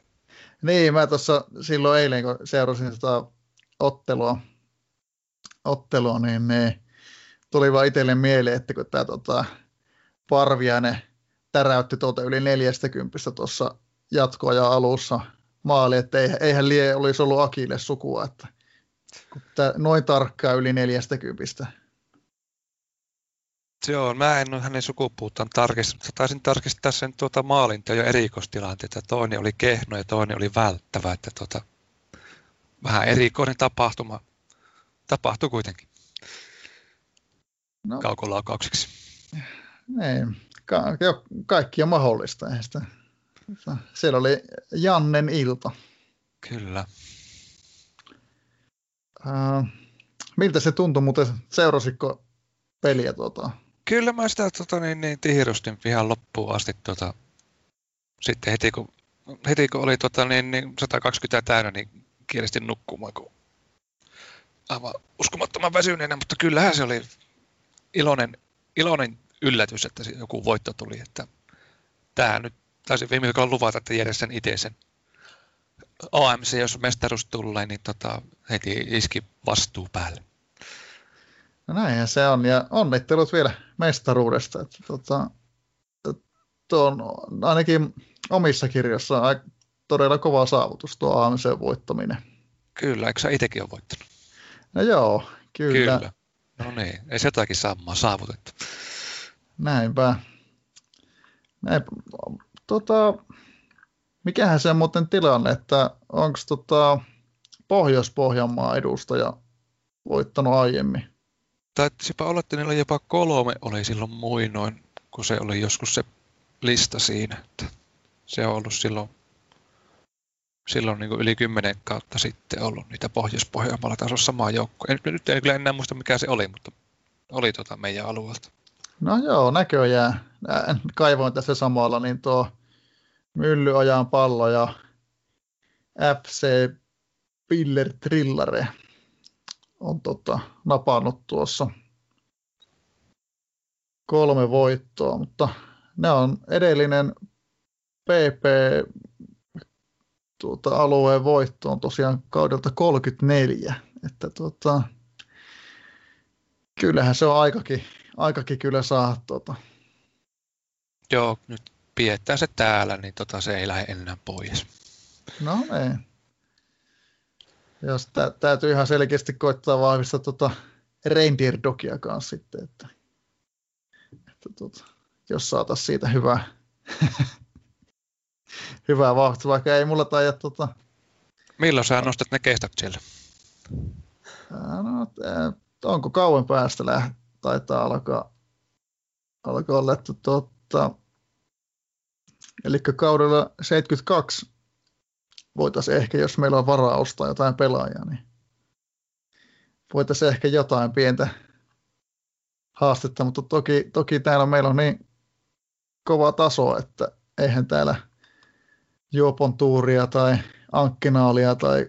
Niin, mä tuossa silloin eilen, kun seurasin sitä ottelua, ottelua niin, niin tuli vaan itselle mieleen, että kun tämä tota, Parviainen täräytti tuota yli 40 tuossa jatkoajan alussa maali, että eihän lie olisi ollut Akille sukua, että tää, noin tarkkaa yli 40. Joo, mä en ole hänen sukupuuttaan tarkistanut, mutta taisin tarkistaa sen tuota maalinta jo erikoistilanteita. Toinen oli kehno ja toinen oli välttävä, että tuota, vähän erikoinen tapahtuma tapahtui kuitenkin no, kaukolaukauksiksi. Niin, ka- jo, kaikki on mahdollista. Sitä. Siellä oli Jannen ilta. Kyllä. Uh, miltä se tuntui muuten, seurasitko peliä? Tuota? Kyllä mä sitä tota, niin, niin, tihirustin ihan loppuun asti. Tota, sitten heti kun, heti kun oli tota, niin, niin 120 täynnä, niin kielistin nukkumaan, kun aivan uskomattoman väsyneenä, mutta kyllähän se oli iloinen, iloinen yllätys, että joku voitto tuli. Että tämä nyt taisi viime viikolla luvata, että järjestän itse sen AMC, jos mestaruus tulee, niin tota, heti iski vastuu päälle. No näinhän se on, ja onnittelut vielä mestaruudesta. Että, tota, tuo on ainakin omissa kirjoissa todella kova saavutus tuo AMC-voittaminen. Kyllä, eikö sä itsekin ole voittanut? No joo, kyllä. kyllä. No niin, ei se jotakin samaa saavutettu. Näinpä. Näin, tota, mikähän se on muuten tilanne, että onko tota Pohjois-Pohjanmaa edustaja voittanut aiemmin? Taitisipa olla, että niillä jopa kolme oli silloin muinoin, kun se oli joskus se lista siinä. Että se on ollut silloin silloin niin yli kymmenen kautta sitten ollut niitä Pohjois-Pohjanmaalla tasossa samaa joukkoa. En, nyt en kyllä enää muista mikä se oli, mutta oli tuota meidän alueelta. No joo, näköjään. Kaivoin tässä samalla, niin tuo Myllyajan pallo ja FC Piller Trillare on tota, napannut tuossa kolme voittoa, mutta ne on edellinen PP tuota, alueen voitto on tosiaan kaudelta 34, että tuota, kyllähän se on aikakin, aikakin kyllä saa tuota. Joo, nyt pidetään se täällä, niin tota, se ei lähde enää pois. No ei. Jos tä, täytyy ihan selkeästi koittaa vahvistaa tuota Reindeer Dogia kanssa sitten, että, että tuota, jos saataisiin siitä hyvää, hyvää vauhtia, vaikka ei mulla taida tuota... Milloin sä nostat ne kestot siellä? No, onko kauan päästä läht, taitaa alkaa, alkaa olla, että tuota, eli kaudella 72 voitaisiin ehkä, jos meillä on varaa ostaa jotain pelaajaa, niin voitaisiin ehkä jotain pientä haastetta, mutta toki, toki täällä meillä on niin kova taso, että eihän täällä Juopon tuuria tai ankkinaalia tai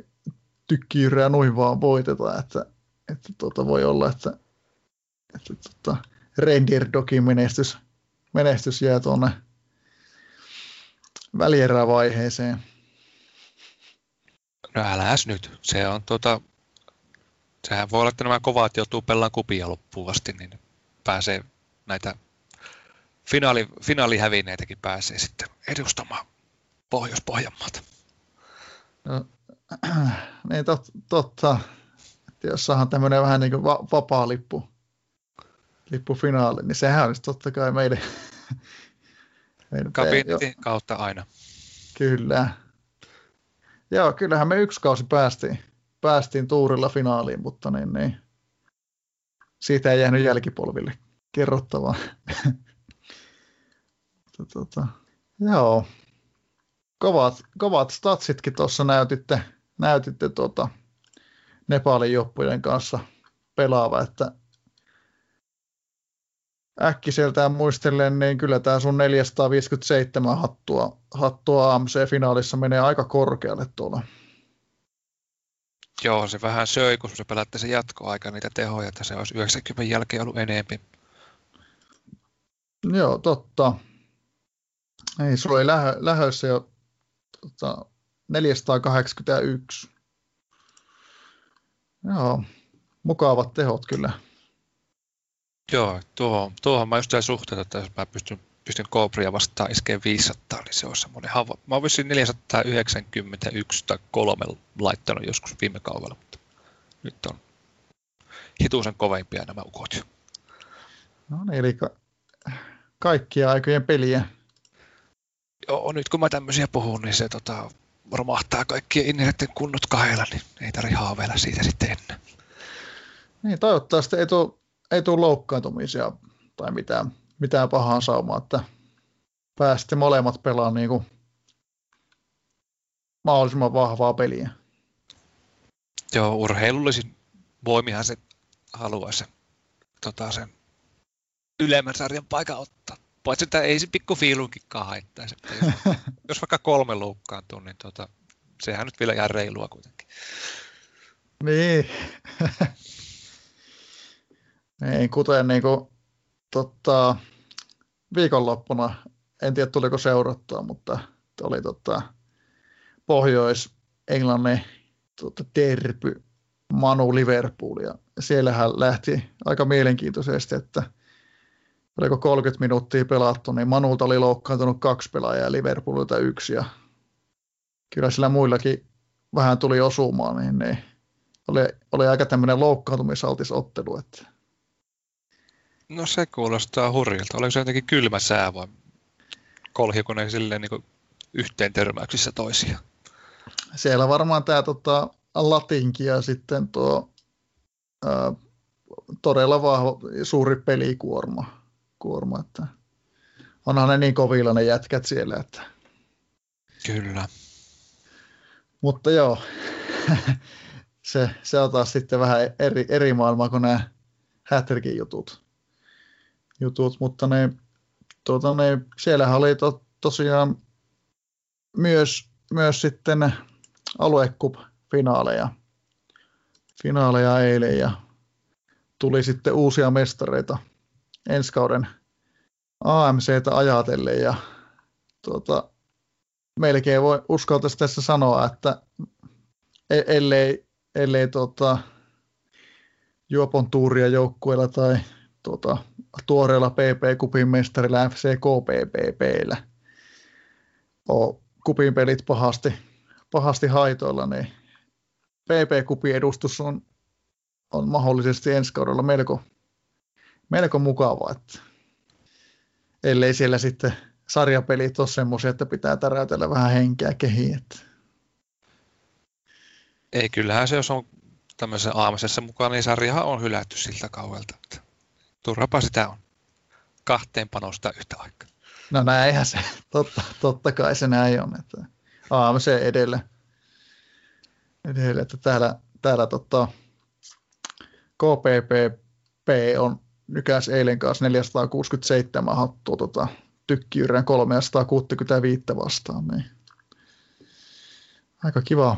tykkiyrää noin vaan voiteta, että, että tuota voi olla, että, että tuota, Reindeer Dogin menestys, menestys jää tuonne välierävaiheeseen. No äläs nyt. Se on tota, sehän voi olla, että nämä kovat joutuu pellaan kupia loppuun asti, niin pääsee näitä finaali, finaalihävinneitäkin pääsee sitten edustamaan Pohjois-Pohjanmaata. No, niin tot, totta. Että jos saadaan tämmöinen vähän niin kuin va- vapaa lippu, lippufinaali, niin sehän olisi totta kai meidän... meidän Kabinetin kautta aina. Kyllä. Joo, kyllähän me yksi kausi päästiin, päästiin tuurilla finaaliin, mutta niin, niin, siitä ei jäänyt jälkipolville. Kerrottavaa. tota, joo, kovat, kovat statsitkin tuossa näytitte, näytitte tuota Nepalin joppujen kanssa pelaava, että äkkiseltään muistellen, niin kyllä tämä sun 457 hattua, hattua AMC-finaalissa menee aika korkealle tuolla. Joo, se vähän söi, kun se pelätte se jatkoaika niitä tehoja, että se olisi 90 jälkeen ollut enempi. Joo, totta. Ei, sulla oli lähö, lähössä jo tota, 481. Joo, mukavat tehot kyllä. Joo, tuohon, tuohon mä just suhteessa, että jos mä pystyn, pystyn Cobria vastaan iskeen 500, niin se on semmoinen hava. Mä oon 491 tai kolme laittanut joskus viime kaudella, mutta nyt on hituisen kovempia nämä ukot. No niin, eli ka- kaikkia aikojen peliä. Joo, nyt kun mä tämmöisiä puhun, niin se tota, romahtaa kaikkien innereiden kunnot kahdella, niin ei tarvitse haaveilla siitä sitten ennen. Niin, toivottavasti ei tule ei tule loukkaantumisia tai mitään, mitään pahaa saumaa, että pääsitte molemmat pelaamaan niin kuin mahdollisimman vahvaa peliä. Joo, urheilullisin voimihan se haluaisi tota, sen ylemmän sarjan paikan ottaa. Paitsi että ei se pikku fiilunkinkaan haittaisi. Jos, jos vaikka kolme loukkaantuu, niin tota, sehän nyt vielä ihan reilua kuitenkin. Niin. Niin, kuten niin kuin, tota, viikonloppuna, en tiedä tuliko seurattua, mutta oli tota, Pohjois-Englannin tota, derby Manu Liverpool, ja siellähän lähti aika mielenkiintoisesti, että oliko 30 minuuttia pelattu, niin Manulta oli loukkaantunut kaksi pelaajaa ja Liverpoolilta yksi, ja kyllä sillä muillakin vähän tuli osumaan, niin, niin oli, oli aika tämmöinen loukkaantumisaltis ottelu, että No se kuulostaa hurjilta. Oliko se jotenkin kylmä sää vai kolhiko ne silleen niin yhteen törmäyksissä toisia? Siellä varmaan tämä tota, latinki ja sitten tuo ää, todella vahva, suuri pelikuorma. Kuorma, että onhan ne niin kovilla ne jätkät siellä, että Kyllä. Mutta joo, se, se on taas sitten vähän eri, eri maailmaa kuin nämä Hätrikin jutut. Jutut. Mutta ne, tuota, ne, siellähän oli to, tosiaan myös, myös sitten aluekup-finaaleja finaaleja eilen ja tuli sitten uusia mestareita ensi kauden AMCtä ajatellen ja tuota, melkein voi uskaltaisi tässä sanoa, että e- ellei, ellei tuota, Juopon tuuria joukkueella tai tuota, tuoreella PP-kupin mestarilla FC KPPPllä on kupin pelit pahasti, pahasti haitoilla, niin PP-kupin edustus on, on mahdollisesti ensi kaudella melko, melko mukava, että ellei siellä sitten sarjapelit ole semmoisia, että pitää täräytellä vähän henkeä kehiin. Että. Ei, kyllähän se, jos on tämmöisessä aamusessa mukaan, niin sarjahan on hylätty siltä kauelta. Turhapa sitä on. Kahteen panosta yhtä aikaa. No näinhän se, totta, totta kai se näin on. Että AMC edellä, edellä että täällä, täällä tota, KPPP on nykäs eilen kanssa 467 hattua tota, tykkiyrän 365 vastaan. Niin. Aika kiva,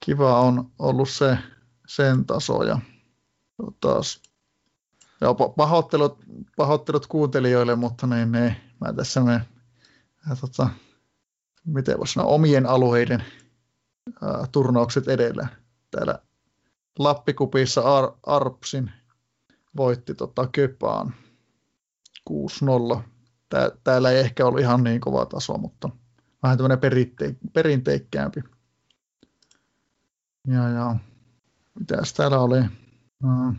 kiva on ollut se, sen taso ja taas Joo, pahoittelut, pahoittelut kuuntelijoille, mutta niin, niin, mä tässä me, ja, tota, miten voisi sanoa, omien alueiden ää, turnaukset edellä. Täällä Lappikupissa Ar- Arpsin voitti tota, Köpaan 6-0 tää, täällä ei ehkä ollut ihan niin kova taso, mutta vähän tämmöinen perinte, perinteikkäämpi. Ja, ja mitäs täällä oli? Uh,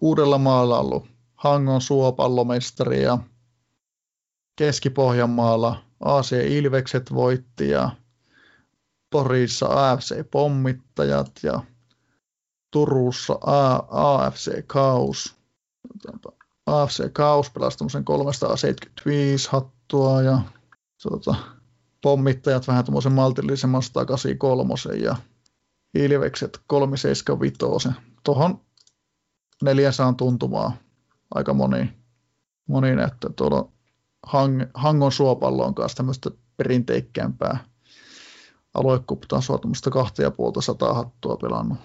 Uudella maalla ollut Hangon suopallomestari ja Keski-Pohjanmaalla AC Ilvekset voitti ja Porissa AFC Pommittajat ja Turussa AFC Kaus. AFC Kaus pelasi 375 hattua ja tuota, pommittajat vähän tuommoisen maltillisemman 183 ja Ilvekset 375. Tuohon 400 tuntumaa aika moni, moni että tuolla hang, Hangon suopallo on kanssa tämmöistä perinteikkäämpää aluekuptasoa, tuommoista kahta ja puolta sataa hattua pelannut.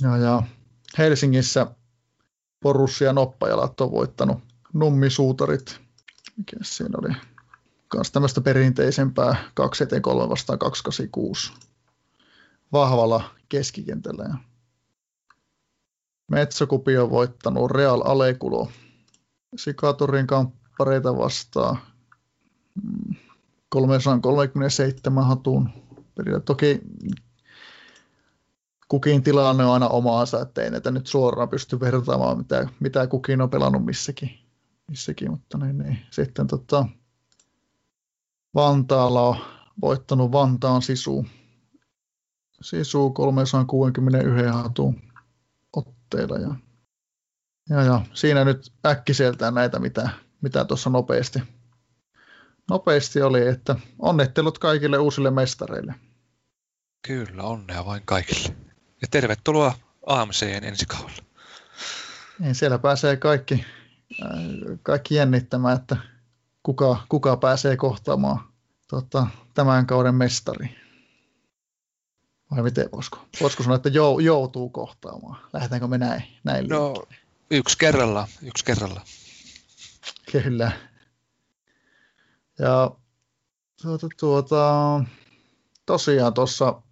Ja, ja Helsingissä Porussia ja Noppajalat on voittanut nummisuutarit. Mikä siinä oli? Kans tämmöistä perinteisempää 2 eteen 3 vastaan 286 vahvalla keskikentällä. Metsokupi on voittanut Real Alekulo Sikaturin kamppareita vastaan 337 hatun. Toki kukin tilanne on aina omaansa, että ei näitä nyt suoraan pysty vertaamaan, mitä, mitä kukin on pelannut missäkin. missäkin mutta niin, niin. Sitten tota, Vantaalla on voittanut Vantaan Sisu. Sisu 361 hatun otteilla. Ja, ja, ja siinä nyt äkkiseltään näitä, mitä, mitä tuossa nopeasti, nopeasti oli, että onnittelut kaikille uusille mestareille. Kyllä, onnea vain kaikille. Ja tervetuloa AMCn ensi kaudella. Niin, siellä pääsee kaikki, äh, kaikki jännittämään, että kuka, kuka pääsee kohtaamaan tota, tämän kauden mestari. Vai miten voisiko? Voisiko sanoa, että jou, joutuu kohtaamaan? Lähdetäänkö me näin, näin No, yksi kerralla, yksi kerralla. Kyllä. Ja tuota, tuota, tosiaan tuossa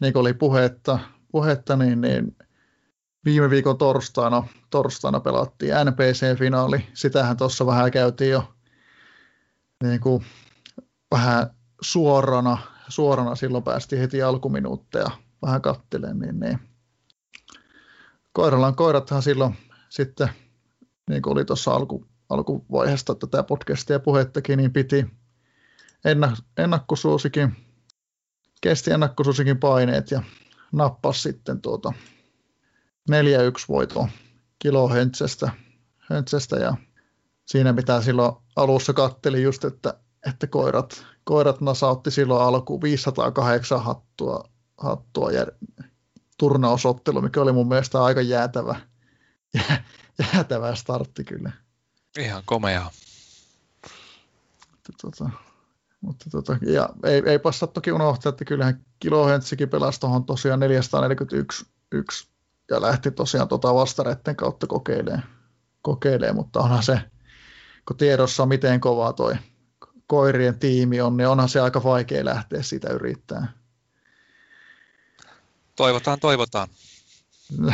niin kuin oli puhetta, puhetta niin, niin viime viikon torstaina, torstaina pelattiin NPC-finaali. Sitähän tuossa vähän käytiin jo niin kuin, vähän suorana, suorana. Silloin päästiin heti alkuminuutteja vähän kattelemaan. Niin, niin. Koiralan koirathan silloin sitten, niin kuin oli tuossa alku, alkuvaiheesta tätä podcastia ja puhettakin, niin piti ennakkosuosikin kesti ennakkosusikin paineet ja nappasi sitten tuota 4-1 voitoa kilo höntsästä, höntsästä ja siinä mitä silloin alussa katteli just, että että koirat, koirat nasautti silloin alkuun 508 hattua, hattua ja turnausottelu, mikä oli mun mielestä aika jäätävä, jää, jäätävä startti kyllä. Ihan komea. Mutta, tota, mutta tota, ja ei, ei passa toki unohtaa, että kyllähän Kilohöntsikin pelasi tuohon tosiaan 441 yksi, ja lähti tosiaan tota vastaretten kautta kokeilemaan, kokeilemaan, mutta onhan se, kun tiedossa on miten kova toi koirien tiimi on, niin onhan se aika vaikea lähteä sitä yrittämään. Toivotaan, toivotaan.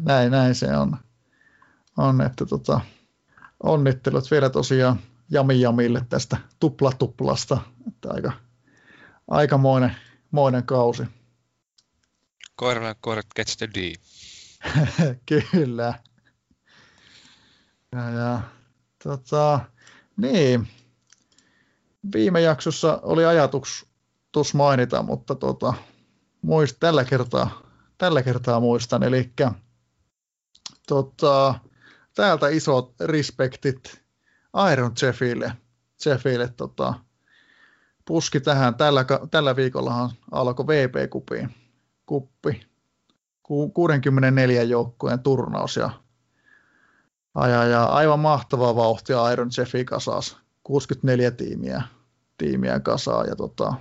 näin, näin se on. on että tota, onnittelut vielä tosiaan Jami Jamille tästä tuplatuplasta. Että aika, aikamoinen moinen kausi. Koiralle koirat gets the D. Kyllä. Ja, ja tota, niin, viime jaksossa oli ajatus tuossa mainita, mutta tota, muist, tällä, kertaa, tällä kertaa muistan. Eli tota, täältä isot respektit Iron Jeffille. Jeffille tota, puski tähän. Tällä, tällä viikollahan alkoi VP-kuppi. Kuppi. 64 joukkueen turnaus ja, ja, ja aivan mahtavaa vauhtia Iron Jeffi kasas. 64 tiimiä, tiimiä kasaa ja tota,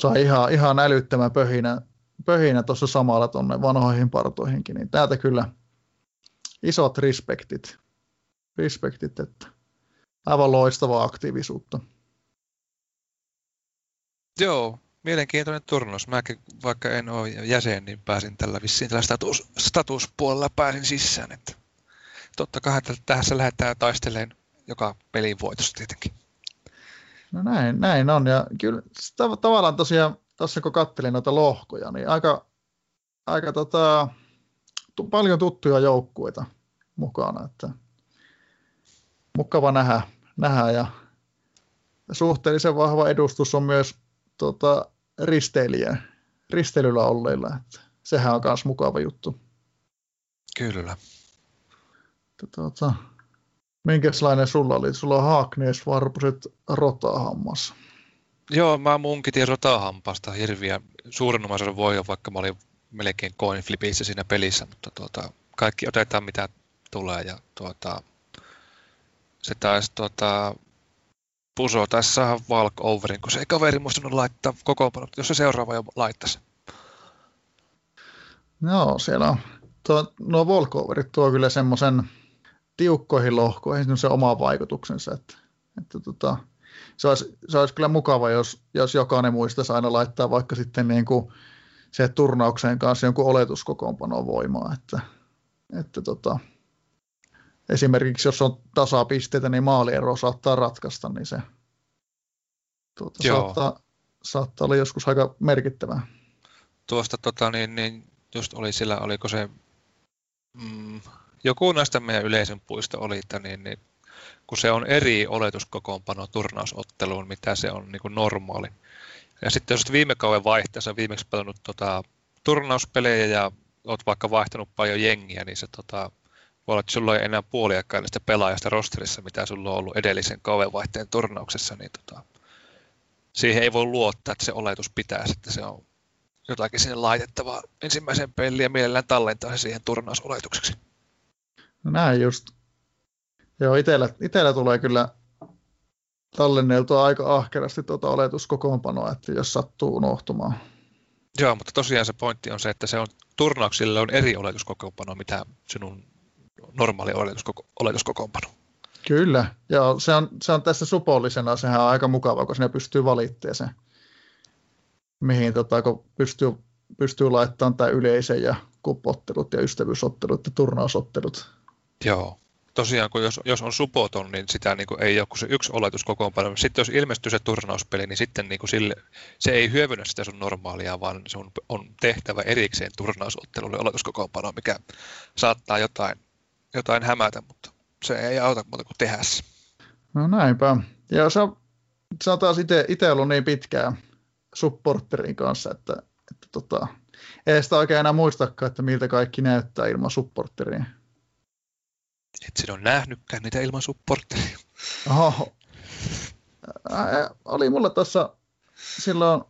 sai ihan, ihan älyttömän pöhinä, pöhinä tuossa samalla tuonne vanhoihin partoihinkin, niin täältä kyllä isot respektit, respektit että aivan loistavaa aktiivisuutta. Joo, mielenkiintoinen turnaus. Mäkin, vaikka en ole jäsen, niin pääsin tällä vissiin tällä status, statuspuolella pääsin sisään. Että totta kai tässä lähdetään taistelemaan joka pelin voitosta tietenkin. No näin, näin on. Ja kyllä tav- tavallaan tosiaan, tuossa kun katselin noita lohkoja, niin aika, aika tota, tu- paljon tuttuja joukkueita mukana. Että mukava nähdä, nähdä ja suhteellisen vahva edustus on myös tota, risteilijä, risteilyllä olleilla. Että sehän on myös mukava juttu. Kyllä. Tota, minkälainen sulla oli? Sulla on Haaknees, Varpuset, Rotahammas. Joo, mä munkitin Rotahampasta hirviä omaisuuden voi, vaikka mä olin melkein coin flipissä siinä pelissä, mutta tuota, kaikki otetaan mitä tulee ja tuota, se taisi tuota, Puso tässä walk overin, kun se ei kaveri muistanut laittaa kokoonpano, jos se seuraava jo laittaisi. Joo, siellä on. Tuo, nuo walkoverit tuo kyllä semmoisen tiukkoihin lohkoihin se oma vaikutuksensa. Että, että tota, se, olisi, se olisi kyllä mukava, jos, jos jokainen muistaisi aina laittaa vaikka sitten niin kuin se turnaukseen kanssa jonkun oletuskokoonpanon voimaa. Että, että tota, esimerkiksi jos on tasapisteitä, niin maaliero saattaa ratkaista, niin se tuota, saattaa, saattaa olla joskus aika merkittävää. Tuosta tota, niin, niin just oli sillä, oliko se mm, joku näistä meidän yleisön puista oli, että niin, niin, kun se on eri oletuskokoonpano turnausotteluun, mitä se on niin kuin normaali. Ja sitten jos viime kauden vaihteessa viimeksi pelannut tota, turnauspelejä ja olet vaikka vaihtanut paljon jengiä, niin se tota, voi olla, että sulla ei enää puoliakaan niistä pelaajasta rosterissa, mitä sulla on ollut edellisen kauden vaihteen turnauksessa, niin tota, siihen ei voi luottaa, että se oletus pitää, että se on jotakin sinne laitettavaa ensimmäisen peliin ja mielellään tallentaa se siihen turnausoletukseksi. Näin just. Joo, itellä, itellä tulee kyllä tallenneltua aika ahkerasti tuota oletuskokoonpanoa, että jos sattuu unohtumaan. Joo, mutta tosiaan se pointti on se, että se on turnauksilla on eri oletuskokoonpano, mitä sinun normaali oletuskoko, oletuskokoonpano. Kyllä, joo, se on, se on tässä supollisena, sehän on aika mukava, kun sinne pystyy valittamaan se, mihin tota, kun pystyy, pystyy laittamaan tämä yleisen ja kupottelut ja ystävyysottelut ja turnausottelut. Joo, tosiaan kun jos, jos on supoton, niin sitä niin kuin ei ole kuin se yksi oletus kokoonpano. Sitten jos ilmestyy se turnauspeli, niin sitten niin kuin sille, se ei hyödynnä sitä sun normaalia, vaan se on, tehtävä erikseen turnausottelulle oletuskokoonpano, mikä saattaa jotain, jotain hämätä, mutta se ei auta muuta kuin tehdä se. No näinpä. Ja sä, sä taas itse ollut niin pitkään supporterin kanssa, että, että tota, ei sitä oikein enää muistakaan, että miltä kaikki näyttää ilman supporteria. Et sinä ole nähnytkään niitä ilman supporteria. Oho. Oli mulla tuossa silloin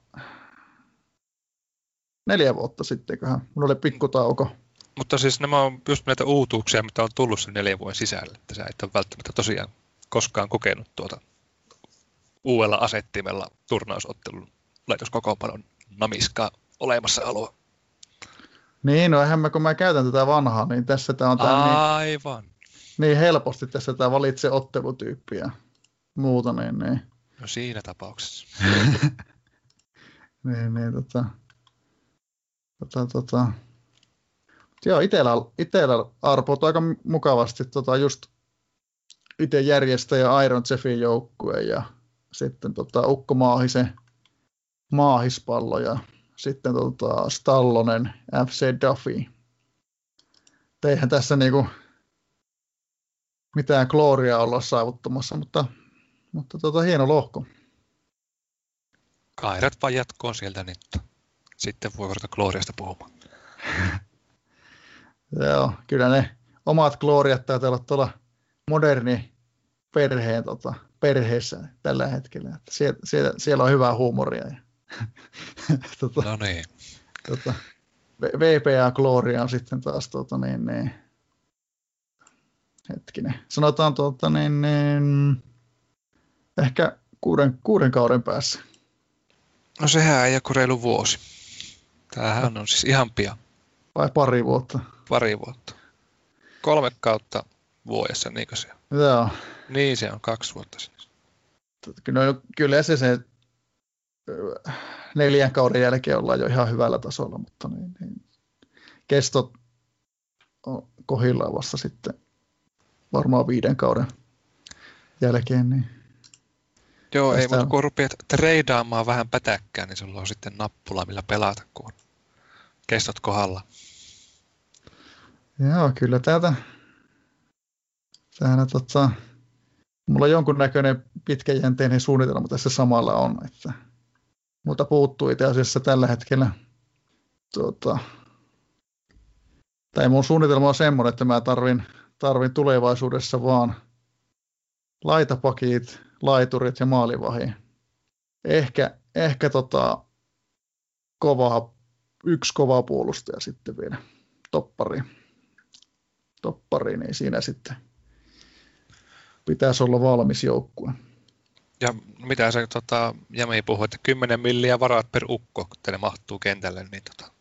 neljä vuotta sitten, kun mulla oli pikkutauko. Mutta siis nämä on just näitä uutuuksia, mitä on tullut sen neljän vuoden sisällä. Että sä et ole välttämättä tosiaan koskaan kokenut tuota uudella asettimella turnausottelun laitoskokoonpanon namiskaa olemassa aloa. Niin, no eihän mä, kun mä käytän tätä vanhaa, niin tässä tämä on tää niin, Aivan. niin, helposti tässä tämä valitse ottelutyyppi ja muuta, niin, niin, No siinä tapauksessa. niin, niin tota, tota, tota. Joo, itellä, itellä arpout aika mukavasti tota, just itse järjestäjä Iron Chefin joukkue ja sitten tota, Ukko Maahisen maahispallo ja sitten tota, Stallonen FC Duffy. Eihän tässä niinku mitään gloriaa olla saavuttamassa, mutta, mutta tota, hieno lohko. Kairat vaan jatkoon sieltä, niin sitten voi ruveta Gloriasta puhumaan. Joo, kyllä ne omat gloriat täytyy olla tuolla moderni perheen tota, perheessä tällä hetkellä. Että siellä, siellä, siellä, on hyvää huumoria. Ja, tota, No niin. tota, V- VPA Gloria on sitten taas tota, niin, niin, hetkinen. Sanotaan tota, niin, niin, ehkä kuuden, kuuden kauden päässä. No sehän ei ole kuin reilu vuosi. Tämähän on siis ihan pian. Vai pari vuotta. Pari vuotta. Kolme kautta vuodessa, niinkö se on? Joo. Niin se on, kaksi vuotta siis. Kyllä, kyllä se, se neljän kauden jälkeen ollaan jo ihan hyvällä tasolla, mutta niin, niin, kestot on kohillaan vasta sitten varmaan viiden kauden jälkeen. Niin. Joo, ei, mutta kun rupeat treidaamaan vähän pätäkkää, niin sulla on sitten nappula, millä pelata, kun on kestot kohdalla. Joo, kyllä täältä, täältä tota, mulla jonkunnäköinen pitkäjänteinen suunnitelma tässä samalla on, että mutta puuttuu itse asiassa tällä hetkellä tota, tai mun suunnitelma on semmoinen, että mä tarvin, tarvin tulevaisuudessa vaan laitapakit, laiturit ja maalivahi. Ehkä, ehkä tota, kova, yksi kova puolustaja sitten vielä toppariin toppariin, niin siinä sitten pitäisi olla valmis joukkue. Ja mitä se tota, Jami puhui, että 10 milliä varat per ukko, kun ne mahtuu kentälle, niin tota,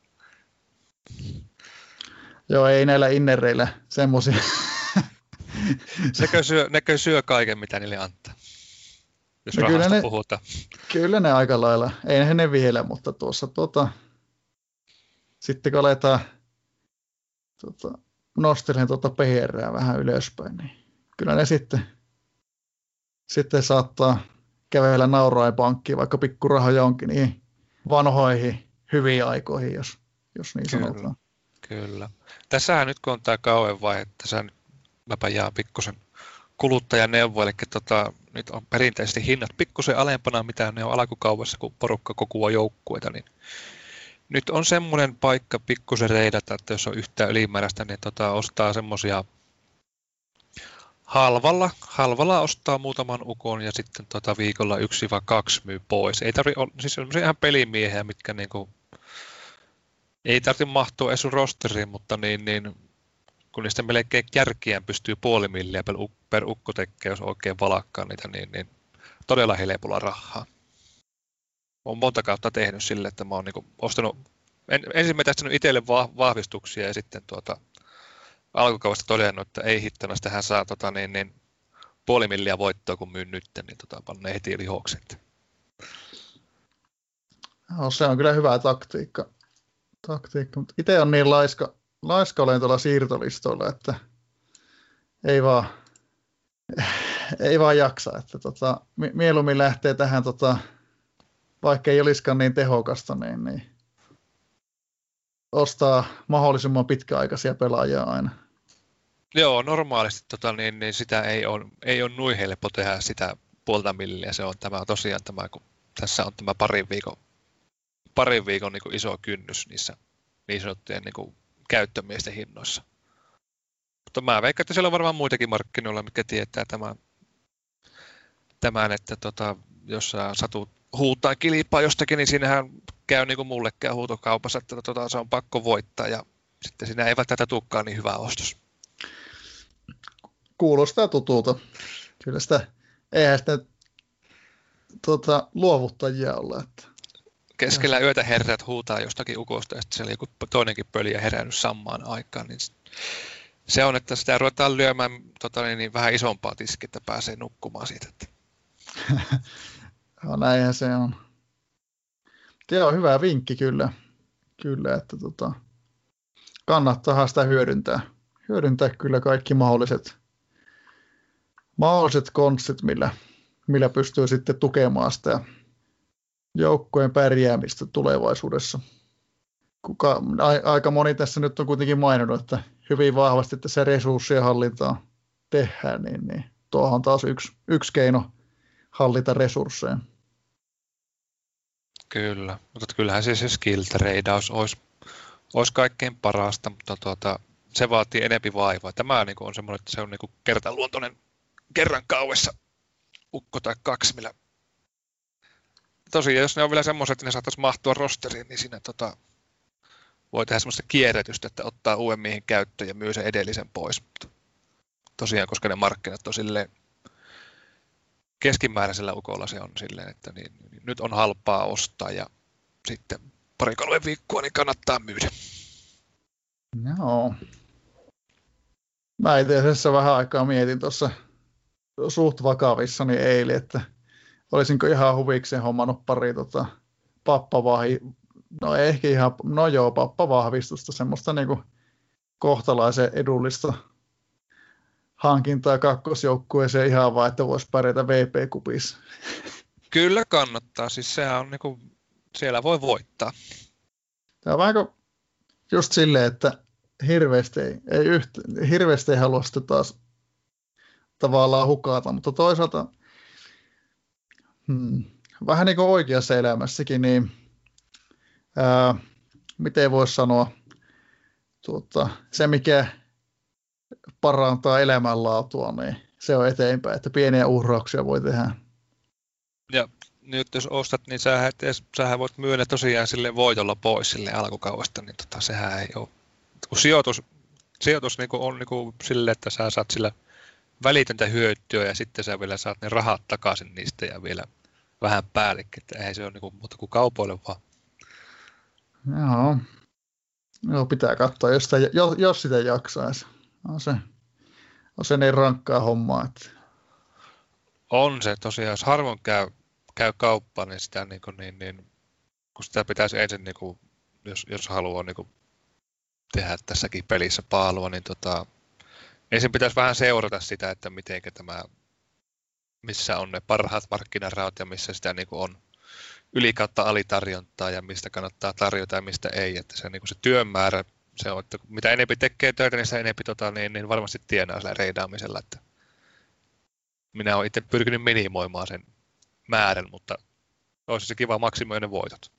Joo, ei näillä innereillä semmoisia. Nekö, syö, nekö syö kaiken, mitä niille antaa. Jos No kyllä ne- puhutaan. Kyllä ne aika lailla, eihän ne vielä, mutta tuossa tota, sitten kun aletaan tota, nostelemaan tuota PRää vähän ylöspäin, niin kyllä ne sitten, sitten saattaa kävellä nauraen pankkiin, vaikka pikkurahoja onkin niin vanhoihin hyviin aikoihin, jos, jos niin Kyllä. sanotaan. Kyllä. Tässähän nyt kun on tämä kauan vaihe, tässä nyt mäpä jaa pikkusen kuluttajan neuvo, eli tota, nyt on perinteisesti hinnat pikkusen alempana, mitä ne on alkukaupassa, kun porukka kokoaa joukkueita, niin nyt on semmoinen paikka pikkusen reidata, että jos on yhtään ylimääräistä, niin tota, ostaa semmoisia halvalla, halvalla ostaa muutaman ukon ja sitten tota viikolla yksi vai kaksi myy pois. Ei tarvi olla, siis semmoisia ihan pelimiehiä, mitkä niinku, ei tarvitse mahtua edes sun rosteriin, mutta niin, niin, kun niistä melkein kärkiään pystyy puoli milliä per, per ukko tekee, jos oikein valakkaa niitä, niin, niin todella helpolla rahaa. Olen monta kautta tehnyt sille, että mä oon niinku ostanut, en, ensin metästänyt itselle va- vahvistuksia ja sitten tuota, alkukaudesta todennut, että ei hittana, tähän saa tota, niin, niin, puoli milliä voittoa, kun myyn nyt, niin tota, panne heti lihokset. No, se on kyllä hyvä taktiikka. taktiikka. Itse on niin laiska, laiska olen tuolla siirtolistoilla, että ei vaan, ei vaan jaksa. Että tota, mi- mieluummin lähtee tähän, tota, vaikka ei olisikaan niin tehokasta, niin, niin ostaa mahdollisimman pitkäaikaisia pelaajia aina. Joo, normaalisti tota, niin, niin sitä ei ole, ei ole noin helppo tehdä sitä puolta milliä. Se on tämä tosiaan tämä, kun tässä on tämä parin viikon, parin viikon niin iso kynnys niissä niin sanottujen niin käyttömiesten hinnoissa. Mutta mä veikkaan, että siellä on varmaan muitakin markkinoilla, mitkä tietää tämän, tämän, että tota, jos sä satut huutaa kilpaa jostakin, niin siinähän käy niin kuin mulle käy huutokaupassa, että tota, se on pakko voittaa ja sitten siinä ei välttämättä tulekaan niin hyvä ostos. Kuulostaa tutulta. Kyllä sitä, eihän sitä tuota, luovuttajia olla. Että... Keskellä yötä herrat huutaa jostakin ukosta ja sitten siellä joku toinenkin pöliä herännyt samaan aikaan, niin se on, että sitä ruvetaan lyömään tota, niin, niin vähän isompaa tiskiä, että pääsee nukkumaan siitä. Että. no, näinhän se on. Joo, hyvä vinkki kyllä, kyllä että tota, kannattaa sitä hyödyntää. Hyödyntää kyllä kaikki mahdolliset, mahdolliset konstit, millä, millä pystyy sitten tukemaan sitä joukkojen pärjäämistä tulevaisuudessa. Kuka, a, aika moni tässä nyt on kuitenkin maininnut, että hyvin vahvasti tässä resurssien hallintaa tehdään, niin, niin tuohon on taas yksi, yksi keino hallita resursseja. Kyllä, mutta kyllähän se, se skill tradeaus olisi, olisi kaikkein parasta, mutta tuota, se vaatii enempi vaivaa. Tämä niin on semmoinen, että se on niin kertaluontoinen kerran kauessa ukko tai kaksi, millä tosiaan, jos ne on vielä semmoiset, että ne saattaisi mahtua rosteriin, niin siinä tota, voi tehdä semmoista kierrätystä, että ottaa uuden miehen käyttöön ja myy sen edellisen pois. Tosiaan, koska ne markkinat on silleen keskimääräisellä ukolla se on silleen, että niin, niin nyt on halpaa ostaa ja sitten pari kolme viikkoa niin kannattaa myydä. Joo. Mä itse asiassa vähän aikaa mietin tuossa suht vakavissani eilen, että olisinko ihan huvikseen hommannut pari tota, pappavahi, no ehkä ihan, no joo, pappavahvistusta, semmoista niinku kohtalaisen edullista hankintaa kakkosjoukkueeseen ihan vaan, että voisi pärjätä VP-kupissa. Kyllä kannattaa, siis sehän on niinku, siellä voi voittaa. Tämä on vähän kuin just silleen, että hirveästi ei, ei yhtä, hirveästi ei halua sitä taas tavallaan hukata, mutta toisaalta hmm, vähän niin kuin oikeassa elämässäkin, niin ää, miten voisi sanoa, tuota, se mikä parantaa elämänlaatua, niin se on eteenpäin, että pieniä uhrauksia voi tehdä. Ja nyt jos ostat, niin sähän, et sähän voit myydä tosiaan sille voitolla pois sille alkukaudesta, niin tota, sehän ei ole. Kun sijoitus, sijoitus niin on niin sille, että sä saat sillä välitöntä hyötyä ja sitten sä vielä saat ne rahat takaisin niistä ja vielä vähän päällekin, että ei se ole niin kuin, muuta kuin kaupoille vaan. Joo. Joo, pitää katsoa, jos, sitä, jos, jos sitä jaksaisi on se, on se niin rankkaa hommaa. Että... On se tosiaan, jos harvoin käy, käy kauppaan, niin sitä niin kuin, niin, niin, kun sitä pitäisi ensin, niin kuin, jos, jos haluaa niin kuin, tehdä tässäkin pelissä paalua, niin tota, ensin pitäisi vähän seurata sitä, että miten tämä, missä on ne parhaat markkinaraat ja missä sitä niin on yli kautta alitarjontaa ja mistä kannattaa tarjota ja mistä ei. Että se, niin se työmäärä se on, että mitä enempi tekee töitä, niin sitä enempi tota, niin, niin varmasti tienaa sillä reidaamisella. Että minä olen itse pyrkinyt minimoimaan sen määrän, mutta olisi se kiva maksimoida ne voitot.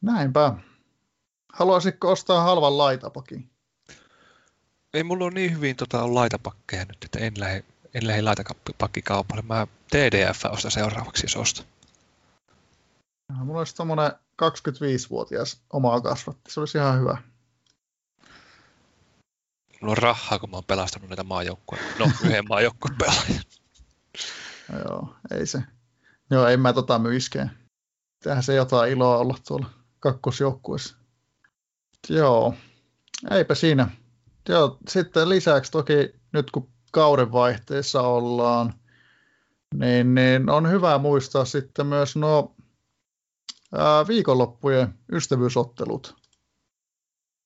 Näinpä. Haluaisitko ostaa halvan laitapakin? Ei mulla ole niin hyvin tota, on laitapakkeja nyt, että en lähde, en lähde laitapakkikaupalle. Mä TDF ostan seuraavaksi, jos ostan. Mulla olisi tommonen 25-vuotias omaa kasvatti, se olisi ihan hyvä. Mulla on rahaa, kun mä oon pelastanut näitä maajoukkoja. No, yhden maajoukkueen pelaajan. Joo, ei se. Joo, en mä tota myiskeen. Tähän se jotain iloa olla tuolla kakkosjoukkueessa. Joo, eipä siinä. Joo, sitten lisäksi toki nyt kun kauden vaihteessa ollaan, niin, niin on hyvä muistaa sitten myös nuo ää, viikonloppujen ystävyysottelut.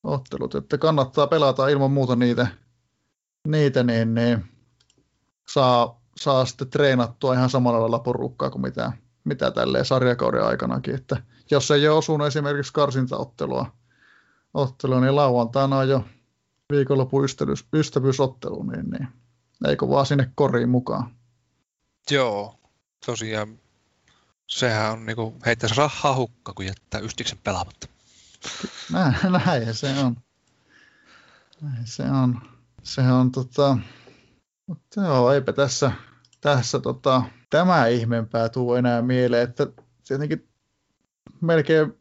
Ottelut, että kannattaa pelata ilman muuta niitä, niitä niin, niin saa, saa sitten treenattua ihan samalla lailla porukkaa kuin mitä, mitä tälleen sarjakauden aikanakin, että jos ei ole osunut esimerkiksi karsintaottelua, ottelua, niin lauantaina on jo viikonlopun ystävyys, ystävyysottelu, niin, niin eikö vaan sinne koriin mukaan. Joo, tosiaan sehän on niinku heittäisi rahaa hukka, kun jättää ystiksen pelaamatta. Näin, näin se on. Näin se on. Se on tota, mutta joo, eipä tässä tässä tota, tämä ihmeempää tuu enää mieleen, että tietenkin melkein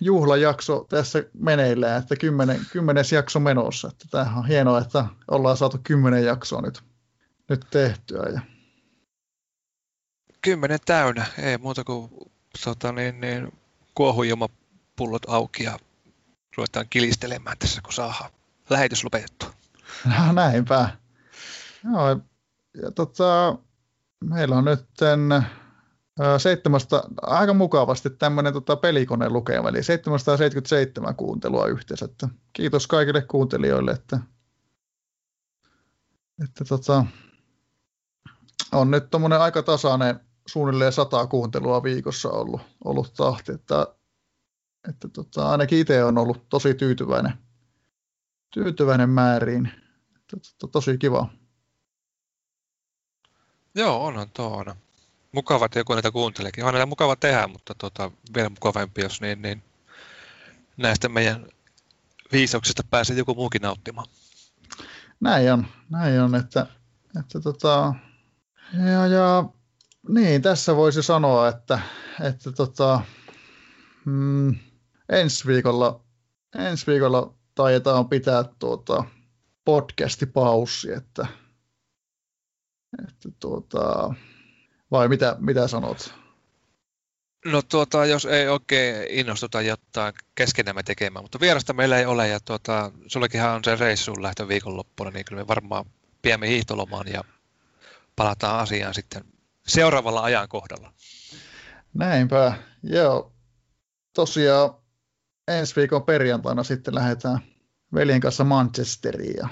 juhlajakso tässä meneillään, että kymmenen, kymmenes jakso menossa. Että tämähän on hienoa, että ollaan saatu kymmenen jaksoa nyt, nyt tehtyä. Ja... Kymmenen täynnä, ei muuta kuin tota, niin, niin, kuohujuma-pullot auki ja ruvetaan kilistelemään tässä, kun saadaan lähetys lopetettua. No näinpä. Joo, ja tota, meillä on nyt seitsemästä, aika mukavasti tämmöinen tota, pelikone lukema, eli 777 kuuntelua yhteensä. Että kiitos kaikille kuuntelijoille, että, että tota, on nyt tuommoinen aika tasainen suunnilleen sata kuuntelua viikossa ollut, ollut tahti, että, että tota, ainakin itse on ollut tosi tyytyväinen, tyytyväinen määriin. Että, to, tosi kiva. Joo, onhan tuo mukava, että joku näitä kuunteleekin. On näitä mukava tehdä, mutta tota, vielä mukavampi, jos niin, niin näistä meidän viisauksista pääsee joku muukin nauttimaan. Näin on, näin on, että, että tota, ja, ja niin, tässä voisi sanoa, että, että tota, mm, ensi viikolla, ensi viikolla taidetaan pitää tuota podcastipaussi, että, että tuota, vai mitä, mitä sanot? No tuota, jos ei oikein innostuta jotain keskenämme tekemään, mutta vierasta meillä ei ole ja tuota, sullekinhan on se reissuun lähtö viikonloppuna, niin kyllä me varmaan piemme hiihtolomaan ja palataan asiaan sitten seuraavalla ajankohdalla. Näinpä, joo. Tosiaan ensi viikon perjantaina sitten lähdetään veljen kanssa Manchesteriin ja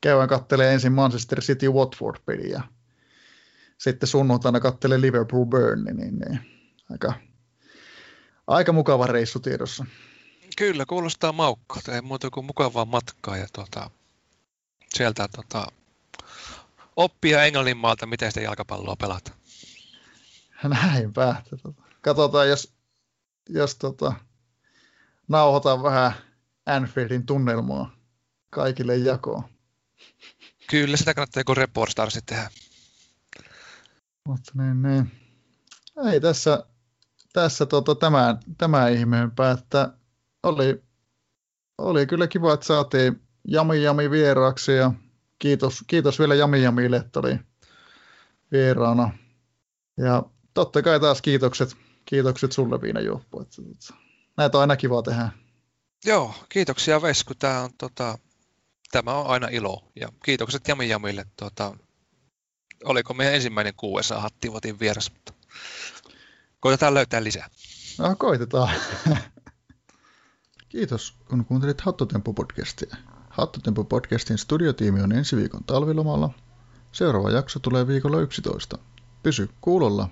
käydään kattelee ensin Manchester City Watford-peliä sitten sunnuntaina kattelee Liverpool Burnley, niin, niin aika, aika mukava reissu tiedossa. Kyllä, kuulostaa maukkalta. Ei muuta kuin mukavaa matkaa ja tuota, sieltä tuota, oppia Englanninmaalta, miten sitä jalkapalloa pelata. Näinpä. Katsotaan, jos, jos tota, nauhoitaan vähän Anfieldin tunnelmaa kaikille jakoon. Kyllä, sitä kannattaa joku Reportstarsi tehdä. Mutta niin, niin. Ei tässä, tässä tota, tämä, tämä ihmeempää, että oli, oli kyllä kiva, että saatiin Jami Jami vieraaksi ja kiitos, kiitos vielä Jami Jamille, että oli vieraana. Ja totta kai taas kiitokset, kiitokset sulle Viina Juoppu. Että, että, näitä on aina kiva tehdä. Joo, kiitoksia Vesku. Tämä on, tota, tämä on aina ilo. Ja kiitokset Jami Jamille tota, oliko meidän ensimmäinen QSA hattivotin vieras, mutta koitetaan löytää lisää. No, koitetaan. Kiitos, kun kuuntelit Hattotempo-podcastia. Hattotempo-podcastin studiotiimi on ensi viikon talvilomalla. Seuraava jakso tulee viikolla 11. Pysy kuulolla